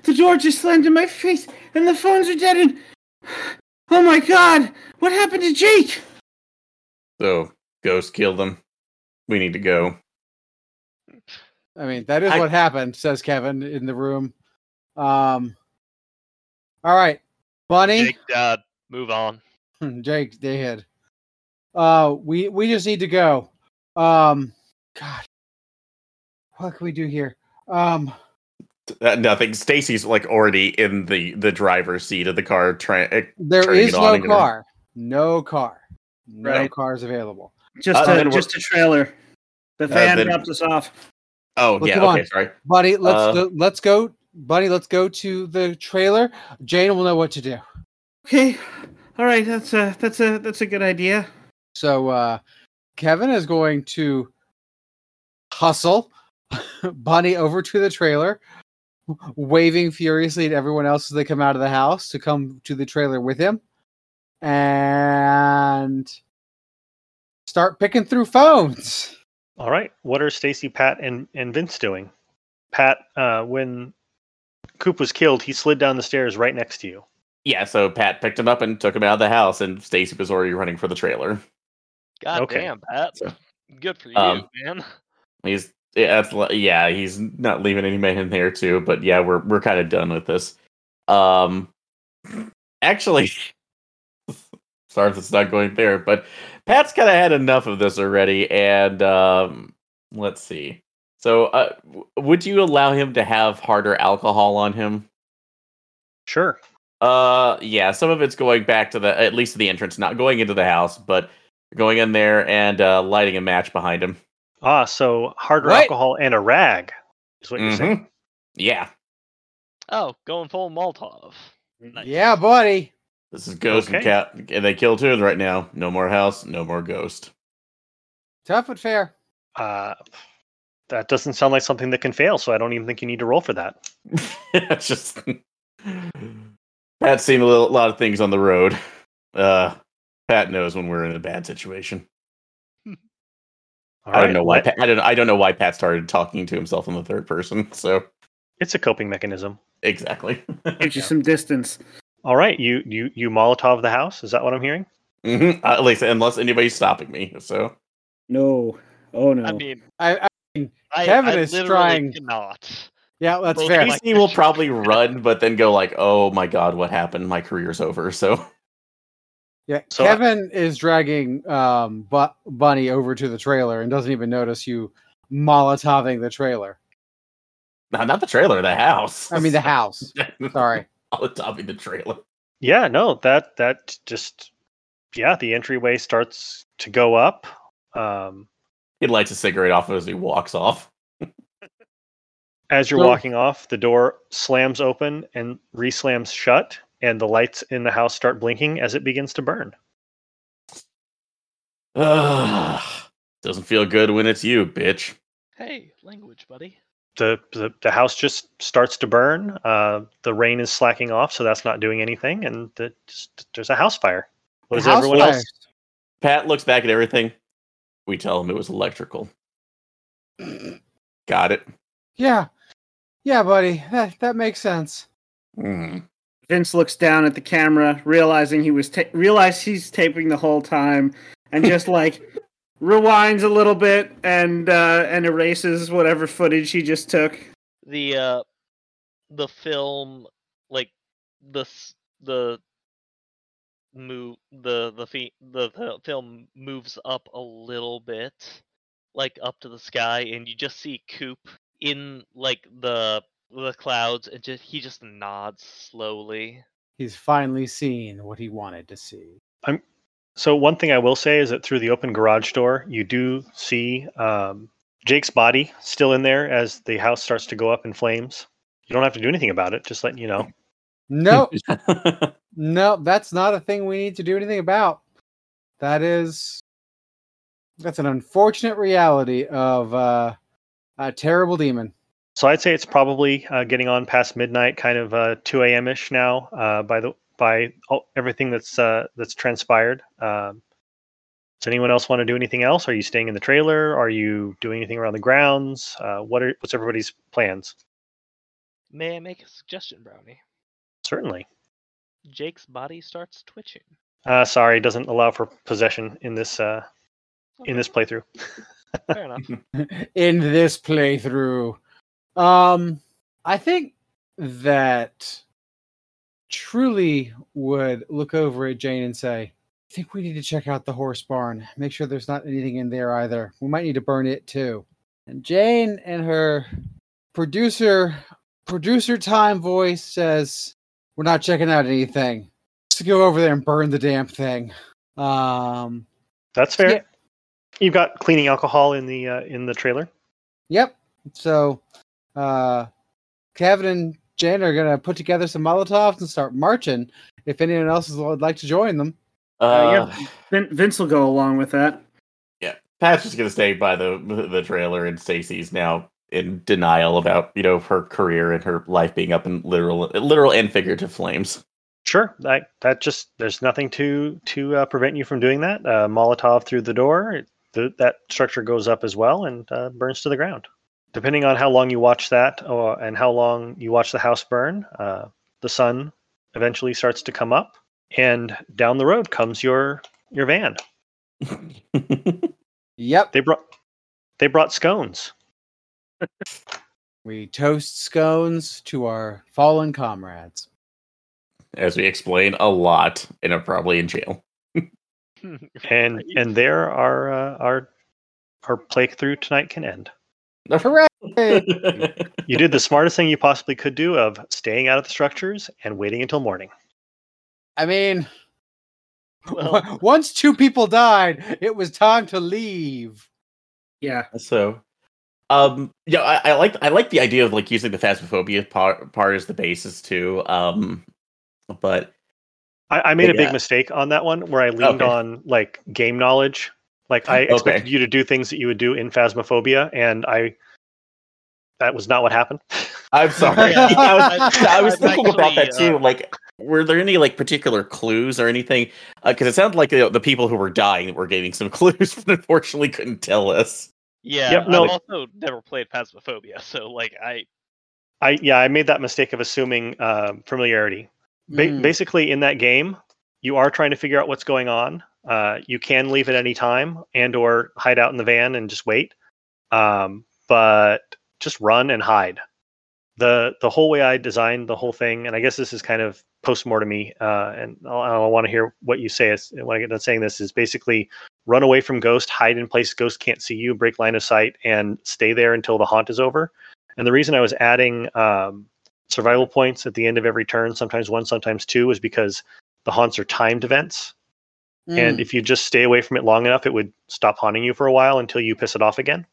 "Ah! The door just slammed in my face, and the phones are dead. And oh my god, what happened to Jake? so Ghost killed him. We need to go. I mean, that is I- what happened, says Kevin in the room. Um. All right, Bunny, Jake died. Move on. Jake, dead. hid. Uh, we we just need to go. Um, God, what can we do here? Um, Uh, nothing. Stacy's like already in the the driver's seat of the car, trying. there Turning is it on no and gonna- car, no car, no Right. cars available. Just Uh, a, just a trailer. The van then- dropped us off. Oh Well, yeah, okay, on. sorry. Buddy, let's Uh, go, let's go, buddy. Let's go to the trailer. Jane will know what to do. Okay, all right, that's a that's a that's a good idea. So uh Kevin is going to hustle Bunny over to the trailer, waving furiously at everyone else as they come out of the house to come to the trailer with him, and start picking through phones. All right. What are Stacy, Pat, and, and Vince doing? Pat, uh, when Coop was killed, he slid down the stairs right next to you. Yeah, so Pat picked him up and took him out of the house, and Stacy was already running for the trailer. God Okay. damn, Pat. So- Good for you, Um, man. He's yeah, yeah, he's not leaving any men in there too. But yeah, we're we're kind of done with this. Um, actually, sorry if it's not going there, but Pat's kind of had enough of this already. And um, let's see. So, uh, would you allow him to have harder alcohol on him? Sure. Uh, yeah, some of it's going back to the at least to the entrance, not going into the house, but going in there and uh, lighting a match behind him. Ah, so harder What? alcohol and a rag is what you're saying. Mhm. Yeah, Oh, going full Molotov. Nice. Yeah, buddy. this is Ghost and Okay. Cat, and they kill two right now. No more house, no more Ghost. Tough but fair. Uh, that doesn't sound like something that can fail, so I don't even think you need to roll for that. it's just Pat's seen a little, lot of things on the road. Uh, Pat knows when we're in a bad situation. All I don't right, know why. Pat, I don't. I don't know why Pat started talking to himself in the third person. So It's a coping mechanism. exactly. Gives you some distance. All right, you you you Molotov the house. Is that what I'm hearing? Mm-hmm. At least unless anybody's stopping me. So No, oh no. I mean, I, I I, Kevin I is trying- cannot. yeah, that's Both fair. my- Stacy will probably run, but then go like, "Oh my god, what happened? My career's over." So Yeah, So, Kevin is dragging um Bu- Bunny over to the trailer and doesn't even notice you molotoving the trailer. no, not the trailer, the house. I mean the house. Sorry. Molotoving the trailer. Yeah, no, that that just yeah, the entryway starts to go up. Um, He lights a cigarette off as he walks off. as you're So- walking off, the door slams open and reslams shut, and the lights in the house start blinking as it begins to burn. Ugh. Doesn't feel good when it's you, bitch. Hey, language, buddy. The, the the house just starts to burn. Uh, the rain is slacking off, so that's not doing anything, and the, just, there's a house fire. What does House everyone fire. else? Pat looks back at everything. We tell him it was electrical. Got it. Yeah. Yeah, buddy. That that makes sense. Mm. Vince looks down at the camera, realizing he was ta- realized he's taping the whole time, and just like rewinds a little bit and uh, and erases whatever footage he just took. The uh, the film, like the the move the the fe- the the film moves up a little bit, like up to the sky, and you just see Coop in like the the clouds, and just he just nods slowly. He's finally seen what he wanted to see. I'm So one thing I will say is that through the open garage door, you do see um, Jake's body still in there as the house starts to go up in flames. You don't have to do anything about it. Just letting you know. Nope, nope, that's not a thing we need to do anything about. That is that's an unfortunate reality of uh, a terrible demon. So I'd say it's probably uh, getting on past midnight, kind of uh, 2 a.m. ish now. Uh, by the by, all, everything that's uh, that's transpired. Um, does anyone else want to do anything else? Are you staying in the trailer? Are you doing anything around the grounds? Uh, what are what's everybody's plans? May I make a suggestion, Brownie? Certainly. Jake's body starts twitching. Uh, sorry, it doesn't allow for possession in this uh, in this playthrough. fair enough. in this playthrough. Um, I think that truly would look over at Jane and say, I think we need to check out the horse barn. Make sure there's not anything in there either. We might need to burn it too. And Jane and her producer producer time voice says, We're not checking out anything. Just go over there and burn the damn thing. Um That's fair. Yeah. You've got cleaning alcohol in the uh, in the trailer. Yep. So, uh, Kevin and Jen are gonna put together some Molotovs and start marching. If anyone else would like to join them, Uh, yeah. Vince will go along with that. yeah, Pat's just gonna stay by the the trailer, and Stacy's now in denial about you know her career and her life being up in literal literal and figurative flames. Sure, that that just there's nothing to to uh, prevent you from doing that. Uh, Molotov through the door, it, the, that structure goes up as well and uh, burns to the ground. Depending on how long you watch that uh, and how long you watch the house burn, uh, the sun eventually starts to come up, and down the road comes your your van. yep, They brought they brought scones. we toast scones to our fallen comrades. As we explain a lot, and are probably in jail. and and there our uh, our our playthrough tonight can end. Hooray! You did the smartest thing you possibly could do of staying out of the structures and waiting until morning. I mean, Well- once two people died, it was time to leave. Yeah. So, um, yeah, I, I like I like the idea of like using the phasmophobia part, part as the basis too. Um, but I, I made a Yeah. big mistake on that one where I leaned Okay. on like game knowledge. Like I expected Okay. you to do things that you would do in Phasmophobia, and I that was not what happened. I'm sorry. Yeah, I was, I- I was I've thinking about that too. uh, Like, were there any like particular clues or anything? Because it sounded like you know, the people who were dying were getting some clues, but unfortunately couldn't tell us. Yeah, Yep, no. I've also never played Phasmophobia, so like I I yeah, I made that mistake of assuming uh, familiarity. Ba- Mm. Basically, in that game, you are trying to figure out what's going on. Uh, you can leave at any time and or hide out in the van and just wait. Um, but just run and hide. The the whole way I designed the whole thing, and I guess this is kind of post mortem uh, and I, I want to hear what you say is, when I get done saying this is basically run away from Ghost, hide in place Ghost can't see you, break line of sight, and stay there until the haunt is over. And the reason I was adding um, survival points at the end of every turn, sometimes one, sometimes two, is because the haunts are timed events. And Mm. if you just stay away from it long enough, it would stop haunting you for a while until you piss it off again.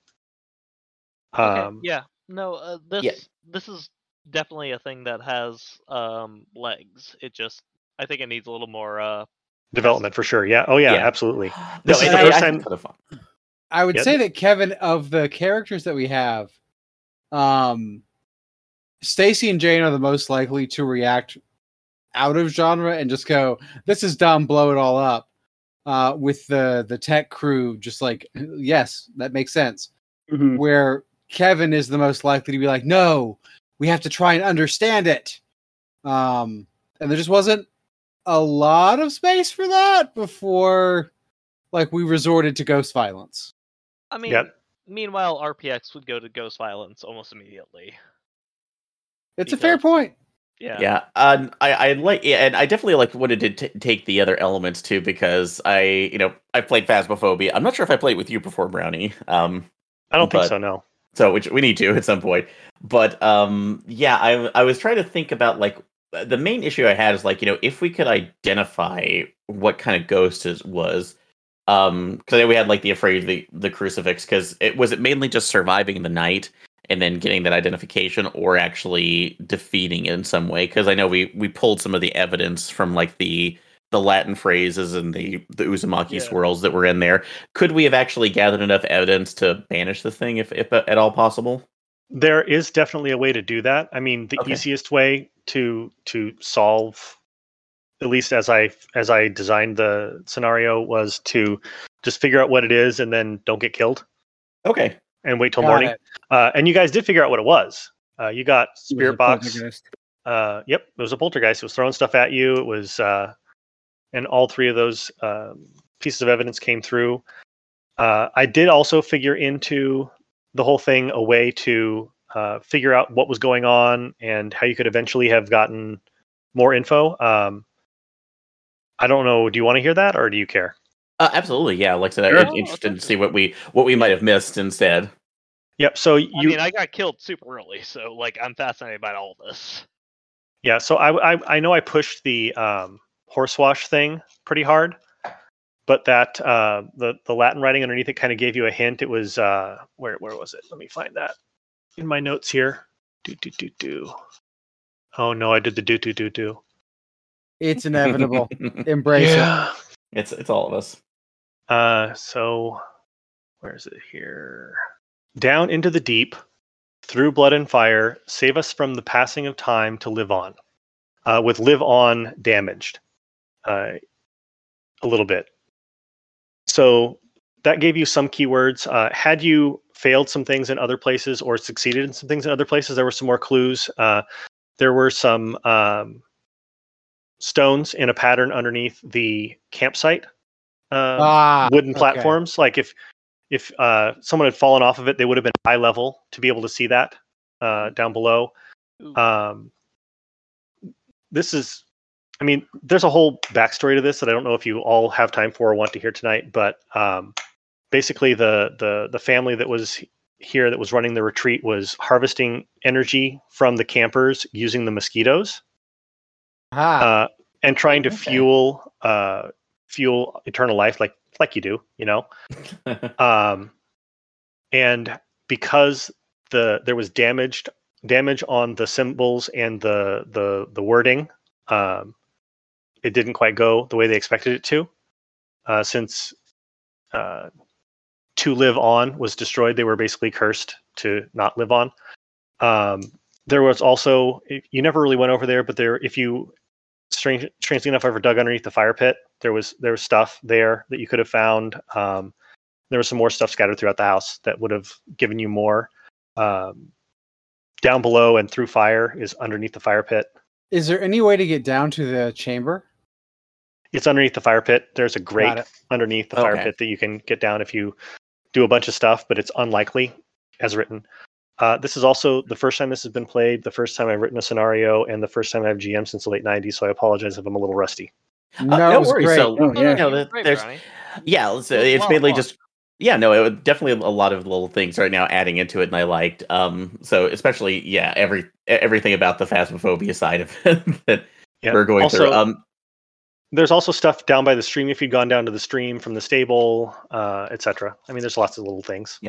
okay, Um, yeah no uh, this this is definitely a thing that has um legs. It just I think it needs a little more uh Development for sure. Yeah. Oh, yeah, Yeah. absolutely. No, is the I- first I time- think it's fun. I would Yeah. say that Kevin, of the characters that we have, um, Stacy and Jane are the most likely to react out of genre and just go, "This is dumb, blow it all up." Uh, with the the tech crew, just like, yes, that makes sense. Mhm. Where Kevin is the most likely to be like, "No, we have to try and understand it." Um, and there just wasn't a lot of space for that before, like, we resorted to ghost violence. I mean Yep. meanwhile RPX would go to ghost violence almost immediately. It's a fair point. Yeah. Yeah, um, I, I like, yeah, and I definitely like wanted to t- take the other elements too because I, you know, I played Phasmophobia. I'm not sure if I played with you before, Brownie. Um, I don't think so, no. so which we need to at some point. But um, yeah, I I was trying to think about like the main issue I had is like you know if we could identify what kind of ghost it was, um, because we had like the afraid of the the crucifix because it was it mainly just surviving the night and then getting that identification or actually defeating it in some way because I know we we pulled some of the evidence from like the the Latin phrases and the the Uzumaki Yeah. swirls that were in there. Could we have actually gathered enough evidence to banish the thing if if at all possible? There is definitely a way to do that. I mean, the Okay. easiest way to to solve, at least as I as I designed the scenario, was to just figure out what it is and then don't get killed Okay. and wait till Got morning. it. Uh, and you guys did figure out what it was. Uh, you got It was a spirit box. Uh, yep, it was a poltergeist. It was throwing stuff at you. It was, uh, and all three of those um, pieces of evidence came through. Uh, I did also figure into the whole thing a way to uh, figure out what was going on and how you could eventually have gotten more info. Um, I don't know. Do you want to hear that, or do you care? Uh, absolutely, yeah. Like I said, Sure. I'm interested to see what we what we might have missed instead. Yep. So you, I mean, I got killed super early, so like I'm fascinated by all this. Yeah, so I, I I know I pushed the um, horse wash thing pretty hard, but that uh, the the Latin writing underneath it kind of gave you a hint. It was uh, where where was it? Let me find that in my notes here. Do do do do. Oh no, I did the do do do do. It's inevitable. Embrace it. It's it's all of us. Uh, so where is it here? Down into the deep, through blood and fire, save us from the passing of time to live on. Uh, with live on damaged, uh, a little bit. So that gave you some keywords. Uh, had you failed some things in other places or succeeded in some things in other places, there were some more clues. Uh, there were some um, stones in a pattern underneath the campsite. Uh, Ah, wooden okay. platforms. Like if if uh, someone had fallen off of it, they would have been eye level to be able to see that uh, down below. Um, this is, I mean, there's a whole backstory to this that I don't know if you all have time for or want to hear tonight. But um, basically, the the the family that was here that was running the retreat was harvesting energy from the campers using the mosquitoes Ah, uh, and trying to Okay. fuel uh, fuel eternal life like like you do, you know? Um, and because the there was damaged damage on the symbols and the the the wording um, it didn't quite go the way they expected it to uh, since uh, to live on was destroyed they were basically cursed to not live on. Um, there was also you never really went over there but there if you strange, strangely enough ever dug underneath the fire pit there was there was stuff there that you could have found. Um, there was some more stuff scattered throughout the house that would have given you more. Um, down below and through fire is underneath the fire pit. Is there any way to get down to the chamber? it's underneath the fire pit. There's a grate underneath the fire Okay. pit that you can get down if you do a bunch of stuff but it's unlikely as written. Uh, this is also the first time this has been played the first time i've written a scenario and the first time i've gm since the late 90s so i apologize if i'm a little rusty No, Uh, it no was worries. great. So Oh, yeah. you know, great, there's Brownie. yeah, it's, It was a it's lot of mainly fun. just yeah, no, it was definitely a lot of little things right now adding into it, and I liked. Um, so especially yeah, every everything about the phasmophobia side of it that yeah we're going also, through. Um, there's also stuff down by the stream if you've gone down to the stream from the stable uh, etc i mean there's lots of little things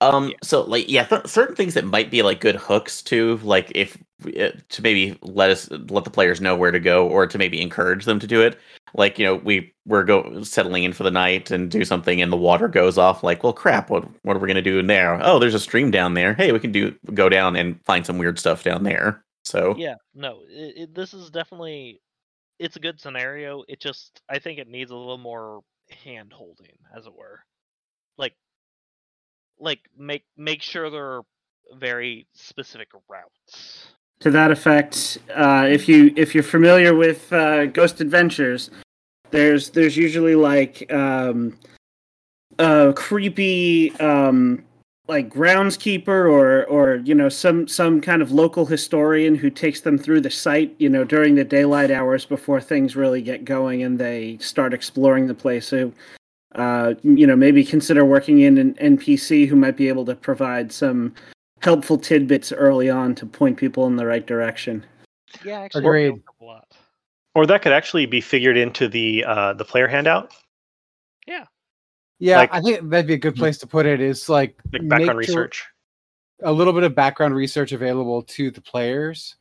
Um. Yeah. So, like, yeah, th- certain things that might be like good hooks too, like if uh, to maybe let us let the players know where to go, or to maybe encourage them to do it. Like, you know, we we're go settling in for the night and do something, and the water goes off. Like, well, crap, what what are we gonna do in there? Oh, there's a stream down there. Hey, we can do go down and find some weird stuff down there. So, Yeah, no, it, it, this is definitely it's a good scenario. It just I think it needs a little more hand holding, as it were. Like like make make sure there are very specific routes. to that effect. Uh, if you if you're familiar with uh, Ghost Adventures, there's there's usually like um, a creepy um, like groundskeeper or or you know some some kind of local historian who takes them through the site you know during the daylight hours before things really get going and they start exploring the place. So. Uh, you know, maybe consider working in an NPC who might be able to provide some helpful tidbits early on to point people in the right direction. Yeah, actually, Agreed. it feels a lot. Or that could actually be figured into the uh, the player handout, Yeah, Like- I think that'd be a good place to put it. Is like, like background sure- research. a little bit of background research available to the players.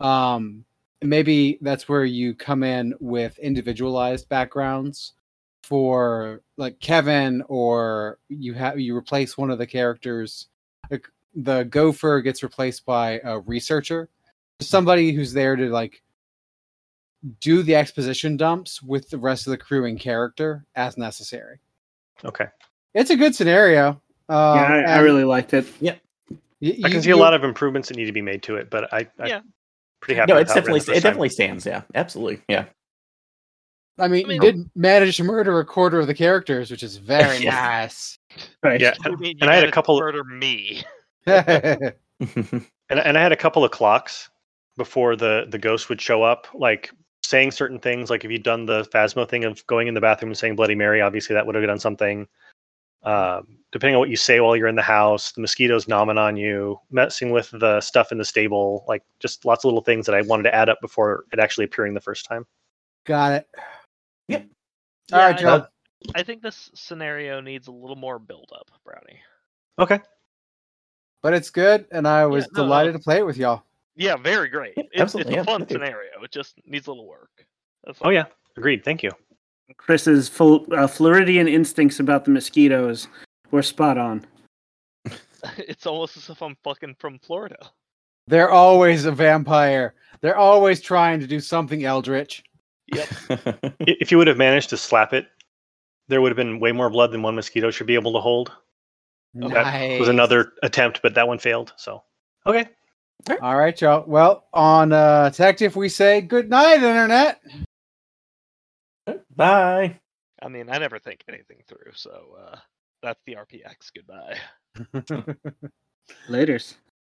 Um, maybe that's where you come in with individualized backgrounds for like Kevin, or you have you replace one of the characters. Like the gopher gets replaced by a researcher, somebody who's there to like do the exposition dumps with the rest of the crew and character as necessary. Okay, It's a good scenario. Um, yeah, I, I really liked it. Yeah, I can you- see a lot of improvements that need to be made to it, but I, I Yeah. pretty happy. no, with it's how ran definitely it definitely stands. Yeah, absolutely. Yeah. I mean, I mean- you did manage to murder a quarter of the characters, which is very Yeah. nice. Right. Yeah, You mean and I had a managed to couple- murder me. And and I had a couple of clocks before the the ghost would show up, like saying certain things. Like if you'd done the Phasmo thing of going in the bathroom and saying Bloody Mary, obviously that would have done something. Um, depending on what you say while you're in the house, the mosquitoes nomming on you, messing with the stuff in the stable, like just lots of little things that I wanted to add up before it actually appearing the first time. Got it. Yep. All right, I- Joe. I think this scenario needs a little more build up, Brownie. Okay, But it's good, and I was no, no. delighted to play it with y'all. Yeah, very great. Yeah, It's, absolutely, it's a yeah, fun me scenario. It just needs a little work. That's oh all. yeah, agreed. Thank you. Chris's full uh, Floridian instincts about the mosquitoes were spot on. it's almost as if I'm fucking from Florida. They're always a vampire. They're always trying to do something eldritch. Yep. If you would have managed to slap it, there would have been way more blood than one mosquito should be able to hold. That Nice. was another attempt, but that one failed. So okay. All right, y'all. Well, on uh, Detective, we say good night, Internet. Bye. I mean, I never think anything through, so uh, that's the RPX. Goodbye. Laters.